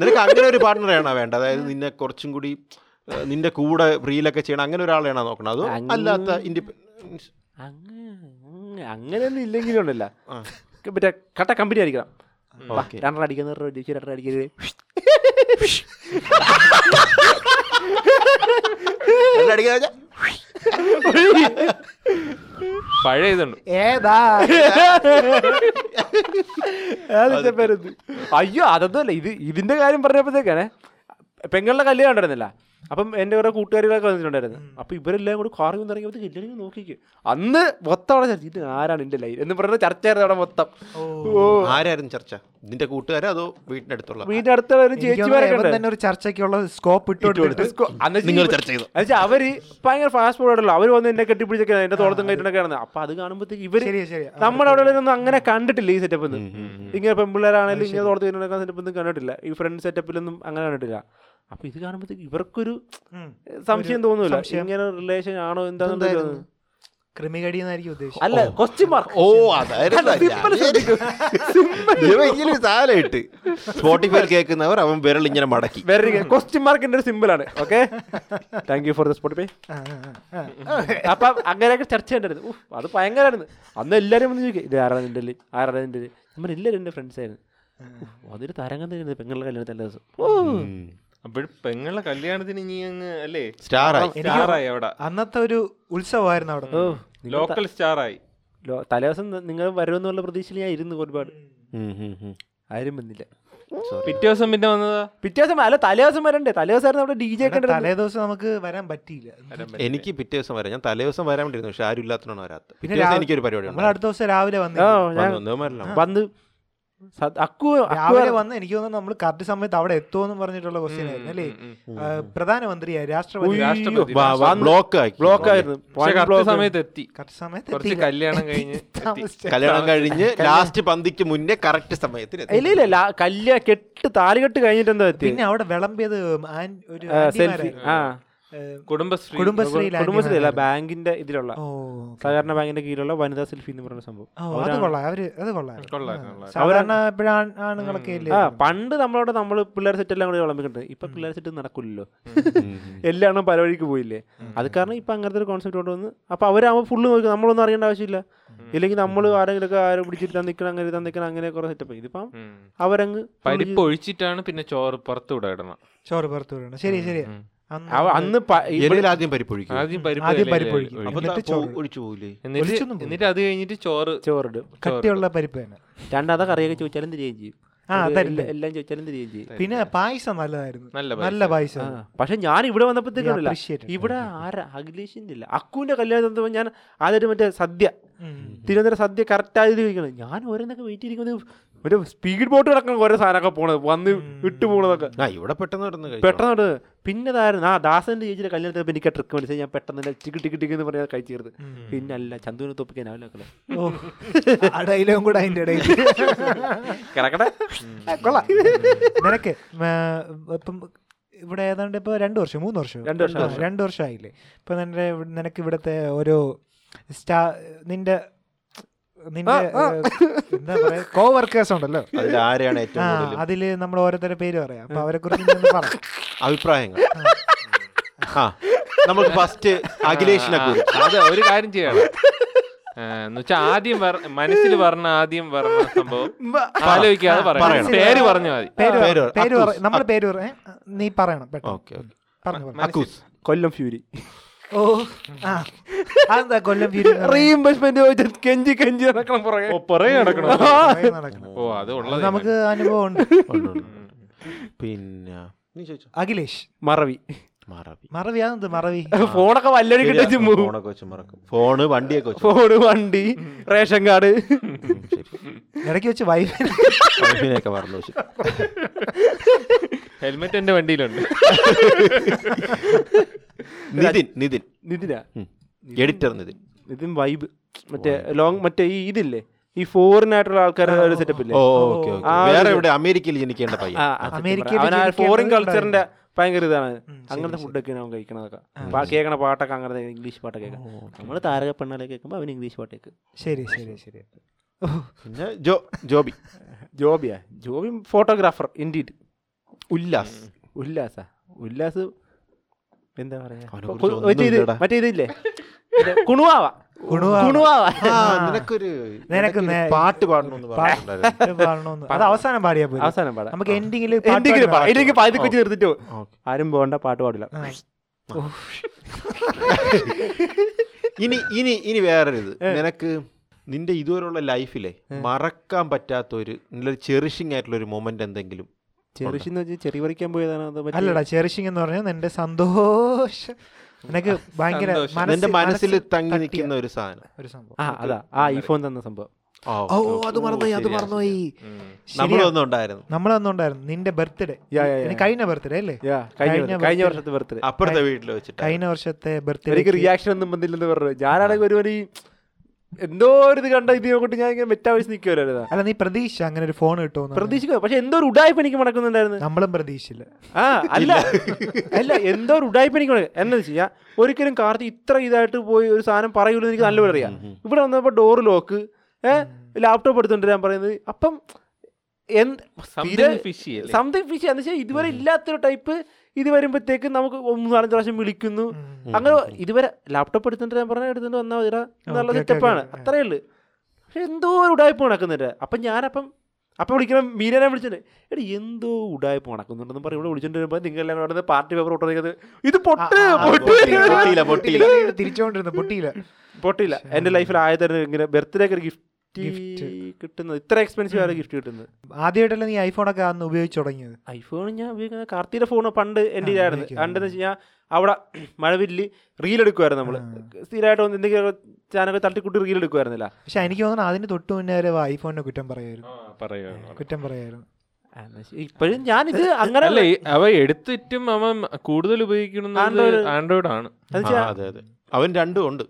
നിനക്ക് അങ്ങനെ ഒരു പാർട്ണറെയാണോ വേണ്ടത് അതായത് നിന്നെ കുറച്ചും കൂടി നിന്റെ കൂടെ റീലൊക്കെ ചെയ്യണം അങ്ങനെ ഒരാളെയാണോ നോക്കണം അതോ അല്ലാത്ത ഇൻഡിപെൻഡൻസ് അങ്ങനെയൊന്നും ഇല്ലെങ്കിലും ഉണ്ടല്ല. മറ്റേ കട്ട കമ്പനി ആയിരിക്കണം. ഓക്കെ. രണ്ടര അടിക്കുന്ന. വെള്ളം അടിക്കാന്ന് വെച്ചാ, പഴയ ഇതുണ്ട്. ഏതാ? അയ്യോ അതൊന്നുമല്ല. ഇത് ഇതിന്റെ കാര്യം പറഞ്ഞപ്പോഴത്തേക്കാണ്. പെങ്ങളുടെ കല്യാണം ഉണ്ടായിരുന്നില്ല. അപ്പം എന്റെ കുറെ കൂട്ടുകാരികളൊക്കെ വന്നിട്ടുണ്ടായിരുന്നു. അപ്പം ഇവരെല്ലാം കൂടി കാറിൽ നിന്ന് ഇറങ്ങിയപ്പോൾ എല്ലാവരും നോക്കിക്ക്. അന്ന് മൊത്തം അവിടെ ചർച്ച. ഇത് ആരാണ് എന്റെ ലൈൻ എന്ന് പറഞ്ഞ ചർച്ചയായിരുന്നു അവിടെ മൊത്തം. ഓ. ആരായിരുന്നു ചർച്ച? നിന്റെ കൂട്ടുകാരോ അതോ വീടിന്റെ അടുത്തുള്ള? വീടിന്റെ അടുത്തുള്ള ഒരു ചേച്ചിമാരൊക്കെ തന്നെ ഒരു ചർച്ചയ്ക്കുള്ള സ്കോപ്പ് ഇട്ട് അന്ന് നിങ്ങൾ ചർച്ച ചെയ്തു. എന്നുവെച്ചാ അവർ ഭയങ്കര ഫാസ്റ്റ് ഫുഡ് അല്ലോ അവർ വന്ന് എന്നെ കെട്ടിപ്പിടിച്ചൊക്കെ എന്റെ തോളത്തും കയറ്റൊക്കെ ആണ് അപ്പൊ അത് കാണുമ്പോഴത്തേക്ക് ഇവർ ശരി ശരി നമ്മുടെ അവിടെ ഒന്നും അങ്ങനെ കണ്ടിട്ടില്ല ഈ സെറ്റപ്പ് ഇങ്ങനെ പെൺപിള്ളേരാണെങ്കിലും ഇങ്ങനെ തോളത്ത് കയറ്റൊക്കെ സെറ്റപ്പ് ഒന്നും കണ്ടിട്ടില്ല. ഈ ഫ്രണ്ട് സെറ്റപ്പിലൊന്നും അങ്ങനെ കണ്ടിട്ടില്ല. അപ്പൊ ഇത് കാണുമ്പോഴത്തേക്ക് ഇവർക്കൊരു സംശയം തോന്നൂല. ഇങ്ങനെ റിലേഷൻ ആണോ എന്താണെന്ന് ഉദ്ദേശിച്ചത്. അല്ല ക്വസ്റ്റ്യൻ മാർക്ക് ഓ അതായിരുന്നു സ്പോട്ടിഫൈ കേൾക്കുന്നവർ അവൻ വിരൽ ഇങ്ങനെ മടക്കി. വെരി ക്വസ്റ്റ്യൻ മാർക്കിന്റെ ഒരു സിമ്പിൾ ആണ്. Okay thank you for the Spotify. അപ്പൊ അങ്ങനെയൊക്കെ ചർച്ച ചെയ്യണ്ടായിരുന്നു അത് ഭയങ്കരമായിരുന്നു അന്ന് എല്ലാരും വന്ന് ചോദിക്കും ഇത് ആരാണ് നിന്റെ? ആരാണ് നിന്റെ ൽ?" നമ്മൾ എല്ലാവരും എന്റെ ഫ്രണ്ട്സ് ആയിരുന്നു അതൊരു തരംഗം തരുന്നത് പെങ്ങളുടെ കല്യാണത്തെ ദിവസം. ഓ അപ്പോഴും പെങ്ങളെ കല്യാണത്തിന് നീ അങ്ങ് അല്ലേ? സ്റ്റാറായി. സ്റ്റാറായി അവിടെ. അന്നത്തെ ഒരു ഉത്സവമായിരുന്നു അവിടെ. ലോക്കൽ സ്റ്റാറായി. തലേദിവസം നിങ്ങൾ വരുമെന്നുള്ള പ്രതീക്ഷയിൽ ഞാൻ ഇരുന്നു ഒരുപാട്. ആരും വന്നില്ല. പിറ്റേ ദിവസം പിന്നെ വന്നതാ? പിറ്റേ ദിവസം അല്ല തലേദിവസം വരണ്ടേ? തലേദിവസം ആയിരുന്നു അവിടെ ഡി ജെ തലേ ദിവസം നമുക്ക് വരാൻ പറ്റിയില്ല. എനിക്ക് പിറ്റേ ദിവസം വരാം. ഞാൻ തലേ ദിവസം വരാൻ വേണ്ടിയിരുന്നു പക്ഷെ ആരും ഇല്ലാത്തതാണ് വരാത്ത പിന്നെ എനിക്കൊരു പരിപാടി നമ്മൾ അടുത്ത ദിവസം രാവിലെ വന്നു വന്നു അക്കു അക്കു രാവിലെ വന്ന് എനിക്ക് തോന്നുന്നു നമ്മൾ കറക്റ്റ് സമയത്ത് അവിടെ എത്തുമെന്ന് പറഞ്ഞിട്ടുള്ള ക്വസ്റ്റ്യൻ ആയിരുന്നു അല്ലേ? പ്രധാനമന്ത്രിയായി രാഷ്ട്രപതി. രാഷ്ട്രപതി. ബ്ലോക്ക് ആയിരുന്നു. സമയത്ത് എത്തി. സമയത്ത് കല്യാണം കഴിഞ്ഞ് കല്യാണം കഴിഞ്ഞ് ലാസ്റ്റ് പന്തിക്ക് മുന്നേ കറക്റ്റ് സമയത്തിന് എത്തി. ഇല്ല ഇല്ല ലാ- കല്യാ കെട്ട് താലികെട്ട് കഴിഞ്ഞിട്ട് എന്താ പിന്നെ അവിടെ വിളമ്പിയത് ആൻ- ഒരു സെൽഫി ആ. കുടുംബശ്രീ കുടുംബശ്രീ കുടുംബശ്രീ അല്ല ബാങ്കിന്റെ ഇതിലുള്ള ഓ സഹകരണ ബാങ്കിന്റെ കീഴിലുള്ള വനിതാ സെൽഫി എന്ന് പറയുന്ന സംഭവം. അത് കൊള്ളാം. അവർ അത് കൊള്ളാം. ആണുങ്ങളൊക്കെ പണ്ട് നമ്മളോട് നമ്മൾ പിള്ളേർ സെറ്റ് എല്ലാം കൂടി വിളമ്പിക്കുന്നുണ്ട് ഇപ്പൊ പിള്ളേർ സെറ്റ് നടക്കില്ലല്ലോ എല്ലാം പല വഴിക്ക് പോയില്ലേ. അത് കാരണം ഇപ്പൊ അങ്ങനത്തെ ഒരു കോൺസെപ്റ്റ് കൊണ്ടുവന്ന് അപ്പൊ അവരാകുമ്പോൾ ഫുള്ള് നോക്കി നമ്മളൊന്നും അറിയേണ്ട ആവശ്യമില്ല. ഇല്ലെങ്കിൽ നമ്മൾ ആരെങ്കിലുമൊക്കെ ആരും പിടിച്ചിട്ട് നിൽക്കണം അങ്ങനെ ഇതാ നിൽക്കണം അങ്ങനെ കുറെ സെറ്റപ്പ് ഇതിപ്പം അവരങ്ങ് പരിപ്പ് ഒഴിച്ചിട്ടാണ് പിന്നെ ചോറ് പുറത്തു വിടാ ഇടണം. ചോറ് പുറത്തു വിടണം. ശരി ശരി. അന്ന് ആദ്യം പരിപ്പൊഴിക്കും. ആദ്യം പരിപ്പ് ആദ്യം പരിപ്പ് ഒഴിക്കും. ഒഴിക്കും. അപ്പൊ എന്നിട്ട് അത് കഴിഞ്ഞിട്ട് ചോറ് ചോറിടും. കട്ടിയുള്ള പരിപ്പ് തന്നെ. രണ്ടാമത്തെ കറിയൊക്കെ ചോദിച്ചാലും തിരികെയും ചെയ്യും എല്ലാം- ചോദിച്ചാലും തിരികെയും ചെയ്യും പിന്നെ പായസം നല്ലതായിരുന്നു. നല്ല നല്ല പായസം. പക്ഷെ ഞാൻ ഇവിടെ it. ഇവിടെ ആരാ? അഖിലേഷിന്റെ ഇല്ല. അക്കുവിന്റെ കല്യാണം ഞാൻ ആദ്യമായിട്ട് മറ്റേ സദ്യ. തിരുവനന്തപുരം സദ്യ കറക്റ്റ് ആയത് കഴിക്കണം ഞാൻ ഓരോന്നൊക്കെ വെയിറ്റ് ചെയ്തിരിക്കുന്നത് ഒരു സ്പീഡ് ബോട്ട് കിടക്കണം ഓരോ സാധനമൊക്കെ പോണത് വന്ന് ഇട്ട് പോണതൊക്കെ. ആ ഇവിടെ പെട്ടെന്ന് നടന്നു. പെട്ടെന്ന് നടന്നത് പിന്നെ ഇതായിരുന്നു. ആ ദാസന്റെ ചേച്ചിയുടെ കല്യാണത്തിന് എനിക്ക് ട്രിക്ക് മനസ്സിലായി. ഞാൻ പെട്ടെന്ന് തന്നെ ടിക്ക് ടിക്ക് ടിക്ക് എന്ന് പറഞ്ഞാൽ കഴിച്ചു ചേർത്ത് പിന്നെ അല്ല ചന്തുവിനെ തൊപ്പിക്കാൻ ഡയലോഗും കൂടെ അതിന്റെ ഇടയിൽ. കിടക്കട്ടെ. കൊള്ളാം. നിനക്ക് ഇപ്പം ഇവിടെ ഏതാണ്ട് ഇപ്പൊ രണ്ടു വർഷം മൂന്ന് വർഷം? രണ്ട് വർഷം, രണ്ടു രണ്ട് വർഷമായില്ലേ? ഇപ്പൊ നിന്റെ നിനക്ക് ഇവിടുത്തെ ഓരോ സ്റ്റാ നിന്റെ നിന്റെ. എന്താ പറയാ കോ വർക്കേഴ്സ് ഉണ്ടല്ലോ. അതിൽ ആരെയാണ് ഏറ്റവും കൂടുതൽ? അതിൽ നമ്മൾ ഓരോരുത്തരുടെ പേര് പറയാം. അപ്പൊ അവരെ കുറിച്ച് പറ. അഭിപ്രായങ്ങൾ. നമുക്ക് ഫസ്റ്റ് അഖിലേഷിനെ കുറിച്ച്. അത് ഒരു കാര്യം ചെയ്യണം. എന്നുവെച്ചാ ആദ്യം മനസ്സിൽ പറഞ്ഞ ആദ്യം പറഞ്ഞ സംഭവം ആലോചിക്കാതെ പറയണം. പേര് പറഞ്ഞാൽ മതി. പേര്. നമ്മൾ പേര് പറ. ഏ? നീ പറയണം പെട്ടെന്ന്. പറഞ്ഞു പറഞ്ഞു. കൊല്ലം ഫ്യൂരി. ഓ ആ. അതെന്താ കൊല്ലം റീഇംബേഴ്സ്മെന്റ് പോയിട്ട് കെഞ്ചി കെഞ്ചി നടക്കണം പുറകെ. ഓ പുറകെ നടക്കണോ. നടക്കണം. ഓ അത് ഉള്ളത്. നമുക്ക് അനുഭവം ഉണ്ട്. പിന്നെ. അഖിലേഷ്. മറവി. മറവി. മറവി മറവി? ഫോണൊക്കെ വല്ലടി കിട്ടി ശരിയാ, ഫോണൊക്കെ വെച്ച് മറക്കും. ഫോണ് വണ്ടിയൊക്കെ വെച്ച് ഫോണ് വണ്ടി റേഷൻ കാർഡ്. ഇടയ്ക്ക് വെച്ച് വൈഫ് വൈഫിനെയൊക്കെ മറന്നു വെച്ചു. ഹെൽമെറ്റ് എന്റെ വണ്ടിയിലുണ്ട്. നിതിൻ. നിതിൻ. നിതിനാ? എഡിറ്റർ നിതിൻ. നിതിൻ വൈബ്. മറ്റേ ലോങ് മറ്റേ ഈ ഇതില്ലേ? ഈ ഫോറിനായിട്ടുള്ള ആൾക്കാരുടെ ഒരു സെറ്റപ്പ് ഇല്ലേ? ഓ ഓക്കെ ഓക്കെ. വേറെ എവിടെ? അമേരിക്കയിൽ ജനിക്കേണ്ട പയ്യൻ. ഫോറിൻ കൾച്ചറിന്റെ ഭയങ്കര ഇതാണ്. അങ്ങനത്തെ ഫുഡൊക്കെയാണ് ഫുഡൊക്കെ അവൻ കഴിക്കണതൊക്കെ. കേൾക്കണ പാട്ടൊക്കെ അങ്ങനത്തെ ഇംഗ്ലീഷ് പാട്ടൊക്കെ കേൾക്കാം. നമ്മൾ താരക പെണ്ണാലെ കേൾക്കുമ്പോൾ അവൻ ഇംഗ്ലീഷ് പാട്ട് കേൾക്കും. ശരി ശരി ശരി. പിന്നെ Jo Joby. ജോബിയാ? Joby photographer indeed Ullas. ഉല്ലാസ. ഉല്ലാസ് എന്താ പറയാ? മറ്റേ ഇതില്ലേ? കുണുവാവ. കുണുവാവ. ആ നിനക്കൊരു നിനക്ക് നിനക്കൊരു നേ- പാട്ട് അവസാനം പാടിയാ പോയി അവസാനം പാടാം. നമുക്ക് എൻഡിങ്ങിൽ എൻഡിങ്ങിൽ പാതി കൊച്ചു നിർത്തിട്ടോ. ആരും പോകണ്ട പാട്ട് പാടില്ല. ഇനി ഇനി ഇനി വേറൊരിത്. നിനക്ക് നിന്റെ ഇതുവരെയുള്ള ലൈഫിലെ മറക്കാൻ പറ്റാത്ത ഒരു നല്ലൊരു ചെറിഷിങ് ആയിട്ടുള്ള ഒരു മൊമെന്റ് എന്തെങ്കിലും ചെറിയ വെച്ചാൽ ചെറിയ പറിക്കാൻ പോയതാണ് അല്ലടാ ചെറിഷിങ് എന്ന് പറഞ്ഞാൽ എന്റെ സന്തോഷം. നിനക്ക് ഭയങ്കര മനസ്സിൽ തങ്ങി നിൽക്കുന്ന ഒരു സാധനം. ഒരു സംഭവം. ആ അതാ. ആ ഐഫോൺ തന്ന സംഭവം. ഓ, അത് മറന്നുപോയി അത് മറന്നുപോയി. നമ്മളൊന്നും ഉണ്ടായിരുന്നു. നമ്മളൊന്നുണ്ടായിരുന്നു നിന്റെ ബർത്ത്ഡേ. കഴിഞ്ഞ ബർത്ത്ഡേ അല്ലേ? യാ, കഴിഞ്ഞ കഴിഞ്ഞ വർഷം- കഴിഞ്ഞ വർഷത്തെ ബർത്ത്ഡേ. അപ്പുറത്തെ വീട്ടിൽ വെച്ചിട്ട് കഴിഞ്ഞ വർഷത്തെ എനിക്ക് ബർത്ത്ഡേ റിയാക്ഷൻ ഒന്നും വന്നില്ലെന്ന് പറഞ്ഞു ഞാനാണെങ്കിൽ ഒരു ഒരു എന്തോ ഒരു ഇത് കണ്ട ഇത് കൊണ്ട് ഞാൻ ഇങ്ങനെ മെറ്റാവേഴ്സ് നിൽക്കുമല്ലോ അല്ല നീ പ്രതീക്ഷ അങ്ങനെ ഒരു ഫോൺ കിട്ടുമോ പ്രതീക്ഷിക്കുക പക്ഷെ എന്തോ ഒരു ഉടായ്പ എനിക്ക് മടക്കുന്നുണ്ടായിരുന്നു നമ്മളും പ്രതീക്ഷിച്ചില്ല. ആ അല്ല. അല്ല എന്തോ ഒരു ഉടായ്പ എനിക്ക് മടക്കും എന്താ വെച്ചാൽ ഒരിക്കലും കാർത്തി ഇത്ര ഇതായിട്ട് പോയി ഒരു സാധനം പറയൂലെന്ന് എനിക്ക് നല്ലപോലെ അറിയാം. ഇവിടെ വന്നപ്പോൾ ഡോർ ലോക്ക് ഏഹ് ലാപ്ടോപ്പ് എടുത്തുണ്ട് ഞാൻ പറയുന്നത്. അപ്പം സംതിങ് ഫിഷ് എന്ന് വെച്ചാൽ ഇതുവരെ ഇല്ലാത്തൊരു ടൈപ്പ് ഇത് വരുമ്പോഴത്തേക്ക് നമുക്ക് നാലഞ്ച് പ്രാവശ്യം വിളിക്കുന്നു. അങ്ങനെ ഇതുവരെ ലാപ്ടോപ്പ് എടുത്തിട്ട് ഞാൻ പറഞ്ഞ എടുത്തിട്ട് വന്നാൽ മതി. നല്ല സെറ്റപ്പാണ് അത്രയേ ഉള്ളൂ. പക്ഷെ എന്തോ ഒരു ഉടായ്പ നടക്കുന്നുണ്ട്. അപ്പം ഞാനപ്പം അപ്പം വിളിക്കണം മീരനെ വിളിച്ചിട്ട്. എടി എന്തോ ഉടായ്പ നടക്കുന്നുണ്ടെന്ന് പറയും. ഇവിടെ വിളിച്ചിട്ടുണ്ട് നിങ്ങൾ നിങ്ങളെല്ലാം അവിടെ പാർട്ടി പേപ്പർ പൊട്ടുന്നത് ഇത് പൊട്ട് പൊട്ട് പൊട്ടിയില്ല, പൊട്ടിയില്ല. തിരിച്ചോണ്ടിരുന്നു പൊട്ടിയില്ല. പൊട്ടിയില്ല. എന്റെ ലൈഫിൽ ആയതൊരു ഇങ്ങനെ ബർത്ത്ഡേക്ക് ഒരു ഗിഫ്റ്റ് Gift. കിട്ടുന്നത്. ഇത്ര എക്സ്പെൻസീവ് ആയ ഗിഫ്റ്റ് കിട്ടുന്നത്? ആദ്യമായിട്ടല്ലേ നീ ഐഫോണൊക്കെ അന്ന് ഉപയോഗിച്ച് തുടങ്ങിയത് ഐഫോൺ ഞാൻ ഉപയോഗിക്കുന്നത് കാർത്തിയുടെ ഫോൺ പണ്ട് എന്റെ ഇതായിരുന്നു. പണ്ടെന്ന് വെച്ച് കഴിഞ്ഞാൽ അവിടെ മഴവില്ല് റീൽ എടുക്കുമായിരുന്നു നമ്മൾ സ്ഥിരമായിട്ട് ഒന്ന് എന്തെങ്കിലും ചാനൽ തട്ടിക്കുട്ടി റീൽ എടുക്കുമായിരുന്നില്ല പക്ഷെ എനിക്ക് തോന്നുന്നു അതിന് തൊട്ട് മുന്നേ വരെ ഐഫോണിനെ കുറ്റം പറയായിരുന്നു. കുറ്റം പറയായിരുന്നു. ഇപ്പോഴും ഞാനിത് അങ്ങനെ അല്ല അവ എടുത്തിട്ടും അവൻ കൂടുതൽ ഉപയോഗിക്കുന്നത് ആൻഡ്രോയിഡ്. ആണ്. അവൻ രണ്ടും ഉണ്ട്.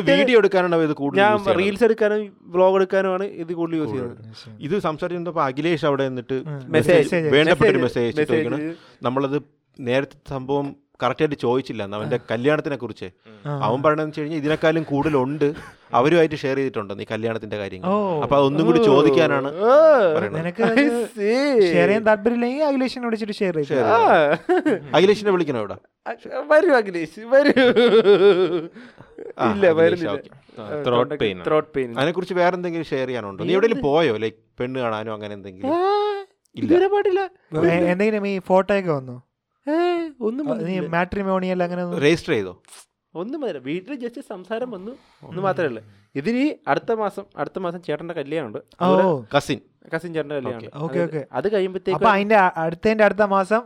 വീഡിയോ എടുക്കാനാണ് ഇത് കൂടുതൽ ഞാൻ. റീൽസ് എടുക്കാനും വ്ലോഗ് എടുക്കാനുമാണ് ഇത് കൂടുതൽ യൂസ് ചെയ്യുന്നത്. ഇത് സംസാരിച്ചപ്പോ അഖിലേഷ് അവിടെ നിന്നിട്ട് മെസ്സേജ് വേണ്ടപ്പെട്ട ഒരു മെസ്സേജ് നമ്മളത് നേരത്തെ സംഭവം കറക്റ്റായിട്ട് ചോദിച്ചില്ല അവന്റെ അവന്റെ കല്യാണത്തിനെ കുറിച്ച് അവൻ പറയണതെന്ന് വെച്ച് കഴിഞ്ഞാൽ ഇതിനേക്കാളും കൂടുതലുണ്ട്. അവരുമായിട്ട് ഷെയർ ചെയ്തിട്ടുണ്ട് നീ കല്യാണത്തിന്റെ കാര്യങ്ങൾ. അപ്പൊ അതൊന്നും കൂടി ചോദിക്കാനാണ് അഖിലേഷിനെ വിളിച്ചിട്ട് ഷെയർ അഖിലേഷിനെ വിളിക്കണം ഇവിടെ? വരൂ അഖിലേഷ് വരൂ. ഇല്ല വരുന്നില്ല അതിനെ കുറിച്ച് വേറെ എന്തെങ്കിലും ഷെയർ ചെയ്യാനുണ്ടോ? നീ എവിടെയെങ്കിലും പോയോ? ലൈക്ക് പെണ്ണ് കാണാനോ അങ്ങനെ എന്തെങ്കിലും? ഇല്ല. എന്തെങ്കിലും ഈ ഫോട്ടോ ഒക്കെ വന്നു? ഒന്നും മാട്രിമോണിയൽ അങ്ങനെ ഒന്നും രജിസ്റ്റർ ചെയ്തോ? ഒന്നും മതി വീട്ടിൽ ജസ്റ്റ് സംസാരം വന്നു. ഒന്ന് മാത്രമേ ഉള്ളൂ. ഇതിന് അടുത്ത മാസം അടുത്ത മാസം ചേട്ടന്റെ കല്യാണമുണ്ട്. കസിൻ. കസിൻ ചേട്ടന്റെ കല്യാണം ഓക്കേ, അത് ഓക്കേ. അത് കഴിയുമ്പോഴത്തേക്ക് അപ്പൊ അതിന്റെ അടുത്തതിന്റെ അടുത്ത മാസം.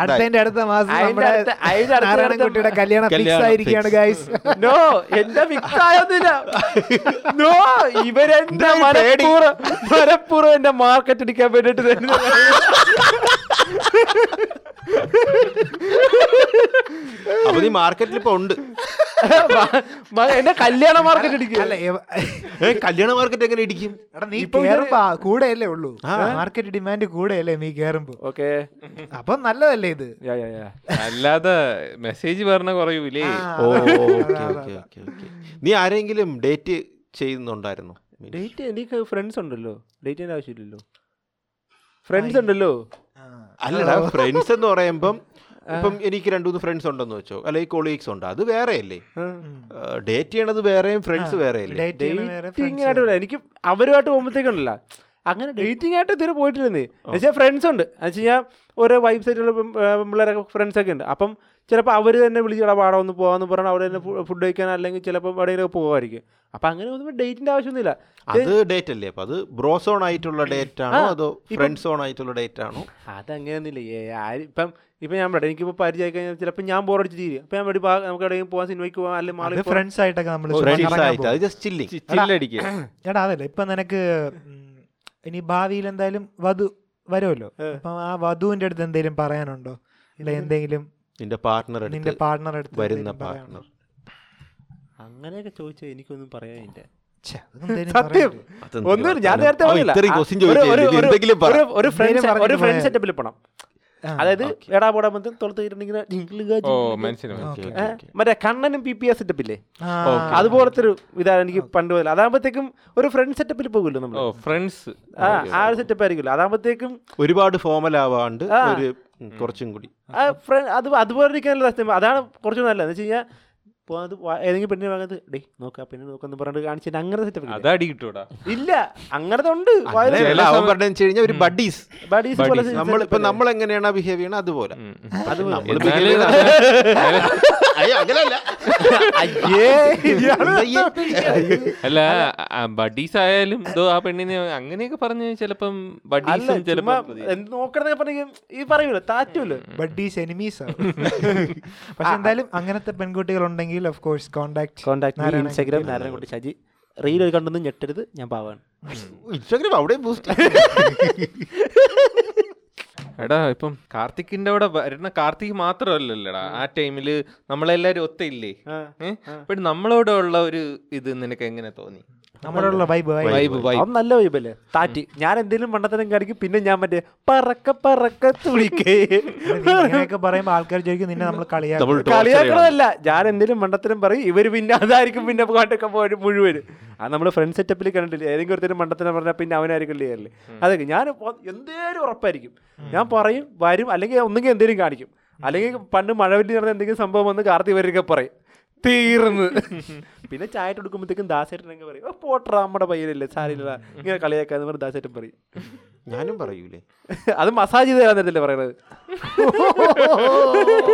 അടുത്തതിന്റെ അടുത്ത മാസം അടുത്ത- നാരായണൻകുട്ടിയുടെ കല്യാണം ഫിക്സ് fix. ഗൈസ് നോ എന്റെ ഫിക്സ് ആയതില്ല നോ ഇവരെന്റെ? മനപ്പൂർവം മനപ്പൂർവം എന്റെ മാർക്കറ്റ് അടിക്കാൻ വേണ്ടിട്ട് തന്നെ അപ്പൊ നീ മാർക്കറ്റിൽ ഇപ്പൊ ഉണ്ട്. എന്റെ കല്യാണ മാർക്കറ്റ് ഇടിക്കും. അല്ല കല്യാണ മാർക്കറ്റ് എങ്ങനെ ഇടിക്കും? എടാ നീ ഇപ്പൊ കേറുമ്പോ കൂടെയല്ലേ ഉള്ളൂ. ആ. മാർക്കറ്റ് ഡിമാൻഡ് കൂടെയല്ലേ നീ കേറുമ്പോ. ഓക്കെ അപ്പൊ നല്ലതല്ലേ ഇത്? അല്ലാതെ മെസ്സേജ് പറഞ്ഞ കുറയൂലേ. ഓ നീ ആരെങ്കിലും ഡേറ്റ് ചെയ്യുന്നുണ്ടായിരുന്നു? ഡേറ്റ് എനിക്ക് ഫ്രണ്ട്സ് ഉണ്ടല്ലോ. ഡേറ്റ് ചെയ്യാൻ ആവശ്യമില്ലല്ലോ. ഫ്രണ്ട്സ് ഉണ്ടല്ലോ. അല്ലടാ ഫ്രണ്ട്സ് എന്ന് പറയുമ്പം ഇപ്പം എനിക്ക് രണ്ടു മൂന്ന് ഫ്രണ്ട്സ് ഉണ്ടെന്ന് വെച്ചോ. അല്ലെങ്കിൽ കൊളീഗ്സ് ഉണ്ട്. അത് വേറെ അല്ലേ ഡേറ്റ് ചെയ്യണത് വേറെയും ഫ്രണ്ട്സ് വേറെ. എനിക്ക് അവരുമായിട്ട് പോകുമ്പോഴത്തേക്കുണ്ടല്ല അങ്ങനെ ഡേറ്റിംഗ് ആയിട്ട് ഇതുവരെ പോയിട്ടില്ലെന്നേ. എന്നുവെച്ചാൽ ഫ്രണ്ട്സ് ഉണ്ട്. എന്ന് വെച്ച് കഴിഞ്ഞാൽ ഓരോ വെബ്സൈറ്റിലുള്ള പിള്ളേരൊക്കെ ഫ്രണ്ട്സ് ഒക്കെ ഉണ്ട്. അപ്പം ചിലപ്പോൾ അവർ തന്നെ വിളിച്ചടാ പാടാ ഒന്ന് പോകാമെന്ന് പറഞ്ഞാൽ അവിടെ തന്നെ ഫുഡ് കഴിക്കാൻ അല്ലെങ്കിൽ ചിലപ്പോൾ എവിടെയെങ്കിലും പോകുമായിരിക്കും അപ്പം അങ്ങനെ ഒന്നും ഡേറ്റിന്റെ ആവശ്യമൊന്നുമില്ല. അത് ഡേറ്റ് അല്ലേ? അപ്പോൾ അത് ബ്രോസോൺ ആയിട്ടുള്ള ഡേറ്റ് ആണോ? അതോ ഫ്രണ്ട് ഫ്രണ്ട്സ് ഓൺ ആയിട്ടുള്ള ഡേറ്റ് ആണോ? അതങ്ങനെയൊന്നുമില്ല. ഏ, ആര് ഇപ്പം ഇപ്പം ഞാൻ പറയാം എനിക്കിപ്പോൾ പരിചയമായി കഴിഞ്ഞാൽ ചിലപ്പോൾ ഞാൻ ബോറടിച്ച് തീരും അപ്പം ഞാൻ വേണ്ടി നമുക്ക് എവിടെയും പോകാൻ സിനിമയ്ക്ക് പോകാം അല്ലെങ്കിൽ മാളിൽ ഫ്രണ്ട്സ് ആയിട്ടൊക്കെ നമ്മൾ ഫ്രണ്ട്സ് ആയിട്ട്. അത് ജസ്റ്റ് ചില്ലിങ് ചില്ലടിക്കുക എടാ അതല്ല. ഇപ്പം നിനക്ക് ഇനി ഭാവിയിൽ എന്തായാലും വധു വരുമല്ലോ. അപ്പൊ ആ വധുവിന്റെ അടുത്ത് എന്തെങ്കിലും പറയാനുണ്ടോ? അല്ലെ എന്തെങ്കിലും നിന്റെ പാർട്ട്ണർ നിന്റെ പാർട്ണർ പാർട്ട്ണർ അടുത്ത് വരുന്ന പാർട്ണർ അങ്ങനെയൊക്കെ ചോദിച്ചാൽ എനിക്കൊന്നും പറയാനില്ല. സത്യം. ഒന്നും ഞാൻ നേരത്തെ ഒരു- ഫ്രണ്ട് സെറ്റപ്പിൽ പോണം. അതായത്. എടാ പോടാ ബന്ധം തൊളത്ത് കയറിണ്ടെങ്കിൽ ഓ മനസ്സിലായി ഓക്കേ, ഓക്കേ, മറ്റേ കണ്ണനും പി പി എസ് സെറ്റപ്പില്ലേ ആ, അതുപോലത്തെ ഒരു ഇതാണ് എനിക്ക് പണ്ട് മുതൽ. അതാകുമ്പോഴത്തേക്കും ഒരു ഫ്രണ്ട് സെറ്റപ്പിൽ പോകുമല്ലോ നമ്മൾ ഓ ഫ്രണ്ട്സ് ആ ആ ഒരു സെറ്റപ്പ് ആയിരിക്കുമല്ലോ. അതാകുമ്പോഴത്തേക്കും ഒരുപാട് ഫോമൽ ആവാണ്ട് ഒരു കുറച്ചും കൂടി. ആ ഫ്രണ്ട് അത് അതുപോലെ ഇരിക്കാനുള്ള അതാണ് കുറച്ചുകൂടി നല്ലത്. എന്ന് വെച്ച് കഴിഞ്ഞാൽ അപ്പോൾ അത് ഏതെങ്കിലും പെണ്ണിനെ ഭാഗത്ത് ഡേ നോക്ക പെണ്ണ് നോക്കാന്ന് പറഞ്ഞിട്ട് കാണിച്ചിട്ട് അങ്ങനെ സെറ്റപ്പ് അത് അടി കിട്ടൂടാ ഇല്ല അങ്ങനത്തെ ഉണ്ട്. വായിൽ അങ്ങനെയല്ല, അവൻ പറഞ്ഞു വെച്ച് കഴിഞ്ഞാൽ ഒരു ബഡീസ് ബഡീസ് പോലെ. നമ്മൾ ഇപ്പൊ setup നമ്മൾ എങ്ങനെയാണ് ബിഹേവ് ചെയ്യണം അതുപോലെ. അല്ല ബഡീസ് ആയാലും ഇതോ ആ പെണ്ണിനെ അങ്ങനെയൊക്കെ പറഞ്ഞ് ചിലപ്പം ബഡീസും ചിലപ്പം എന്ത് നോക്കണമെന്നൊക്കെ പറഞ്ഞ ഈ പറയൂല്ലോ താറ്റൂല്ലോ ബഡീസ് എനിമീസ് പക്ഷെ എന്തായാലും അങ്ങനത്തെ പെൺകുട്ടികൾ ഉണ്ടെങ്കിൽ of course contact contact Instagram Narayanankutty Shaji. Reel കണ്ടൊന്നും ഞെട്ടരുത് ഞാൻ പാവാണ്. ഇൻസ്റ്റാഗ്രാം അവിടെ എടാ ഇപ്പം കാർത്തിക്കിന്റെ അവിടെ വരുന്ന കാർത്തിക് മാത്രമല്ലല്ലോടാ. ആ ടൈമിൽ നമ്മളെല്ലാരും ഒത്തയില്ലേ ഏഹ് നമ്മളോട് ഉള്ള ഒരു ഇത് നിനക്ക് എങ്ങനെ തോന്നി? നമ്മളുള്ള വൈബ് വൈബ് വൈബ് നല്ല വൈബല്ലേ താറ്റി. ഞാൻ എന്തെങ്കിലും മണ്ടത്തരം കാണിക്കും പിന്നെ ഞാൻ മറ്റേ പറക്ക പറക്ക തുളിക്കേ ഇങ്ങനെയൊക്കെ പറയുമ്പോ ആൾക്കാർ ചോദിക്കും നിന്നെ നമ്മൾ കളിയാക്കും. കളിയാക്കണതല്ല. ഞാൻ എന്തെങ്കിലും മണ്ടത്തരം പറയും ഇവർ പിന്നെ അതായിരിക്കും പിന്നെ പാട്ടൊക്കെ പോയിട്ട് മുഴുവൻ. അത് നമ്മൾ ഫ്രണ്ട് സെറ്റപ്പിൽ കണ്ടിട്ടില്ല? ഏതെങ്കിലും ഒരുത്തരം മണ്ടത്തരം പറഞ്ഞാൽ പിന്നെ അവനായിരിക്കും ചെയ്യല്ലേ അതൊക്കെ ഞാൻ എന്തേലും ഉറപ്പായിരിക്കും. ഞാൻ പറയും വരും അല്ലെങ്കിൽ ഒന്നെങ്കിൽ എന്തെങ്കിലും കാണിക്കും. അല്ലെങ്കിൽ പണ്ട് മഴവല്ലി നടന്ന എന്തെങ്കിലും സംഭവം വന്ന് കാർത്തി വരൊക്കെ പറയും. തീർന്ന്. പിന്നെ ചായ കൊടുക്കുമ്പോഴത്തേക്കും ദാസേട്ടൻ പറയും "ഓ, പോട്ടെടാ നമ്മുടെ പയ്യനല്ലേ സാരില്ല ഇങ്ങനെ കളിയാക്കാന്ന് പറഞ്ഞ് ദാസേട്ടൻ പറയും. ഞാനും പറയൂലേ. അത് മസാജ് ചെയ്ത് തരാൻ തരത്തില്ലേ പറയണത്?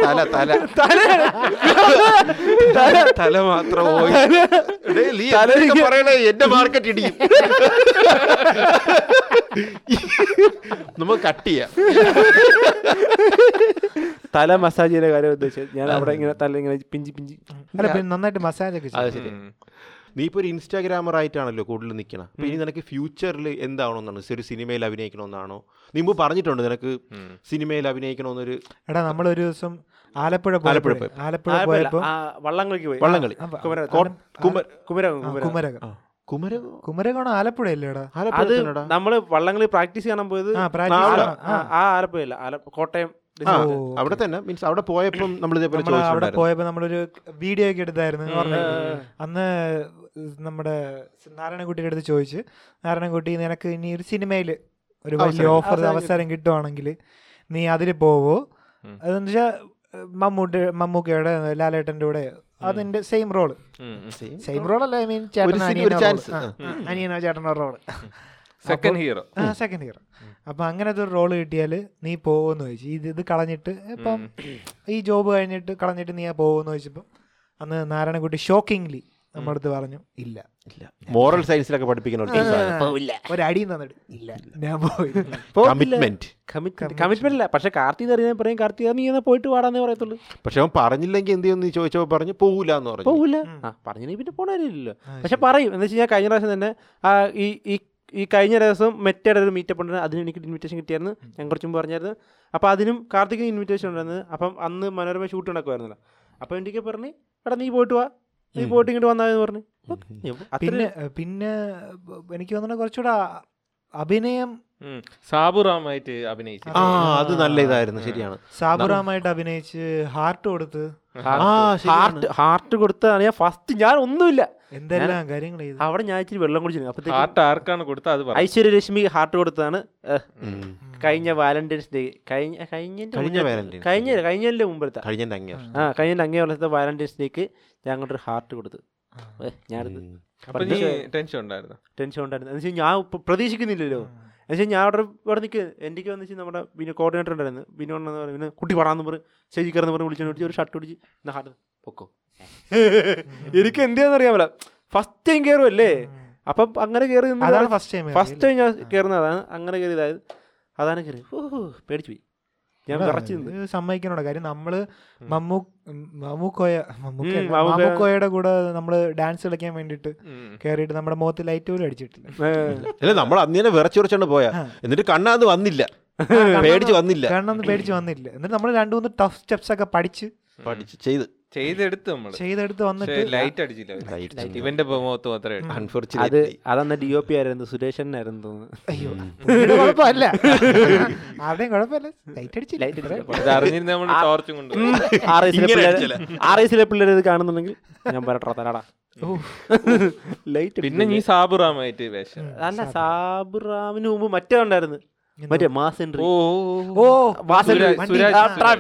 തല തല. തല തല മാത്രം പറയണേ? എന്റെ മാർക്കറ്റ് ഇടിയും. നമുക്ക് കട്ട് ചെയ്യാം. തല മസാജ് ചെയ്യുന്ന കാര്യം ഉദ്ദേശിച്ചത്. ഞാൻ അവിടെ ഇങ്ങനെ തല ഇങ്ങനെ പിഞ്ചി പിഞ്ചി. അല്ല പിന്നെ നന്നായിട്ട് മസാജ് ഒക്കെ അത് ചെയ്യും ശരി നീ ഇപ്പോൾ ഒരു ഇൻസ്റ്റാഗ്രാമർ ആയിട്ടാണല്ലോ കൂടുതൽ നിൽക്കണം അപ്പൊ ഇനി നിനക്ക് ഫ്യൂച്ചറിൽ എന്താവണമെന്നാണ്? ഒരു സിനിമയിൽ അഭിനയിക്കണമെന്നാണോ? നീ മുമ്പ് പറഞ്ഞിട്ടുണ്ട് നിനക്ക് സിനിമയിൽ അഭിനയിക്കണമെന്നൊരു എടാ നമ്മൾ ഒരു ദിവസം ആലപ്പുഴ ആലപ്പുഴ പോയപ്പോഴേ- പോയി. ആലപ്പുഴ ആ, പോയപ്പോ വള്ളംകളിക്ക് പോയി. വള്ളംകളി. ആ, കുമര- കോട്ട്- കുമര- കുമരകം കുമരകം. കുമരകം. കുമര കുമരകമാണ് ആലപ്പുഴ അല്ലേടാ അത് തന്നെടാ. നമ്മൾ വള്ളംകളി പ്രാക്ടീസ് ചെയ്യാൻ പോയത് ആ ആ, പ്രാക്ടീസ് അവിടെ- ആ. ആ, ആ ആലപ്പുഴയല്ല. ആല- കോട്ടയം അവിടെ തന്നെ മീൻസ് അവിടെ പോയപ്പം നമ്മൾ ഇതേപോലെ നമ്മൾ അവിടെ പോയപ്പോൾ പോയപ്പോ നമ്മളൊരു വീഡിയോ ഒക്കെ എടുത്തായിരുന്നു അന്ന് നമ്മുടെ നാരായണൻകുട്ടിയുടെ അടുത്ത് ചോദിച്ച് നാരായണൻകുട്ടി നിനക്ക് ഇനി ഒരു സിനിമയിൽ ഒരു വലിയ ഓഫർ അവസരം കിട്ടുവാണെങ്കിൽ നീ അതിൽ പോവോ. അതെന്ന് വെച്ചാൽ മമ്മൂട്ടി മമ്മൂക്കയുടെ ലാലേട്ടന്റെ കൂടെ അതിന്റെ സെയിം റോൾ സെയിം റോൾ അല്ല ഐ മീൻ ചേട്ടൻ ഒരു ചാൻസ് അനിയനോ ചേട്ടനോ റോൾ സെക്കൻഡ് ഹീറോ ആ സെക്കൻഡ് ഹീറോ അപ്പൊ അങ്ങനത്തെ ഒരു റോൾ കിട്ടിയാൽ നീ പോകുമെന്ന് ചോദിച്ചു. ഇത് ഇത് കളഞ്ഞിട്ട് ഇപ്പം ഈ ജോബ് കഴിഞ്ഞിട്ട് കളഞ്ഞിട്ട് നീ പോകുമെന്ന് ചോദിച്ചപ്പം അന്ന് നാരായണക്കുട്ടി ഷോക്കിംഗ്ലി നമ്മുടെ അടുത്ത് പറഞ്ഞു ഇല്ല. ഇല്ല. മോറൽ സയൻസിലൊക്കെ പഠിപ്പിക്കുന്ന ഒരു ഒരടി തന്നിട്ട് ഇല്ല. ഞാൻ പോയി കമ്മിറ്റ്മെന്റ് കമ്മിറ്റ്മെന്റ് അല്ല പക്ഷെ കാർത്തി എന്ന് അറിയാൻ പറയും കാർത്തി നീ എന്നാ പോയിട്ട് പാടാന്നേ പറയത്തുള്ളൂ. പക്ഷെ അവൻ പറഞ്ഞില്ലെങ്കിൽ എന്ത് ചെയ്യുന്നു ചോദിച്ചപ്പോൾ പറഞ്ഞു പോകൂല എന്ന് പറഞ്ഞു. പറഞ്ഞില്ലെങ്കിൽ പിന്നെ പോണില്ലല്ലോ പക്ഷെ പറയും. എന്ന് വെച്ച് കഴിഞ്ഞാൽ കഴിഞ്ഞ പ്രാവശ്യം തന്നെ ഈ ഈ ഈ കഴിഞ്ഞ ദിവസം മെറ്റയുടെ ഒരു മീറ്റപ്പ് ഉണ്ടായിരുന്നു. അതിന് എനിക്ക് ഇൻവിറ്റേഷൻ കിട്ടിയായിരുന്നു. ഞാൻ കുറച്ച് മുമ്പ് പറഞ്ഞായിരുന്നു. അപ്പോൾ അതിനും കാർത്തികിന് ഇൻവിറ്റേഷൻ ഉണ്ടായിരുന്നു. അപ്പം അന്ന് മനോരമ ഷൂട്ട് നടക്കുമായിരുന്നല്ലോ അപ്പോൾ എനിക്ക് പറഞ്ഞു എടാ നീ പോയിട്ട് വാ. നീ പോയിട്ട് ഇങ്ങോട്ട് വന്നാന്ന് പറഞ്ഞു. പിന്നെ പിന്നെ എനിക്ക് തോന്നുന്നു കുറച്ചുകൂടെ അഭിനയം സാബുറാമായിട്ട് അഭിനയിച്ചു. ആ അത് നല്ല ഇതായിരുന്നു. ശരിയാണ്. സാബുറാമായിട്ട് അഭിനയിച്ച് ഹാർട്ട് കൊടുത്ത്. ആ, ഹാർട്ട് ഹാർട്ട് കൊടുത്താണ് ഞാൻ ഫസ്റ്റ് ഞാൻ ഒന്നുമില്ല. എന്തെല്ലാം കാര്യങ്ങൾ അവിടെ ഞാൻ ഇച്ചിരി വെള്ളം കുടിച്ചിരുന്നു. ഹാർട്ട് ആർക്കാണ് കൊടുത്തത്? അത് ഐശ്വര്യ രശ്മി ഹാർട്ട് ഉം. കഴിഞ്ഞ വാലന്റൈൻസ് ഡേ കഴിഞ്ഞ കഴിഞ്ഞ കഴിഞ്ഞ കഴിഞ്ഞതിന്റെ മുമ്പത്തെ. കഴിഞ്ഞ അങ്ങേ ആ കഴിഞ്ഞ അങ്ങേ വർഷത്തെ വാലന്റൈൻസ് ഡേക്ക് ഞാൻ അങ്ങോട്ടൊരു ഹാർട്ട് കൊടുത്തു. ഞാനത് ടെൻഷൻ ഉണ്ടായിരുന്നു? ടെൻഷൻ ഉണ്ടായിരുന്നു. എന്ന് വെച്ചാൽ ഞാൻ പ്ര- പ്രതീക്ഷിക്കുന്നില്ലല്ലോ. എന്ന് വെച്ചാൽ ഞാൻ അവിടെ ഇവിടെ നിൽക്കുക എനിക്ക് വന്ന് വെച്ചാൽ നമ്മുടെ പിന്നെ കോർഡിനേറ്റർ ഉണ്ടായിരുന്നു. പിന്നെ എന്ന് പറഞ്ഞു പിന്നെ കുട്ടി പടാന്ന് പറഞ്ഞ് ശരിക്കാരെന്ന് പറഞ്ഞു വിളിച്ചു വിളിച്ച് ഒരു ഷർട്ട് പിടിച്ച് എന്നാ ഹാർട്ട് പൊക്കോ. എനിക്ക് എന്തിനാന്ന് അറിയാമല്ല ഫസ്റ്റ് ടൈം കയറുമല്ലേ അപ്പം അങ്ങനെ കയറി ഫസ്റ്റ് ടൈം ഫസ്റ്റ് ടൈം ഞാൻ കയറുന്നതാണ് അങ്ങനെ കയറിയതായത് അതാണ് കയറി പേടിച്ചു പോയി. ഞാൻ വിറച്ചു കാര്യം നമ്മൾ മമ്മൂ മമ്മൂക്കോയ മമ്മൂക്കോയുടെ കൂടെ നമ്മൾ ഡാൻസ് കളിക്കാൻ വേണ്ടിട്ട് കേറിയിട്ട് കയറിയിട്ട് നമ്മുടെ മുഖത്ത് ലൈറ്റ് പോലും അടിച്ചിട്ടില്ല. അല്ല നമ്മൾ അന്നേനെ വിറച്ചുറച്ചോണ്ട് പോയാ. എന്നിട്ട് കണ്ണാന്ന് വന്നില്ല. പേടിച്ച് വന്നില്ല. കണ്ണൊന്നും പേടിച്ച് വന്നില്ല. എന്നിട്ട് നമ്മൾ രണ്ടു മൂന്ന് ടഫ് സ്റ്റെപ്സ് ഒക്കെ പഠിച്ച് പഠിച്ച് ചെയ്ത്. ചെയ്തെടുത്ത് നമ്മൾ ചെയ്തെടുത്ത് വന്നിട്ട് ലൈറ്റ് അടിച്ചില്ല. ഇവന്റെ മുഖത്ത് മാത്രമേ അൺഫോർച്ചുനേറ്റ്ലി അതന്ന് ഡി ഒ പി ആയിരുന്നു സുരേഷനായിരുന്നു തോന്നുന്നു. അയ്യോ. കുഴപ്പമില്ല. ആരുടെയും കുഴപ്പമില്ല. ലൈറ്റ് അടിച്ചില്ല. അറിഞ്ഞിരുന്ന നമ്മൾ ടോർച്ചും കൊണ്ട് ആർ എസിലെ പിള്ളേർ അടിച്ചല്ലേ? ആർ എസിലെ പിള്ളേർ ഇത് കാണുന്നുണ്ടെങ്കിൽ ഞാൻ പറയട്ടെ തരാടാ. ലൈറ്റ് പിന്നെ നീ സാബുറാമായിട്ട് വേഷം. അല്ല സാബുറാമിന് മുമ്പ് മറ്റേ ഉണ്ടായിരുന്നു. മറ്റേ മാസ് എൻട്രി. ഓ മാസ്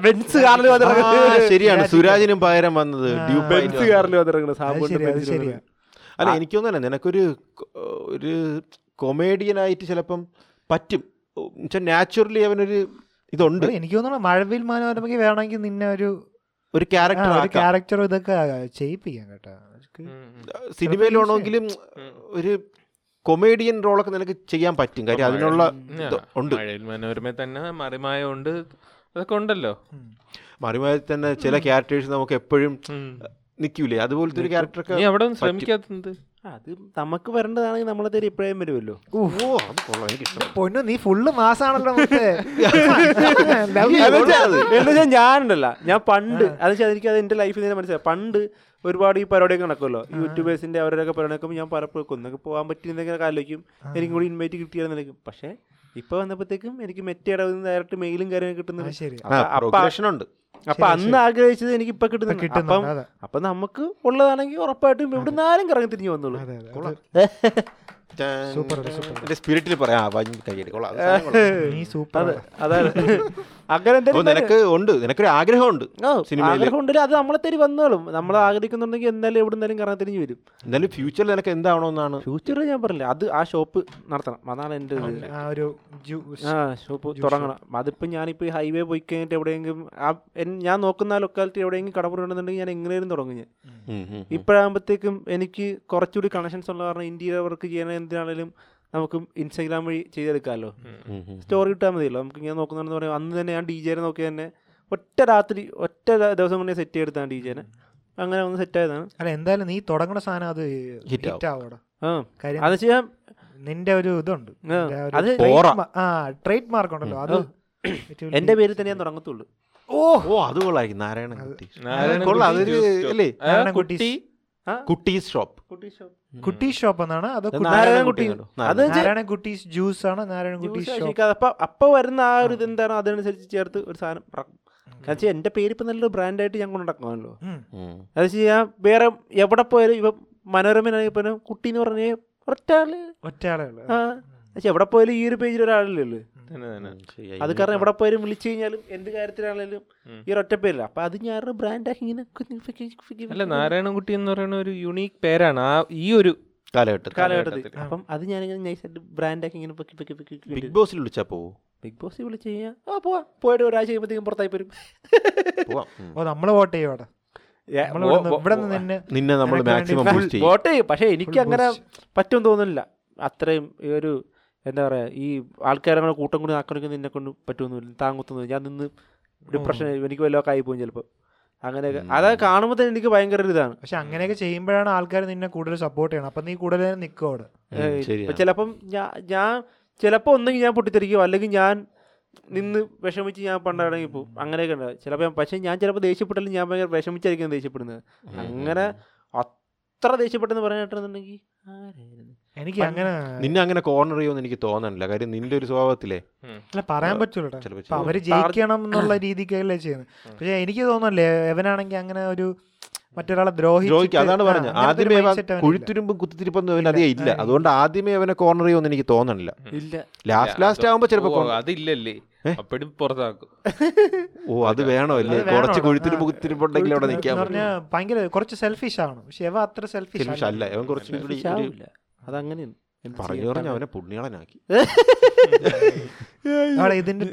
ബെൻസ് കാറിൽ വന്നിറങ്ങുന്നത് ശരിയാണ്. സുരാജിനും പകരം വന്നത് ബെൻസ് കാറിൽ വന്നിറങ്ങുന്നത്. അല്ല എനിക്കൊന്നല്ല നിനക്കൊരു ഒരു കൊമേഡിയനായിട്ട് ചിലപ്പം പറ്റും. നാച്ചുറലി അവനൊരു ഇതുണ്ട്. എനിക്ക് തോന്നുന്നു മഴവിൽ മനോരമയ്ക്ക് വേണമെങ്കിൽ നിന്നെ ഒരു ഒരു ക്യാരക്ടർ ഒരു ക്യാരക്ടർ ഇതൊക്കെ ചെയ്യിപ്പിക്കാം കേട്ടോ. സിനിമയിൽ സിനിമയിലാണെങ്കിലും ഒരു കൊമേഡിയൻ റോളൊക്കെ നിനക്ക് ചെയ്യാൻ പറ്റും. കാര്യം അതിനുള്ള ഉണ്ട്. മനോരമ തന്നെ മറിമായ ഉണ്ട് അതൊക്കെ ഉണ്ടല്ലോ. മറിമായ തന്നെ ചില ക്യാരക്ടേഴ്സ് നമുക്ക് എപ്പോഴും നിൽക്കൂലേ അതുപോലത്തെ ഒരു ക്യാരക്ടറൊക്കെ നീ അവിടെ ശ്രമിക്കാത്തത് അത് നമുക്ക് വരേണ്ടതാണെങ്കിൽ നമ്മളെ തേടി ഇപ്പോഴും വരുമല്ലോ ഓ അത് കൊള്ളാം എനിക്ക് ഇഷ്ടം. പൊന്നു നീ ഫുള്ള് മാസാണല്ലോ എന്നുവെച്ചാൽ ഞാനുണ്ടല്ല ഞാൻ പണ്ട് അത് എനിക്ക് അത് എന്റെ ലൈഫിൽ നിന്ന് മനസ്സിലായി. പണ്ട് ഒരുപാട് ഈ പരിപാടിയൊക്കെ നടക്കുമല്ലോ യൂട്യൂബേഴ്സിന്റെ അവരൊക്കെ പരിപാടി നടക്കുമ്പോൾ ഞാൻ പലപ്പോഴും ഒന്നൊക്കെ പോകാൻ പറ്റിയെന്നൊക്കെ ആലോചിക്കും. എനിക്കും കൂടി ഇൻവൈറ്റ് കിട്ടിയെന്നിരിക്കും പക്ഷേ ഇപ്പൊ വന്നപ്പോഴത്തേക്കും എനിക്ക് മെറ്റയുടെ ഡയറക്റ്റ് മെയിലും കാര്യമൊക്കെ കിട്ടുന്നത്. ശരി. ഉണ്ട്. അപ്പൊ അന്ന് ആഗ്രഹിച്ചത് എനിക്ക് ഇപ്പൊ കിട്ടുന്ന അപ്പം അപ്പൊ നമുക്ക് ഉള്ളതാണെങ്കിൽ ഉറപ്പായിട്ടും എവിടുന്നാലും കറങ്ങി തിരിഞ്ഞു വന്നോളൂ. സ്പിരിറ്റിൽ പറയാം അങ്ങനെ നിനക്ക് ഉണ്ട് നിനക്കൊരു ആഗ്രഹമുണ്ട് അത് നമ്മളെ തേടി വന്നോളും. നമ്മൾ ആഗ്രഹിക്കുന്നുണ്ടെങ്കിൽ എന്തായാലും എവിടുന്നാലും കറങ്ങി തിരിഞ്ഞു വരും. എന്തായാലും ഫ്യൂച്ചറിൽ നിനക്ക് എന്താവണമെന്നാണ് ഫ്യൂച്ചറിൽ ഞാൻ പറഞ്ഞില്ല അത് ആ ഷോപ്പ് നടത്തണം. അതാണ് എന്റെ ആ ഒരു ജ്യൂസ് ആ ഷോപ്പ് തുടങ്ങണം. അതിപ്പോൾ ഞാനിപ്പോൾ ഈ ഹൈവേ പോയി കഴിഞ്ഞിട്ട് എവിടെയെങ്കിലും ആ ഞാൻ നോക്കുന്ന ലൊക്കാലിറ്റി എവിടെയെങ്കിലും കടപ്പുറം ഞാൻ എങ്ങനെയും തുടങ്ങും ഞാൻ. ഇപ്പോഴാകുമ്പോഴത്തേക്കും എനിക്ക് കുറച്ചുകൂടി കണക്ഷൻസ് ഉള്ള കാരണം ഇന്ത്യയിലെ വർക്ക് ചെയ്യാൻ എന്തിനാണെങ്കിലും നമുക്ക് ഇൻസ്റ്റാഗ്രാം വഴി ചെയ്തെടുക്കാമല്ലോ. സ്റ്റോറി ഇട്ടാൽ മതിയല്ലോ. നമുക്ക് ഇങ്ങനെ നോക്കുന്നതെന്ന് പറയാം. അന്ന് തന്നെ ഞാൻ ഡി ജെനെ നോക്കി തന്നെ ഒറ്റ രാത്രി ഒറ്റ ദിവസം കൊണ്ട് സെറ്റ് ചെയ്തെടുത്താണ് ഡി ജെനെ അങ്ങനെ ഒന്ന് സെറ്റ് ആയതാണ്. അല്ല എന്തായാലും നീ തുടങ്ങുന്ന സാധനം അത് ഹിറ്റ് ആവോടാ അത് ചെയ്യാൻ നിന്റെ ഒരു ഇതുണ്ട്. അത് ഓറ. ആ ട്രേഡ് മാർക്ക് ഉണ്ടല്ലോ അത് എന്റെ എന്റെ പേരിൽ തന്നെ ഞാൻ തുടങ്ങത്തുള്ളൂ. ഓ ഓ അത് കൊള്ളായിരിക്കും. നാരായണ കുട്ടി നാരായണൻ കൊള്ളാം. കുട്ടി അതൊരു അല്ലേ? Narayanan Kutty Kutties shop. Kutty shop. Kutty shop എന്നാണ്? അത് കുട്ടി- നാരായണ കുട്ടി കുട്ടി അത് നാരായണ കുട്ടീസ് ജ്യൂസ് ആണ്. നാരായണ കുട്ടി ഷോപ്പ് അപ്പൊ അപ്പൊ വരുന്ന ആ ഒരു ഇതെന്താണ് അതിനനുസരിച്ച് ചേർത്ത് ഒരു സാധനം. എന്നുവെച്ചാൽ എന്റെ പേര് ഇപ്പൊ നല്ലൊരു ബ്രാൻഡായിട്ട് ഞാൻ കൊണ്ടുനടക്കണമല്ലോ ഉം. അത് ഞാൻ വേറെ എവിടെ പോയാലും ഇപ്പൊ മനോരമനാണെങ്കിൽ ഇപ്പൊ കുട്ടി എന്ന് പറഞ്ഞ ഒറ്റ ആൾ ഒറ്റ ഉള്ളൂ. ആ. പക്ഷെ എവിടെ പോയാലും ഈ ഒരു പേജിൽ ഒരാളില്ലല്ലോ. അത് കാരണം എവിടെ പോയാലും വിളിച്ചു കഴിഞ്ഞാലും എന്ത് കാര്യത്തിലാണെങ്കിലും. ഈ ഒറ്റ പേരില്ല. അപ്പൊ അത് ഞാൻ ബ്രാൻഡാക്കി ഇങ്ങനെ അല്ല നാരായണൻകുട്ടി എന്ന് പറയുന്ന ഒരു യുണീക്ക് പേരാണ്. ആ ഈ ഒരു കാലഘട്ടത്തിൽ. കാലഘട്ടത്തിൽ. അപ്പം അത് ഞാനിങ്ങനെ നൈസായിട്ട് ബ്രാൻഡാക്കി ഇങ്ങനെ പൊക്കി പൊക്കി പൊക്കി ബിഗ് ബോസിൽ വിളിച്ചാ പോവോ? ബിഗ് ബോസിൽ വിളിച്ചു കഴിഞ്ഞാൽ ആ പോവാ. പോയിട്ട് ഒരാഴ്ച കഴിയുമ്പോഴത്തേക്കും പുറത്തായി വരും. ഓ നമ്മൾ വോട്ട് ചെയ്യും നമ്മൾ ഇവിടെ നിന്നെ നിന്നെ നമ്മൾ മാക്സിമം വോട്ട് ചെയ്യും. പക്ഷെ എനിക്ക് അങ്ങനെ പറ്റുമെന്ന് പറ്റും തോന്നുന്നില്ല. അത്രയും ഈ ഒരു എന്താ പറയുക ഈ ആൾക്കാരെ അങ്ങനെ കൂട്ടം കൂടി ആക്രമിക്കുന്ന എന്നെ കൊണ്ട് പറ്റുമൊന്നുമില്ല. താങ്ങുത്തുന്നു ഞാൻ നിന്ന് ഡിപ്രഷൻ എനിക്ക് വല്ലതൊക്കെ ആയിപ്പോയി പോകും ചിലപ്പോൾ അങ്ങനെയൊക്കെ. അതൊക്കെ കാണുമ്പോൾ തന്നെ എനിക്ക് ഭയങ്കര ഇതാണ്. പക്ഷെ അങ്ങനെയൊക്കെ ചെയ്യുമ്പോഴാണ് ആൾക്കാർ നിന്നെ കൂടുതൽ സപ്പോർട്ട് ചെയ്യണം അപ്പം നീ കൂടുതൽ നിൽക്കും അവിടെ. ചിലപ്പം ഞാൻ ഞാൻ ചിലപ്പോൾ ഒന്നെങ്കിൽ ഞാൻ പൊട്ടിത്തെറിക്കും. അല്ലെങ്കിൽ ഞാൻ നിന്ന് വിഷമിച്ച് ഞാൻ പണ്ടാണെങ്കിൽ പോകും. അങ്ങനെയൊക്കെ ഉണ്ടാവും ചിലപ്പോൾ പക്ഷേ ഞാൻ ചിലപ്പോൾ ദേഷ്യപ്പെട്ടാലും ഞാൻ ഭയങ്കര വിഷമിച്ചായിരിക്കും ദേഷ്യപ്പെടുന്നത്. അങ്ങനെ അത്ര ദേഷ്യപ്പെട്ടെന്ന് പറയാനായിട്ടുണ്ടെങ്കിൽ ആരായിരുന്നു? എനിക്ക് അങ്ങനെ നിന്നെ അങ്ങനെ കോർണർ ചെയ്യുമെന്ന് എനിക്ക് തോന്നണില്ല. കാര്യം നിന്റെ ഒരു സ്വഭാവത്തിലേ. അല്ല പറയാൻ പറ്റുള്ളൂ അവർ ജയിക്കണം എന്നുള്ള രീതിക്കല്ലേ ചെയ്യുന്നത് പക്ഷെ എനിക്ക് തോന്നുന്നില്ലേ എവനാണെങ്കിൽ അങ്ങനെ ഒരു മറ്റൊരാളെ ദ്രോഹിച്ചിട്ട് അതാണ് പറഞ്ഞത്. ആദ്യമേ കുഴിത്തുരുമ്പും കുത്തിത്തിരിപ്പൊന്നും അതേ ഇല്ല. അതുകൊണ്ട് ആദ്യമേ അവനെ കോർണർ ചെയ്യുമെന്ന് എനിക്ക് തോന്നണില്ല. ഇല്ല. ലാസ്റ്റ് ലാസ്റ്റ് ആകുമ്പോ ചിലപ്പോ ഓ, അതില്ലല്ലേ. ഏ? അപ്പഴും പുറത്താക്കും. ഓ അത് വേണോ? അല്ലേ? കുറച്ച് ആ. കുഴിത്തുരുമ്പ് കുത്തിരിപ്പുണ്ടെങ്കിൽ അവിടെ നിൽക്കാൻ ഭയങ്കര കുറച്ച് സെൽഫിഷ് ആണ്. പക്ഷെ എവ അത്ര സെൽഫിഷ് സെൽഫിഷ് അല്ല. അവൻ കുറച്ചും കൂടി അതങ്ങനെയാണ്. പറഞ്ഞു അവനെ പുണ്യാളനാക്കി. അവിടെ ഇതിന്റെ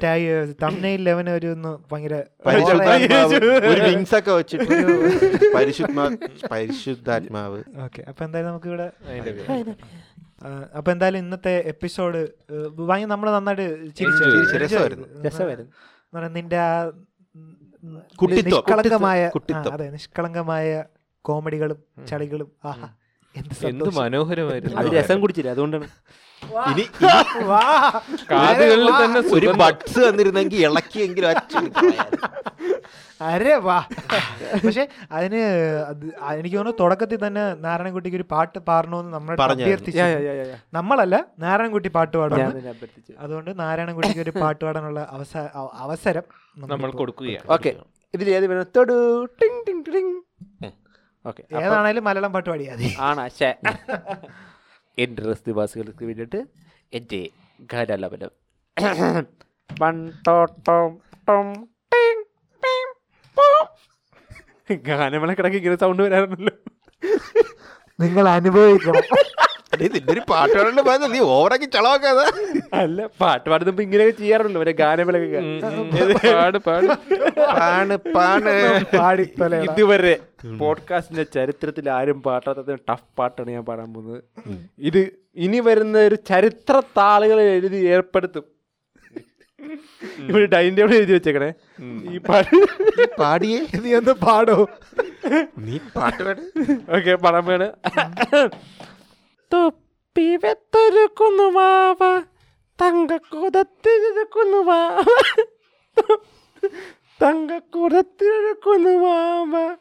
അവന് ഒരു ഭയങ്കര ഒക്കെ വെച്ചിട്ട്. പരിശുദ്ധാ പരിശുദ്ധാത്മാവ്. ഓക്കെ അപ്പൊ എന്തായാലും നമുക്ക് ഇവിടെ അപ്പൊ എന്തായാലും ഇന്നത്തെ എപ്പിസോഡ് ഭയങ്കര നമ്മൾ നന്നായിട്ട് ചിരിച്ചു. ചിരിച്ചു, രസമായിരുന്നു. നിന്റെ ആ. നിഷ്കളങ്കമായ. അതെ നിഷ്കളങ്കമായ കോമഡികളും ചളികളും ആഹാ. എന്ത് മനോഹരമായിരുന്നു. അത് രസം കുടിച്ചില്ല അതുകൊണ്ടാണ്. ഇനി വാ. കാതുകളിൽ തന്നെ ഒരു ബട്സ് വന്നിരുന്നെങ്കിൽ ഇളക്കിയെങ്കിലും അരെ വാ. പക്ഷെ അതിന് അത് എനിക്ക് തോന്നുന്നു തുടക്കത്തിൽ തന്നെ നാരായണൻകുട്ടിക്ക് ഒരു പാട്ട് പാടണമെന്ന് നമ്മൾ. അഭ്യർത്ഥിച്ചു. നമ്മളല്ല നാരായണൻകുട്ടി പാട്ട് പാടണം അതുകൊണ്ട് നാരായണൻകുട്ടിക്ക് ഒരു പാട്ട് പാടാനുള്ള അവസരം നമ്മൾ കൊടുക്കുകയാണ്. ഓക്കെ. ഇതിൽ ഏത് വേണം? തൊടു ടിങ് ടിങ് ടിങ്. ഓക്കെ ഏതാണേലും മലയാളം പാട്ട് പാടിയാൽ മതി. ആണ് ശേ എന്റെ റസ്തിവാസികൾക്ക് വേണ്ടിയിട്ട് എന്റെ ഗാനാലപനം പൺ ടോ ടോം ടോം ടിങ് ടിങ് പോം. ഗാനമേള കിടക്ക് ഇങ്ങനെ സൗണ്ട് വരാറുണ്ടല്ലോ. നിങ്ങൾ അനുഭവിക്കണം. ഒരു പാട്ട് പാടേണ്ട നീ ഓവറാക്കി ചളവാക്കാതെ അല്ല പാട്ട് പാടുന്നപ്പോ ഇങ്ങനെയൊക്കെ ചെയ്യാറുണ്ടല്ലോ മറ്റേ ഗാനമേളൊക്കെ പാട് പാട്. പാണ് പാണ്. പാടി ഇതുവരെ പോഡ്കാസ്റ്റിന്റെ ചരിത്രത്തിൽ ആരും പാട്ടാത്ത ടഫ് പാട്ടാണ് ഞാൻ പാടാൻ പോകുന്നത്. ഇത് ഇനി വരുന്ന ഒരു ചരിത്ര താളുകൾ എഴുതി ഏർപ്പെടുത്തും. ഇവിടെ ഡൈനിങ് ടേബിൾ എഴുതി വെച്ചേക്കണേ. ഈ പാട്ട് പാടിയേ? നീ ഒന്ന് പാടോ? നീ പാട്ട് പാട്. ഓക്കെ പടം വേണ് തൊപ്പി വെത്തൊരുക്കുന്നു വാവ. തങ്കക്കൂടത്തിരിക്കുന്നു വാവ. തങ്കക്കൂടത്തിരിക്കുന്നു വാവ.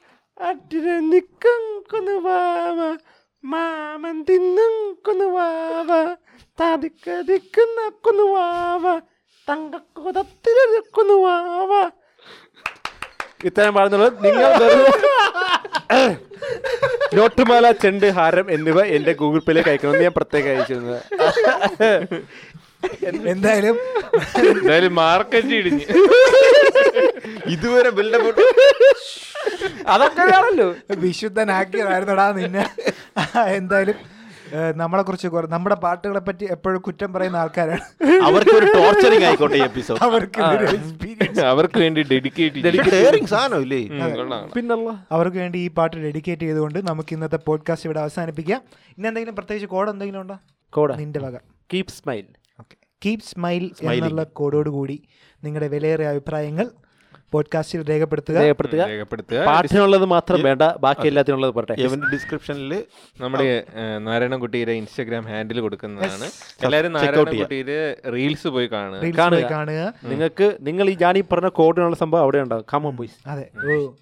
അട്ടിര നിക്കുന്നു വാവ. മാമൻ തിന്നുക്കുന്നു വാവ. തടിക്കടിക്കുന്നു വാവ. തങ്കക്കൂടത്തിരിക്കുന്നു വാവ. ഇത്രയും പറഞ്ഞുള്ളത് നിങ്ങൾ നോട്ടുമാല ചെണ്ട് ഹാരം എന്നിവ എന്റെ ഗൂഗിൾ പേയിലേക്ക് അയക്കണമെന്ന് ഞാൻ പ്രത്യേകം അയച്ചിരുന്നത്. എന്തായാലും എന്തായാലും മാർക്കറ്റ് ഇടിഞ്ഞ്. ഇതുവരെ ബിൽഡപ്പ് അതൊക്കെയാണല്ലോ വിശുദ്ധനാക്കിയതായിരുന്നടാ നിന്നെ. എന്തായാലും നമ്മളെ കുറിച്ച് നമ്മുടെ പാട്ടുകളെ പറ്റി എപ്പോഴും കുറ്റം പറയുന്ന ആൾക്കാരാണ്. അവർക്ക് ഒരു ടോർച്ചറിങ് ആയിക്കോട്ടെ എപ്പിസോഡ് അവർക്ക്. അവർക്ക് വേണ്ടി ഡെഡിക്കേറ്റ് പിന്നല്ല. അവർക്ക് വേണ്ടി ഈ പാട്ട് ഡെഡിക്കേറ്റ് ചെയ്തുകൊണ്ട് നമുക്ക് ഇന്നത്തെ പോഡ്കാസ്റ്റ് ഇവിടെ അവസാനിപ്പിക്കാം. ഇന്ന് എന്തെങ്കിലും പ്രത്യേകിച്ച് കോഡ് എന്തെങ്കിലും ഉണ്ടോ? കോഡ് നിന്റെ വക. കീപ് സ്മൈൽ കീപ് സ്മൈൽ എന്നുള്ള കോഡോട് കൂടി നിങ്ങളുടെ വിലയേറിയ അഭിപ്രായങ്ങൾ പോഡ്കാസ്റ്റിൽ രേഖപ്പെടുത്തുക. രേഖപ്പെടുത്തുക. രേഖപ്പെടുത്തുക. പാട്ടിനുള്ളത് മാത്രം വേണ്ട ബാക്കി എല്ലാത്തിനുള്ളത് പോട്ടെ ഇവന്റെ ഡിസ്ക്രിപ്ഷനിൽ നമ്മുടെ നാരായണൻകുട്ടിയുടെ ഇൻസ്റ്റാഗ്രാം ഹാൻഡിൽ കൊടുക്കുന്നതാണ്. എല്ലാവരും നാരായണൻകുട്ടിയുടെ റീൽസ് പോയി കാണുക. കാണുക. നിങ്ങൾക്ക് നിങ്ങൾ ഈ ജാനി പറഞ്ഞ കോഡിനുള്ള സംഭവം അവിടെ ഉണ്ടാവും. കമോൺ ബോയ്സ് അതെ.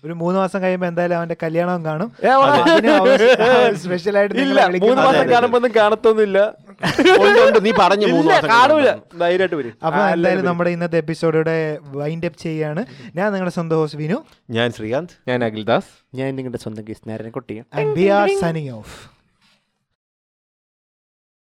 ഒരു മൂന്ന് മാസം കഴിയുമ്പോൾ എന്തായാലും അവന്റെ കല്യാണം കാണും. സ്പെഷ്യൽ ആയിട്ട് ഇല്ല മൂന്ന് മാസം കാണുമ്പോ ഒന്നും കാണത്തൊന്നുമില്ല. നീ പറഞ്ഞു മൂന്ന് മാസം കാണൂല. ധൈര്യമായിട്ട് വരും. അപ്പൊ എന്തായാലും എല്ലാവരും നമ്മുടെ ഇന്നത്തെ എപ്പിസോഡോടെ വൈൻഡ് അപ്പ് ചെയ്യാണ്. ഞാൻ നിങ്ങളുടെ സ്വന്തം ഹോസ് വിനു. ഞാൻ ശ്രീകാന്ത്. ഞാൻ അഖിൽദാസ്. ഞാൻ നിങ്ങളുടെ സ്വന്തം കേസ് നേരെ കൊട്ടിയ. And we are signing off